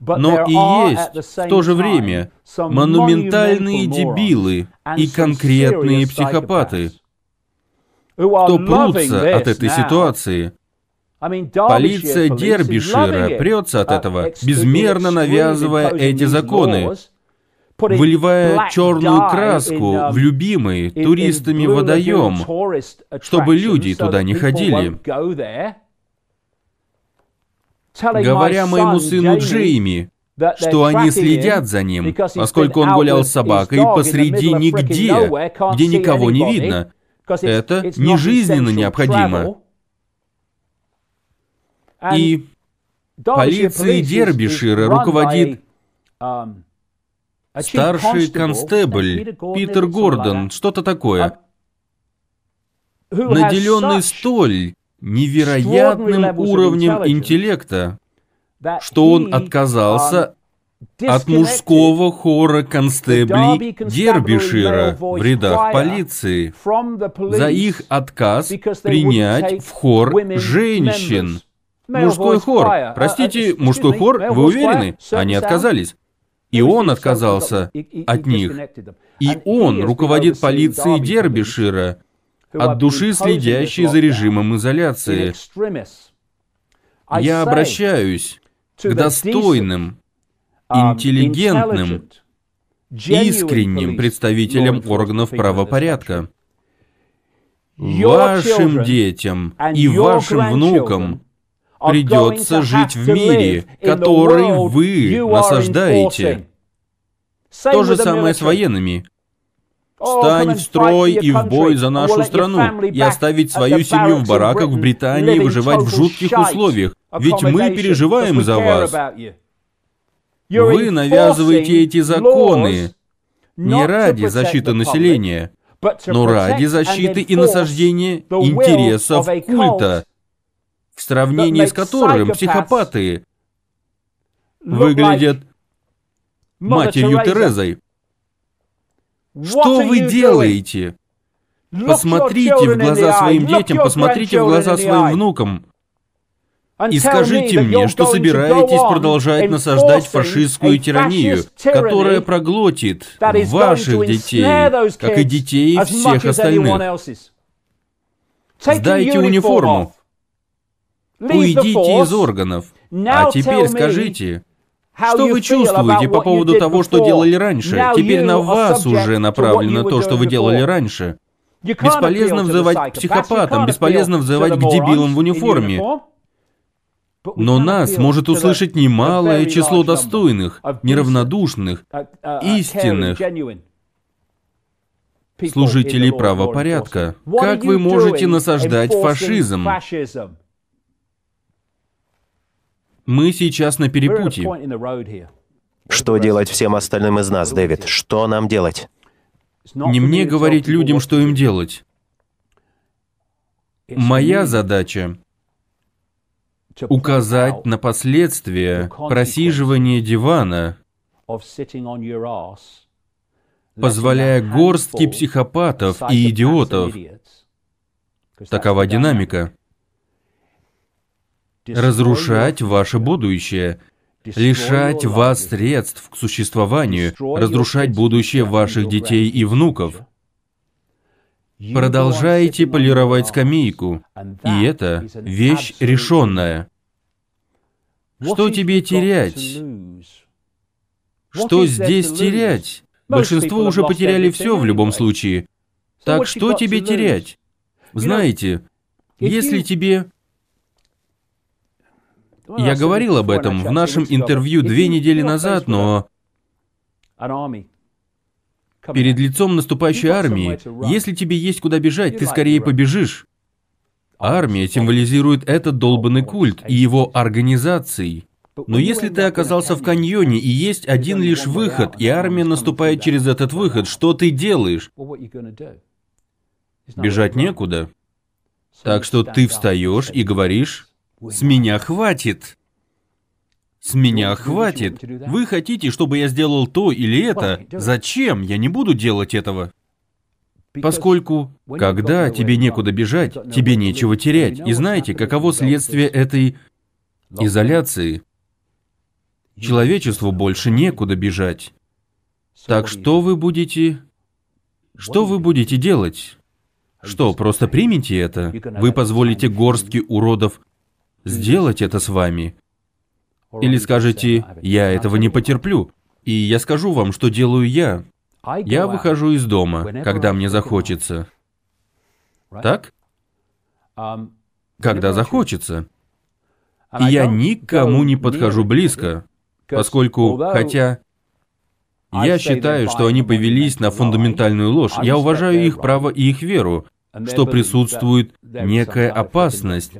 но и есть в то же время монументальные дебилы и конкретные психопаты, кто прутся от этой ситуации. Полиция Дербишира прется от этого, безмерно навязывая эти законы, выливая черную краску в любимый туристами водоем, чтобы люди туда не ходили. Говоря моему сыну Джейми, что они следят за ним, поскольку он гулял с собакой посреди нигде, где никого не видно. Это не жизненно необходимо. И полицией Дербишира руководит Старший констебль Питер Гордон, что-то такое. Наделенный столь невероятным уровнем интеллекта, что он отказался от мужского хора констеблей Дербишира в рядах полиции за их отказ принять в хор женщин. Мужской хор. Простите, мужской хор, вы уверены? Они отказались. И он отказался от них. И он руководит полицией Дербишира, от души следящей за режимом изоляции. Я обращаюсь к достойным, интеллигентным, искренним представителям органов правопорядка. Вашим детям и вашим внукам придется жить в мире, который вы насаждаете. То же самое с военными. Стань в строй и в бой за нашу страну, и оставить свою семью в бараках в Британии выживать в жутких условиях, ведь мы переживаем за вас. Вы навязываете эти законы не ради защиты населения, но ради защиты и насаждения интересов культа, в сравнении с которым психопаты выглядят матерью Терезой. Что вы делаете? Посмотрите в глаза своим детям, посмотрите в глаза своим внукам. И скажите мне, что собираетесь продолжать насаждать фашистскую тиранию, которая проглотит ваших детей, как и детей всех остальных. Сдайте униформу. Уйдите из органов. А теперь скажите, что вы чувствуете по поводу того, что делали раньше? Теперь на вас уже направлено то, что вы делали раньше. Бесполезно взывать к психопатам, бесполезно взывать к дебилам в униформе. Но нас может услышать немалое число достойных, неравнодушных, uh, истинных служителей правопорядка. Как вы можете насаждать фашизм? Мы сейчас на перепутье. Что делать всем остальным из нас, Дэвид? Что нам делать? Не мне говорить людям, что им делать. Моя задача указать на последствия просиживания дивана, позволяя горстке психопатов и идиотов, такова динамика, разрушать ваше будущее, лишать вас средств к существованию, разрушать будущее ваших детей и внуков. Продолжаете полировать скамейку, и это вещь решенная. Что тебе терять? Что здесь терять? Большинство уже потеряли все в любом случае. Так что тебе терять? Знаете, если тебе... Я говорил об этом в нашем интервью две недели назад, но перед лицом наступающей армии, если тебе есть куда бежать, ты скорее побежишь. Армия символизирует этот долбанный культ и его организации. But Но если ты оказался в каньоне и есть один лишь выход, и армия наступает через этот выход, что ты делаешь? Бежать некуда. Так что ты встаешь и говоришь, "We're «С меня хватит». С меня хватит. Вы хотите, чтобы я сделал то или это? Зачем? Я не буду делать этого. Поскольку, когда тебе некуда бежать, тебе нечего терять. И знаете, каково следствие этой изоляции? Человечеству больше некуда бежать. Так что вы будете... Что вы будете делать? Что, просто примите это? Вы позволите горстке уродов сделать это с вами? Или скажете, say, "I have a я choice"? этого не потерплю? И я скажу вам, что делаю я. Я выхожу из дома, когда мне захочется. Так? Когда захочется. И я никому не подхожу близко, поскольку, хотя я считаю, что они повелись на фундаментальную ложь, я уважаю их право и их веру, что присутствует некая опасность.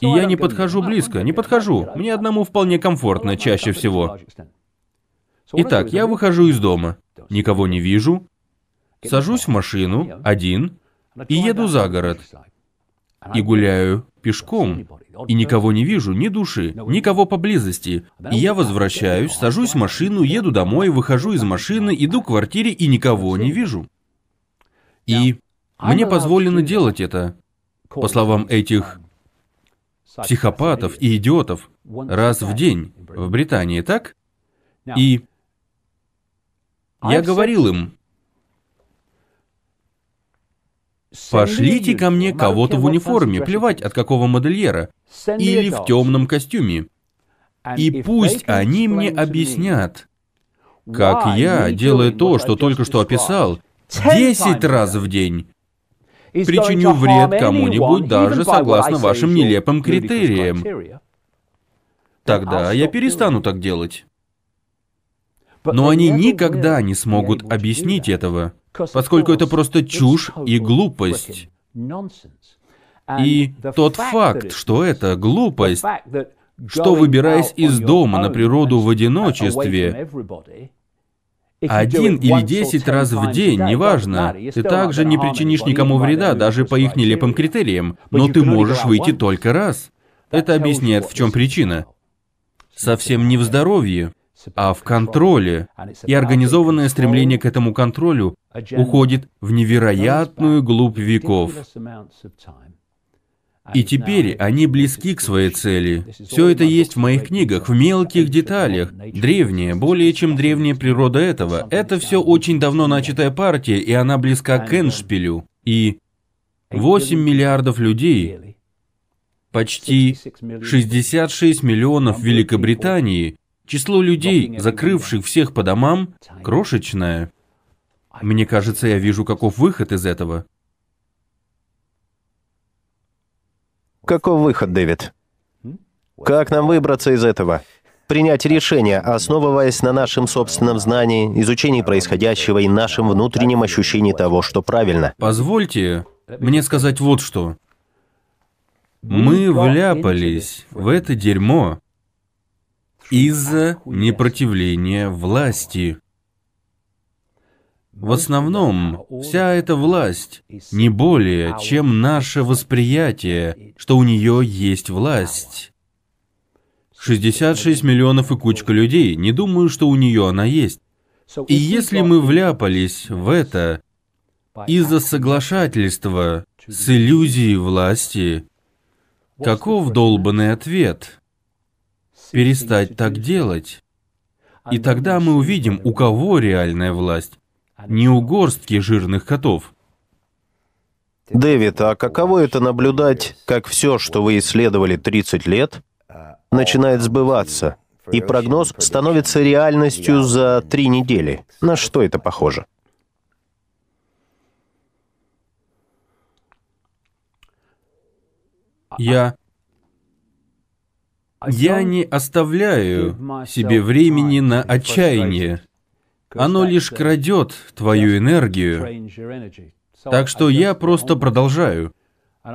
И я не подхожу близко, не подхожу. Мне одному вполне комфортно чаще всего. Итак, я выхожу из дома, никого не вижу, сажусь в машину, один, и еду за город, и гуляю пешком, и никого не вижу, ни души, никого поблизости. И я возвращаюсь, сажусь в машину, еду домой, выхожу из машины, иду к квартире и никого не вижу. И мне позволено делать это, по словам этих психопатов и идиотов, раз в день в Британии, так? И я говорил им, пошлите ко мне кого-то в униформе, плевать от какого модельера, или в темном костюме. И пусть они мне объяснят, как я, делая то, что только что описал, 10 раз в день, причиню вред кому-нибудь даже согласно вашим нелепым критериям. Тогда я перестану так делать. Но они никогда не смогут объяснить этого, поскольку это просто чушь и глупость. И тот факт, что это глупость, что выбираясь из дома на природу в одиночестве, один или десять раз в день, неважно, ты также не причинишь никому вреда, даже по их нелепым критериям, но ты можешь выйти только раз. Это объясняет, в чем причина. Совсем не в здоровье, а в контроле. И организованное стремление к этому контролю уходит в невероятную глубь веков. И теперь они близки к своей цели. Все это есть в моих книгах, в мелких деталях. Древняя, более чем древняя природа этого. Это все очень давно начатая партия, и она близка к Эншпилю. И 8 миллиардов людей, почти 66 миллионов в Великобритании, число людей, закрывших всех по домам, крошечное. Мне кажется, я вижу, каков выход из этого. Каков выход, Дэвид? Как нам выбраться из этого? Принять решение, основываясь на нашем собственном знании, изучении происходящего и нашем внутреннем ощущении того, что правильно. Позвольте мне сказать вот что. Мы вляпались в это дерьмо из-за непротивления власти. В основном, вся эта власть не более, чем наше восприятие, что у нее есть власть. 66 миллионов и кучка людей, не думаю, что у нее она есть. И если мы вляпались в это из-за соглашательства с иллюзией власти, каков долбанный ответ? Перестать так делать. И тогда мы увидим, у кого реальная власть. Не у горстки жирных котов. Дэвид, а каково это наблюдать, как все, что вы исследовали 30 лет, начинает сбываться, и прогноз становится реальностью за три недели? На что это похоже? Я... Я не оставляю себе времени на отчаяние. Оно лишь крадет твою энергию. Так что я просто продолжаю.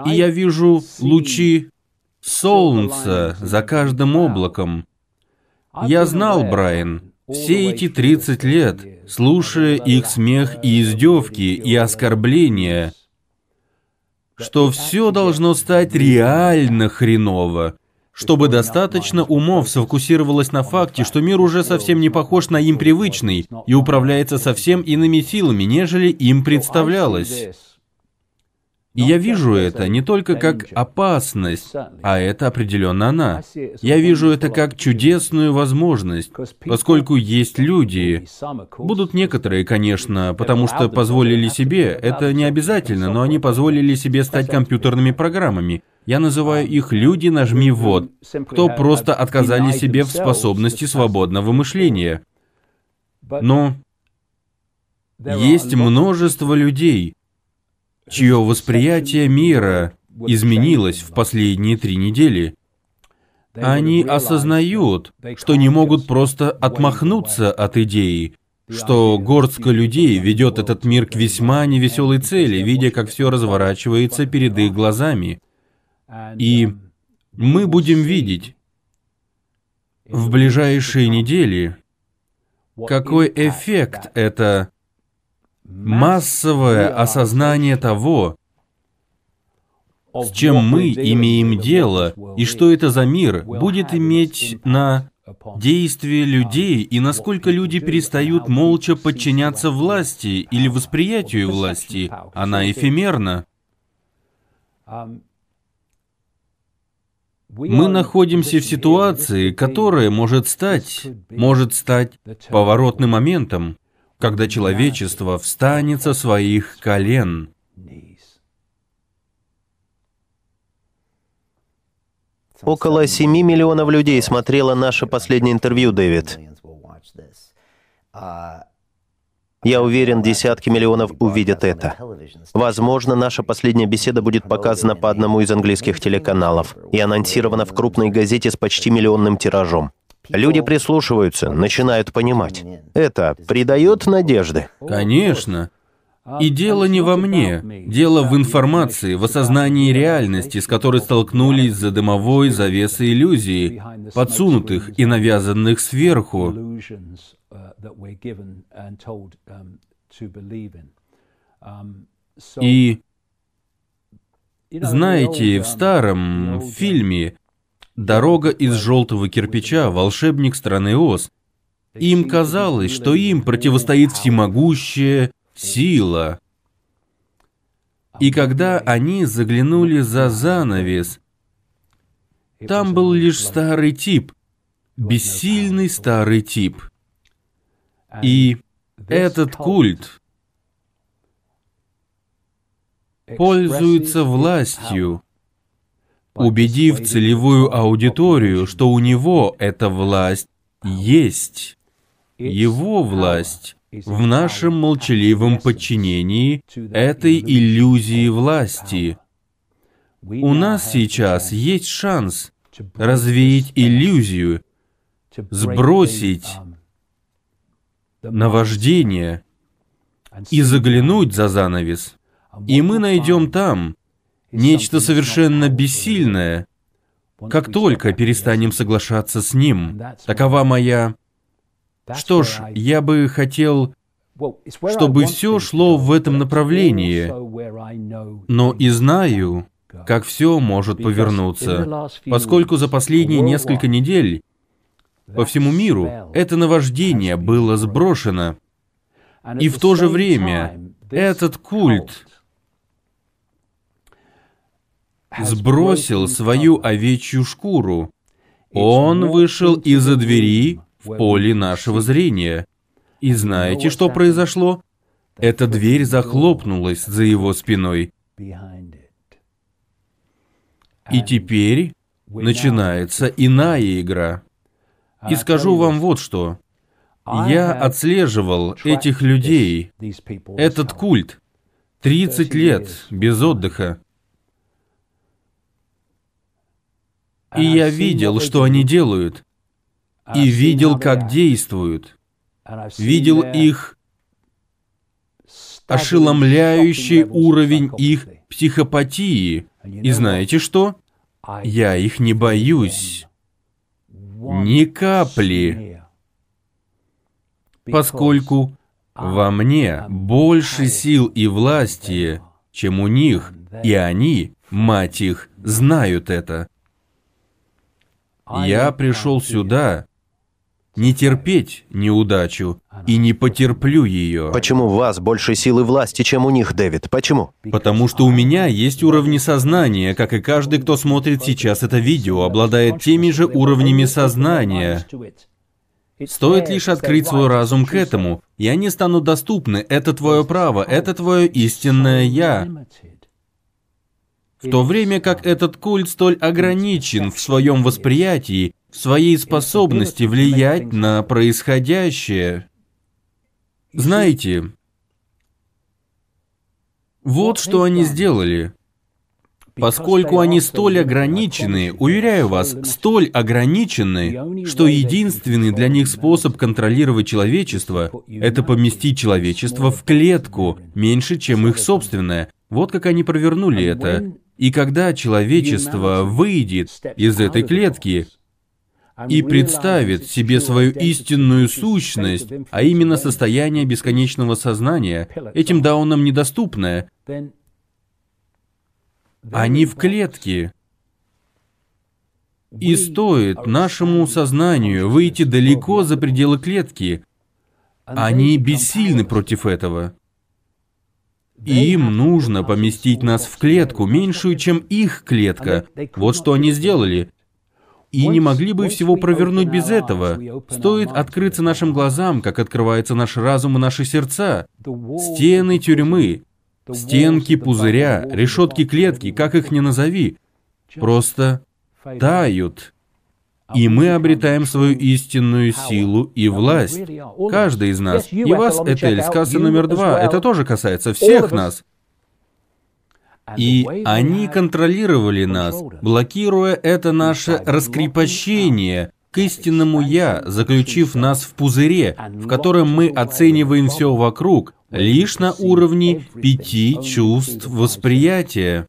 И я вижу лучи солнца за каждым облаком. Я знал, Брайан, все эти 30 лет, слушая их смех и издевки и оскорбления, что все должно стать реально хреново, чтобы достаточно умов сфокусировалось на факте, что мир уже совсем не похож на им привычный и управляется совсем иными силами, нежели им представлялось. И я вижу это не только как опасность, а это определенно она. Я вижу это как чудесную возможность, поскольку есть люди. Будут некоторые, конечно, потому что позволили себе, это не обязательно, но они позволили себе стать компьютерными программами. Я называю их «люди, нажми вот», кто просто отказали себе в способности свободного мышления. Но есть множество людей, чье восприятие мира изменилось в последние три недели. Они осознают, что не могут просто отмахнуться от идеи, что горстка людей ведет этот мир к весьма невеселой цели, видя, как все разворачивается перед их глазами. И мы будем видеть в ближайшие недели, какой эффект это массовое осознание того, с чем мы имеем дело, и что это за мир, будет иметь на действие людей и насколько люди перестают молча подчиняться власти или восприятию власти. Она эфемерна. Мы находимся в ситуации, которая может стать, может стать поворотным моментом когда человечество встанет со своих колен. Около 7 миллионов людей смотрело наше последнее интервью, Дэвид. Я уверен, десятки миллионов увидят это. Возможно, наша последняя беседа будет показана по одному из английских телеканалов и анонсирована в крупной газете с почти миллионным тиражом. Люди прислушиваются, начинают понимать. Это придает надежды. Конечно. И дело не во мне. Дело в информации, в осознании реальности, с которой столкнулись за дымовой завесой иллюзий, подсунутых и навязанных сверху. И знаете, в старом фильме Дорога из желтого кирпича, волшебник страны Оз. Им казалось, что им противостоит всемогущая сила. И когда они заглянули за занавес, там был лишь старый тип, бессильный старый тип. И этот культ пользуется властью, убедив целевую аудиторию, что у него эта власть есть. Его власть в нашем молчаливом подчинении этой иллюзии власти. У нас сейчас есть шанс развеять иллюзию, сбросить наваждение и заглянуть за занавес. И мы найдем там нечто совершенно бессильное, как только перестанем соглашаться с ним. Такова моя... Что ж, я бы хотел чтобы все шло в этом направлении, но и знаю, как все может повернуться, поскольку за последние несколько недель по всему миру это наваждение было сброшено. И в то же время этот культ сбросил свою овечью шкуру. Он вышел из-за двери в поле нашего зрения. И знаете, что произошло? Эта дверь захлопнулась за его спиной. И теперь начинается иная игра. И скажу вам вот что. Я отслеживал этих людей, этот культ, 30 лет без отдыха. И я видел, что они делают, и видел, как действуют, видел их ошеломляющий уровень их психопатии. И знаете что? Я их не боюсь. Ни капли. Поскольку во мне больше сил и власти, чем у них, и они, мать их, знают это. Я пришел сюда не терпеть неудачу и не потерплю ее. Почему у вас больше силы власти, чем у них, Дэвид? Почему? Потому что у меня есть уровни сознания, как и каждый, кто смотрит сейчас это видео, обладает теми же уровнями сознания. Стоит лишь открыть свой разум к этому, и они станут доступны. Это твое право, это твое истинное «я». В то время как этот культ столь ограничен в своем восприятии, в своей способности влиять на происходящее. Знаете, вот что они сделали. Поскольку они столь ограничены, уверяю вас, столь ограничены, что единственный для них способ контролировать человечество – это поместить человечество в клетку, меньше, чем их собственное. Вот как они провернули это. И когда человечество выйдет из этой клетки и представит себе свою истинную сущность, а именно состояние бесконечного сознания, этим даунам недоступное, они в клетке. И стоит нашему сознанию выйти далеко за пределы клетки, они бессильны против этого. Им нужно поместить нас в клетку, меньшую, чем их клетка. Вот что они сделали. И не могли бы всего провернуть без этого. Стоит открыться нашим глазам, как открывается наш разум и наши сердца. Стены тюрьмы, стенки пузыря, решетки клетки, как их ни назови, просто тают. И мы обретаем свою истинную силу и власть. Каждый из нас. И вас, Этель, сказка номер два. Это тоже касается всех нас. И они контролировали нас, блокируя это наше раскрепощение к истинному «я», заключив нас в пузыре, в котором мы оцениваем все вокруг, лишь на уровне пяти чувств восприятия.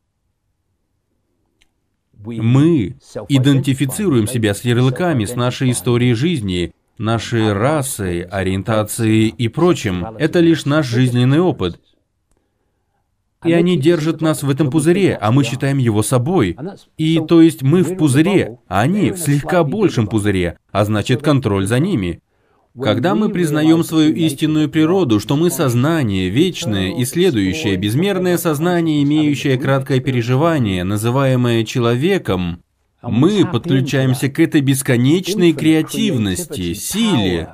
Мы идентифицируем себя с ярлыками, с нашей историей жизни, нашей расой, ориентацией и прочим. Это лишь наш жизненный опыт. И они держат нас в этом пузыре, а мы считаем его собой. И то есть мы в пузыре, а они в слегка большем пузыре, а значит контроль за ними. Когда мы признаем свою истинную природу, что мы сознание, вечное и следующее, безмерное сознание, имеющее краткое переживание, называемое человеком, мы подключаемся к этой бесконечной креативности, силе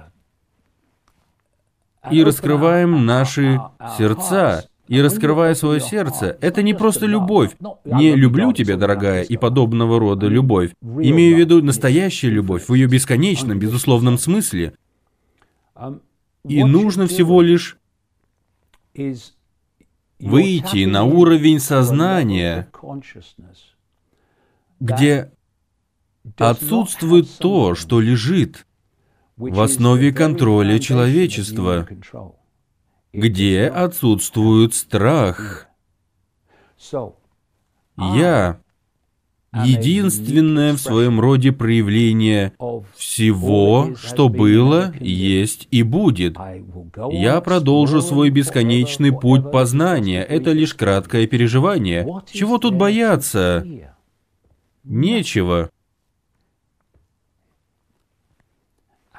и раскрываем наши сердца. И раскрывая свое сердце, это не просто любовь. Не «люблю тебя, дорогая» и подобного рода любовь. Имею в виду настоящая любовь в ее бесконечном, безусловном смысле – и нужно всего лишь выйти на уровень сознания, где отсутствует то, что лежит в основе контроля человечества, где отсутствует страх. Я единственное в своем роде проявление всего, что было, есть и будет. Я продолжу свой бесконечный путь познания. Это лишь краткое переживание. Чего тут бояться? Нечего.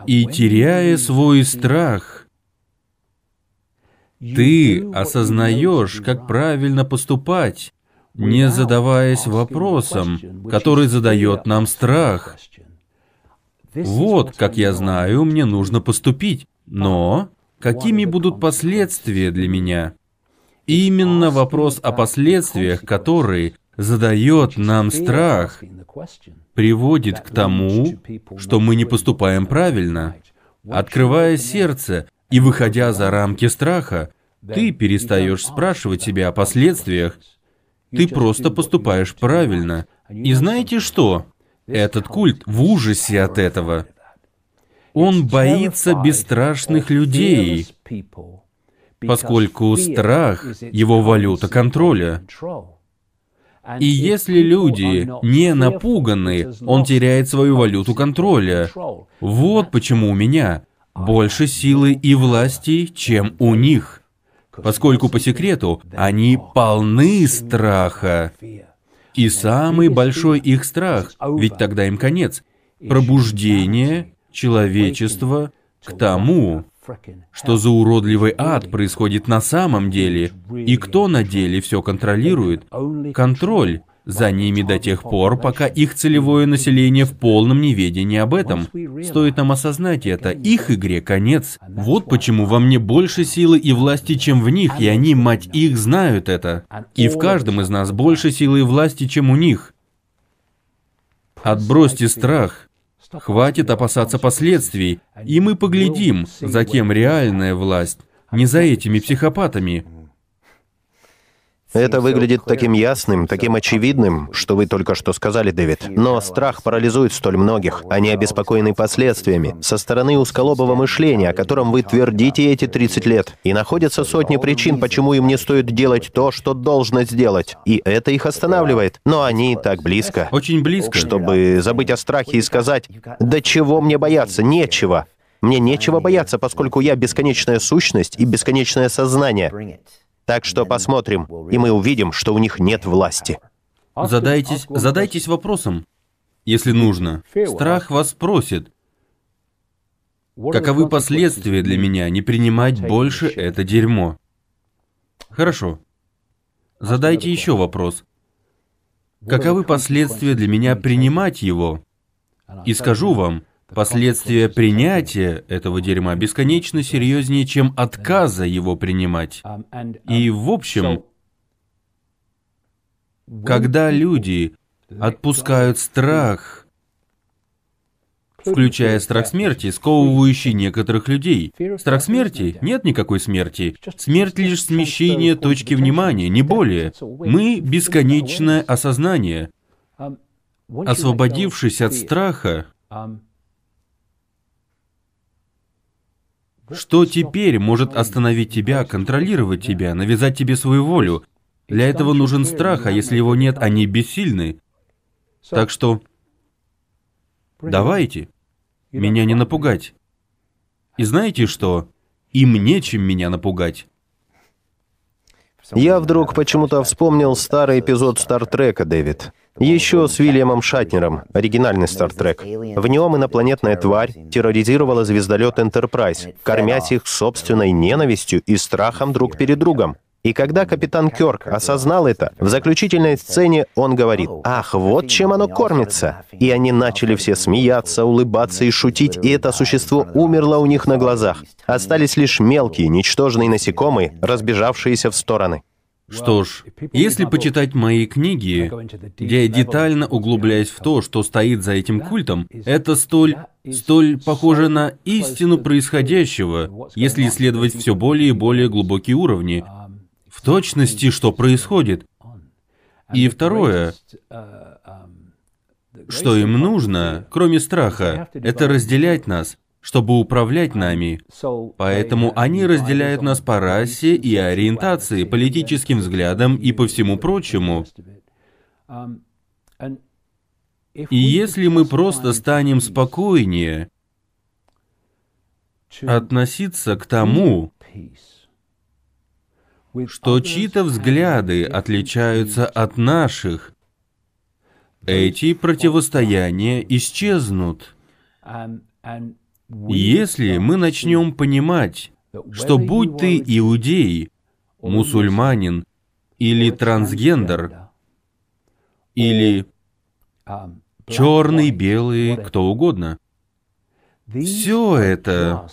И теряя свой страх, ты осознаешь, как правильно поступать, не задаваясь вопросом, который задает нам страх. Вот, как я знаю, мне нужно поступить. Но какими будут последствия для меня? Именно вопрос о последствиях, который задает нам страх, приводит к тому, что мы не поступаем правильно. Открывая сердце и выходя за рамки страха, ты перестаешь спрашивать себя о последствиях, ты просто поступаешь правильно. И знаете что? Этот культ в ужасе от этого. Он боится бесстрашных людей, поскольку страх – его валюта контроля. И если люди не напуганы, он теряет свою валюту контроля. Вот почему у меня больше силы и власти, чем у них. Поскольку по секрету они полны страха. И самый большой их страх, ведь тогда им конец, пробуждение человечества к тому, что за уродливый ад происходит на самом деле, и кто на деле все контролирует. Контроль за ними до тех пор, пока их целевое население в полном неведении об этом. Стоит нам осознать это, их игре конец. Вот почему во мне больше силы и власти, чем в них, и они, мать их, знают это. И в каждом из нас больше силы и власти, чем у них. Отбросьте страх. Хватит опасаться последствий, и мы поглядим, за кем реальная власть. Не за этими психопатами, это выглядит таким ясным, таким очевидным, что вы только что сказали, Дэвид. Но страх парализует столь многих. Они обеспокоены последствиями со стороны узколобого мышления, о котором вы твердите эти 30 лет. И находятся сотни причин, почему им не стоит делать то, что должно сделать. И это их останавливает. Но они так близко. Очень близко. Чтобы забыть о страхе и сказать, «Да чего мне бояться? Нечего». Мне нечего бояться, поскольку я бесконечная сущность и бесконечное сознание. Так что посмотрим, и мы увидим, что у них нет власти. Задайтесь, задайтесь вопросом, если нужно. Страх вас просит. Каковы последствия для меня не принимать больше это дерьмо? Хорошо. Задайте еще вопрос. Каковы последствия для меня принимать его? И скажу вам, Последствия принятия этого дерьма бесконечно серьезнее, чем отказа его принимать. И, в общем, когда люди отпускают страх, включая страх смерти, сковывающий некоторых людей. Страх смерти? Нет никакой смерти. Смерть лишь смещение точки внимания, не более. Мы — бесконечное осознание. Освободившись от страха, Что теперь может остановить тебя, контролировать тебя, навязать тебе свою волю? Для этого нужен страх, а если его нет, они бессильны. Так что давайте, меня не напугать. И знаете что? Им нечем меня напугать. Я вдруг почему-то вспомнил старый эпизод Стартрека, Дэвид. Еще с Вильямом Шатнером, оригинальный Стартрек. В нем инопланетная тварь терроризировала звездолет Энтерпрайз, кормясь их собственной ненавистью и страхом друг перед другом. И когда капитан Кёрк осознал это, в заключительной сцене он говорит, «Ах, вот чем оно кормится!» И они начали все смеяться, улыбаться и шутить, и это существо умерло у них на глазах. Остались лишь мелкие, ничтожные насекомые, разбежавшиеся в стороны. Что ж, если почитать мои книги, я детально углубляюсь в то, что стоит за этим культом, это столь, столь похоже на истину происходящего, если исследовать все более и более глубокие уровни. В точности, что происходит. И второе, что им нужно, кроме страха, это разделять нас, чтобы управлять нами. Поэтому они разделяют нас по расе и ориентации, политическим взглядам и по всему прочему. И если мы просто станем спокойнее относиться к тому, что чьи-то взгляды отличаются от наших, эти противостояния исчезнут. Если мы начнем понимать, что будь ты иудей, мусульманин или трансгендер, или черный, белый, кто угодно, все это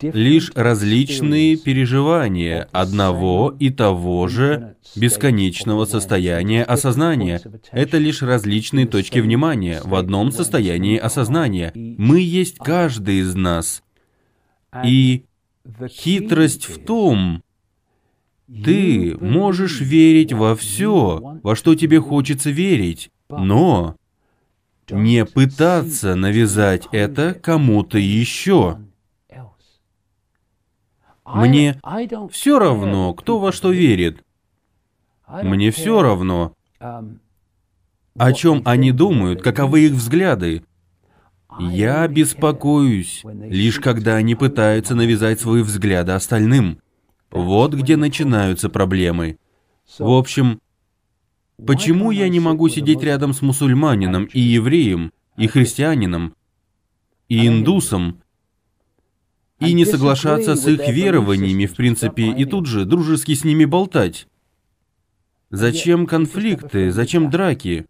лишь различные переживания одного и того же бесконечного состояния осознания. Это лишь различные точки внимания в одном состоянии осознания. Мы есть каждый из нас. И хитрость в том, ты можешь верить во все, во что тебе хочется верить, но не пытаться навязать это кому-то еще. Мне все равно, кто во что верит. Мне все равно, о чем они думают, каковы их взгляды. Я беспокоюсь, лишь когда они пытаются навязать свои взгляды остальным. Вот где начинаются проблемы. В общем, почему я не могу сидеть рядом с мусульманином и евреем, и христианином, и индусом, и не соглашаться с их верованиями, в принципе, и тут же дружески с ними болтать? Зачем конфликты? Зачем драки?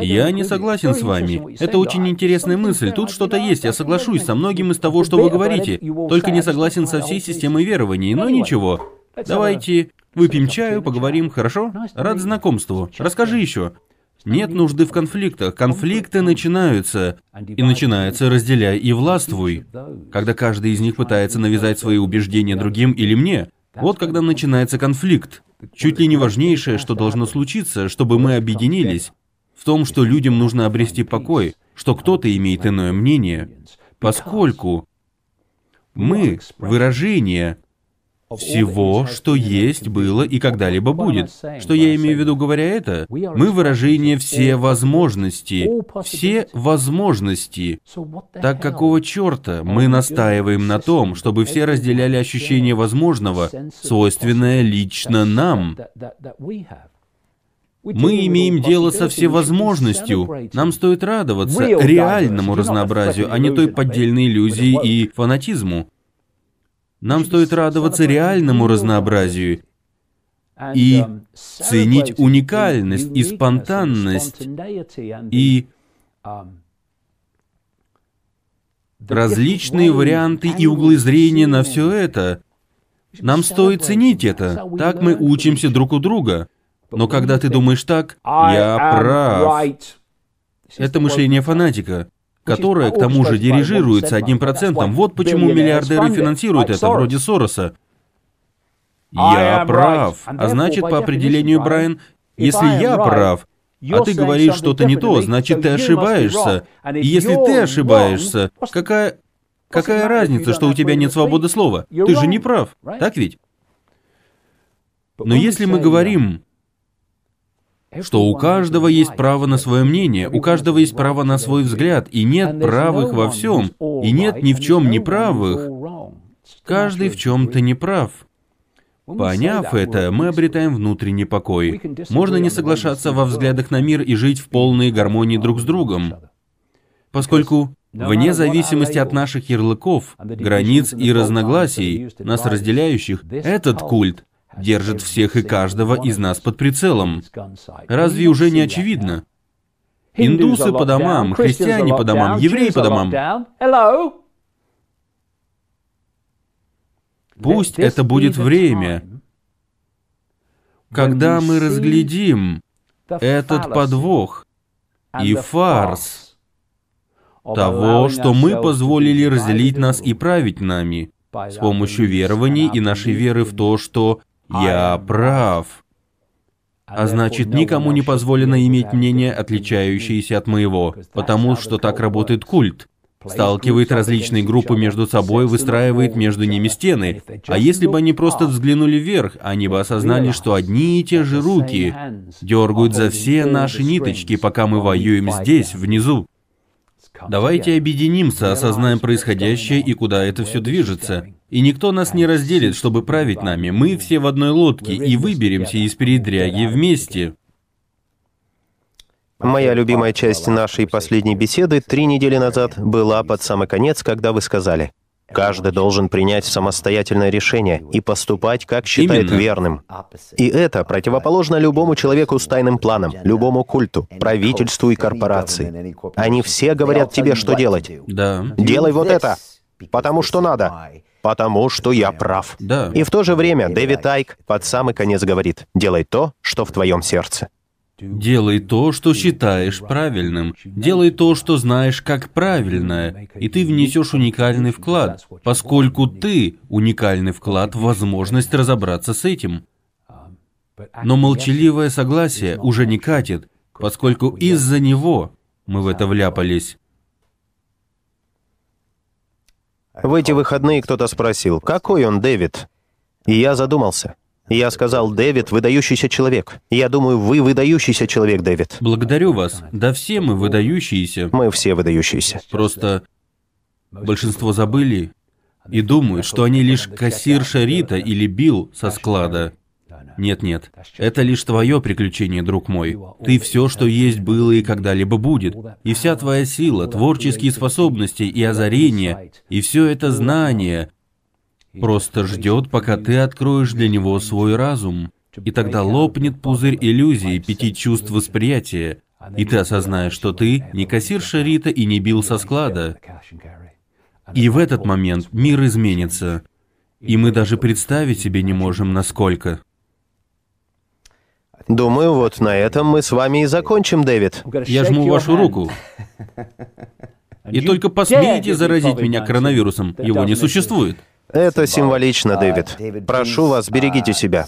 Я не согласен с вами. Это очень интересная мысль. Тут что-то есть. Я соглашусь со многим из того, что вы говорите. Только не согласен со всей системой верований. Но ничего. Давайте выпьем чаю, поговорим, хорошо? Рад знакомству. Расскажи еще. Нет нужды в конфликтах. Конфликты начинаются. И начинается «разделяй и властвуй». Когда каждый из них пытается навязать свои убеждения другим или мне. Вот когда начинается конфликт. Чуть ли не важнейшее, что должно случиться, чтобы мы объединились, в том, что людям нужно обрести покой, что кто-то имеет иное мнение, поскольку мы — выражение всего, что есть, было и когда-либо будет. Что я имею в виду, говоря это? Мы выражение все возможности. Все возможности. Так какого черта мы настаиваем на том, чтобы все разделяли ощущение возможного, свойственное лично нам? Мы имеем дело со всевозможностью. Нам стоит радоваться реальному разнообразию, а не той поддельной иллюзии и фанатизму. Нам стоит радоваться реальному разнообразию и ценить уникальность и спонтанность и различные варианты и углы зрения на все это. Нам стоит ценить это. Так мы учимся друг у друга. Но когда ты думаешь так, я прав. Это мышление фанатика которое, к тому же, дирижируется одним процентом. Вот почему миллиардеры финансируют это, вроде Сороса. Я прав. А значит, по определению, Брайан, если я прав, а ты говоришь что-то не то, значит, ты ошибаешься. И если ты ошибаешься, какая... Какая разница, что у тебя нет свободы слова? Ты же не прав, так ведь? Но если мы говорим, что у каждого есть право на свое мнение, у каждого есть право на свой взгляд, и нет правых во всем, и нет ни в чем неправых. Каждый в чем-то не прав. Поняв это, мы обретаем внутренний покой. Можно не соглашаться во взглядах на мир и жить в полной гармонии друг с другом. Поскольку, вне зависимости от наших ярлыков, границ и разногласий, нас разделяющих, этот культ держит всех и каждого из нас под прицелом. Разве уже не очевидно? Индусы по домам, христиане по домам, евреи по домам. Пусть это будет время, когда мы разглядим этот подвох и фарс того, что мы позволили разделить нас и править нами с помощью верований и нашей веры в то, что я прав. А значит, никому не позволено иметь мнение, отличающееся от моего, потому что так работает культ. сталкивает различные группы между собой, выстраивает между ними стены. А если бы они просто взглянули вверх, они бы осознали, что одни и те же руки дергают за все наши ниточки, пока мы воюем здесь, внизу. Давайте объединимся, осознаем происходящее и куда это все движется. И никто нас не разделит, чтобы править нами. Мы все в одной лодке и выберемся из передряги вместе. Моя любимая часть нашей последней беседы три недели назад была под самый конец, когда вы сказали, каждый должен принять самостоятельное решение и поступать, как считает Именно. верным. И это противоположно любому человеку с тайным планом, любому культу, правительству и корпорации. Они все говорят тебе, что делать. Да. Делай вот это, потому что надо, потому что я прав. Да. И в то же время Дэвид Айк под самый конец говорит, делай то, что в твоем сердце. Делай то, что считаешь правильным. Делай то, что знаешь как правильное. И ты внесешь уникальный вклад, поскольку ты уникальный вклад в возможность разобраться с этим. Но молчаливое согласие уже не катит, поскольку из-за него мы в это вляпались. В эти выходные кто-то спросил, какой он Дэвид? И я задумался. Я сказал, Дэвид – выдающийся человек. Я думаю, вы выдающийся человек, Дэвид. Благодарю вас. Да все мы выдающиеся. Мы все выдающиеся. Просто большинство забыли и думают, что они лишь кассирша Рита или Билл со склада. Нет-нет, это лишь твое приключение, друг мой. Ты все, что есть, было и когда-либо будет. И вся твоя сила, творческие способности и озарения, и все это знание просто ждет, пока ты откроешь для него свой разум. И тогда лопнет пузырь иллюзий пяти чувств восприятия, и ты осознаешь, что ты не кассирша Рита и не Билл со склада. И в этот момент мир изменится. И мы даже представить себе не можем, насколько. Думаю, вот на этом мы с вами и закончим, Дэвид. Я жму вашу руку. И только посмейте заразить меня коронавирусом. Его не существует. Это символично, Дэвид. Прошу вас, берегите себя.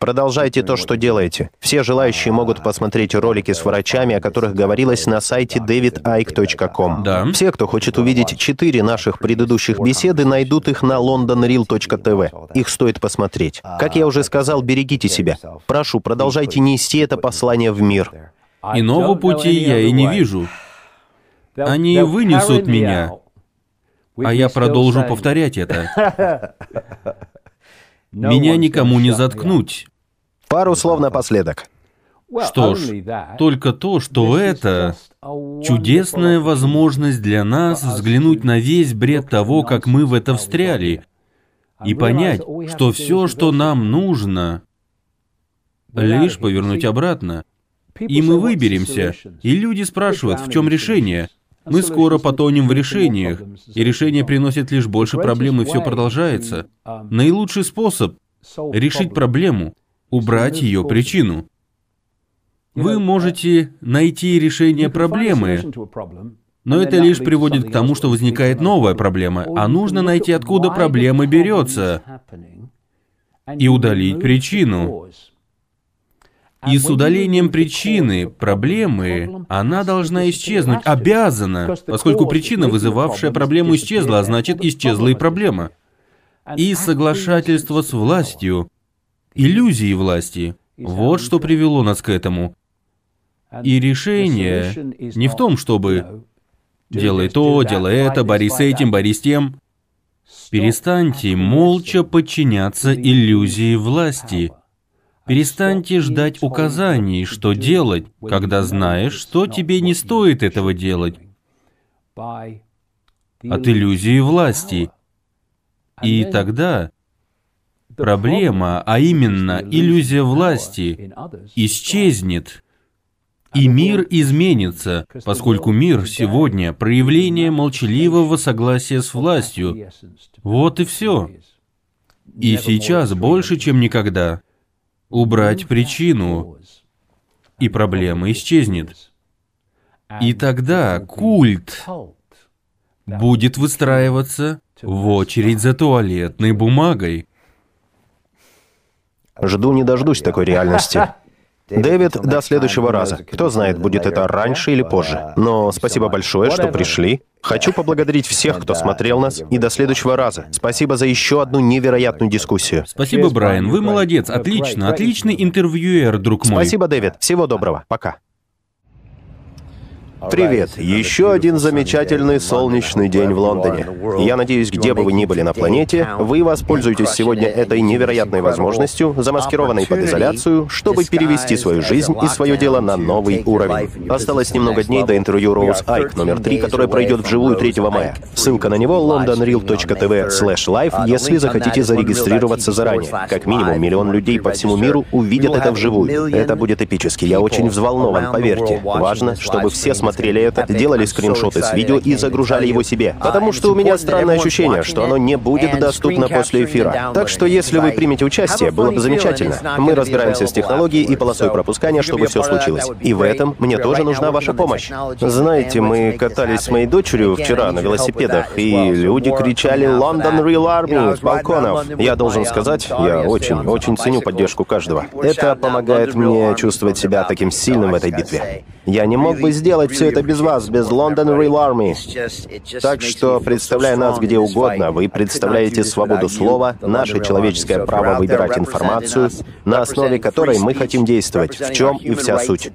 Продолжайте то, что делаете. Все желающие могут посмотреть ролики с врачами, о которых говорилось на сайте davidike.com. Да. Все, кто хочет увидеть четыре наших предыдущих беседы, найдут их на londonreal.tv. Их стоит посмотреть. Как я уже сказал, берегите себя. Прошу, продолжайте нести это послание в мир. Иного пути я и не вижу. Они вынесут меня, а я продолжу повторять это. Меня никому не заткнуть. Пару слов напоследок. Что ж, только то, что это чудесная возможность для нас взглянуть на весь бред того, как мы в это встряли, и понять, что все, что нам нужно, лишь повернуть обратно. И мы выберемся. И люди спрашивают, в чем решение? Мы скоро потонем в решениях, и решение приносит лишь больше проблем, и все продолжается. Наилучший способ решить проблему — убрать ее причину. Вы можете найти решение проблемы, но это лишь приводит к тому, что возникает новая проблема, а нужно найти, откуда проблема берется, и удалить причину. И с удалением причины, проблемы, она должна исчезнуть, обязана, поскольку причина, вызывавшая проблему, исчезла, а значит, исчезла и проблема. И соглашательство с властью, иллюзии власти, вот что привело нас к этому. И решение не в том, чтобы «делай то, делай это, борись с этим, борись с тем». Перестаньте молча подчиняться иллюзии власти. Перестаньте ждать указаний, что делать, когда знаешь, что тебе не стоит этого делать. От иллюзии власти. И тогда проблема, а именно иллюзия власти, исчезнет. И мир изменится, поскольку мир сегодня – проявление молчаливого согласия с властью. Вот и все. И сейчас больше, чем никогда, убрать причину, и проблема исчезнет. И тогда культ будет выстраиваться в очередь за туалетной бумагой. Жду не дождусь такой реальности. Дэвид, до следующего раза. Кто знает, будет это раньше или позже. Но спасибо большое, что пришли. Хочу поблагодарить всех, кто смотрел нас, и до следующего раза. Спасибо за еще одну невероятную дискуссию. Спасибо, Брайан. Вы молодец. Отлично. Отличный интервьюер, друг мой. Спасибо, Дэвид. Всего доброго. Пока. Привет! Еще один замечательный солнечный день в Лондоне. Я надеюсь, где бы вы ни были на планете, вы воспользуетесь сегодня этой невероятной возможностью, замаскированной под изоляцию, чтобы перевести свою жизнь и свое дело на новый уровень. Осталось немного дней до интервью Роуз Айк номер 3, которое пройдет вживую 3 мая. Ссылка на него londonreal.tv slash live, если захотите зарегистрироваться заранее. Как минимум миллион людей по всему миру увидят это вживую. Это будет эпически. Я очень взволнован, поверьте. Важно, чтобы все смотрели смотрели это, делали скриншоты с видео и загружали его себе. Потому что у меня странное ощущение, что оно не будет доступно после эфира. Так что если вы примете участие, было бы замечательно. Мы разбираемся с технологией и полосой пропускания, чтобы все случилось. И в этом мне тоже нужна ваша помощь. Знаете, мы катались с моей дочерью вчера на велосипедах, и люди кричали «London Real Army» с балконов. Я должен сказать, я очень, очень ценю поддержку каждого. Это помогает мне чувствовать себя таким сильным в этой битве. Я не мог бы сделать все это без вас, без London Real Army. Так что, представляя нас где угодно, вы представляете свободу слова, наше человеческое право выбирать информацию, на основе которой мы хотим действовать, в чем и вся суть.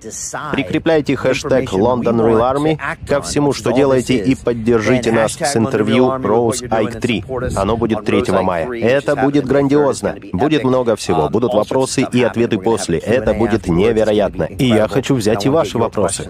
Прикрепляйте хэштег London Real Army ко всему, что делаете, и поддержите нас с интервью Rose Ike 3. Оно будет 3 мая. Это будет грандиозно. Будет много всего. Будут вопросы и ответы после. Это будет невероятно. И я хочу взять и ваши вопросы вопросы.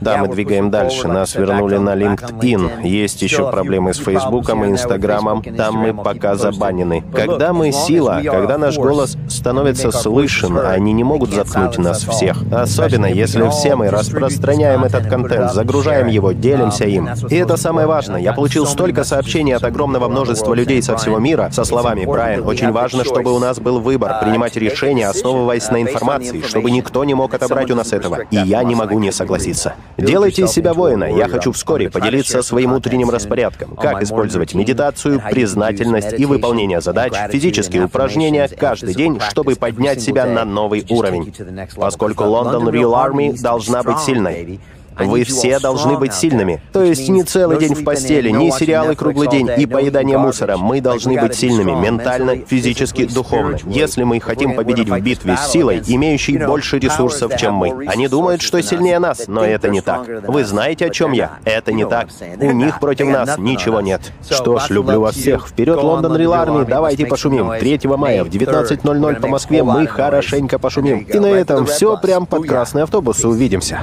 Да, мы двигаем дальше. Нас вернули на LinkedIn. Есть еще проблемы с Фейсбуком и Инстаграмом. Там мы пока забанены. Когда мы сила, когда наш голос становится слышен, они не могут заткнуть нас всех. Особенно, если все мы распространяем этот контент, загружаем его, делимся им. И это самое важное. Я получил столько сообщений от огромного множества людей со всего мира со словами «Брайан, очень важно, чтобы у нас был выбор, принимать решения, основываясь на информации, чтобы никто не мог отобрать у нас этого. И я не могу не согласиться. Делайте из себя воина. Я хочу вскоре поделиться своим утренним распорядком. Как использовать медитацию, признательность и выполнение задач, физические упражнения каждый день, чтобы поднять себя на новый уровень. Поскольку Лондон Real Army должна быть сильной. Вы все должны быть сильными. То есть не целый день в постели, не сериалы круглый день и поедание мусора. Мы должны быть сильными ментально, физически, духовно. Если мы хотим победить в битве с силой, имеющей больше ресурсов, чем мы. Они думают, что сильнее нас, но это не так. Вы знаете, о чем я? Это не так. У них против нас ничего нет. Что ж, люблю вас всех. Вперед, Лондон Рил Арми, давайте пошумим. 3 мая в 19.00 по Москве мы хорошенько пошумим. И на этом все прям под красный автобус. Увидимся.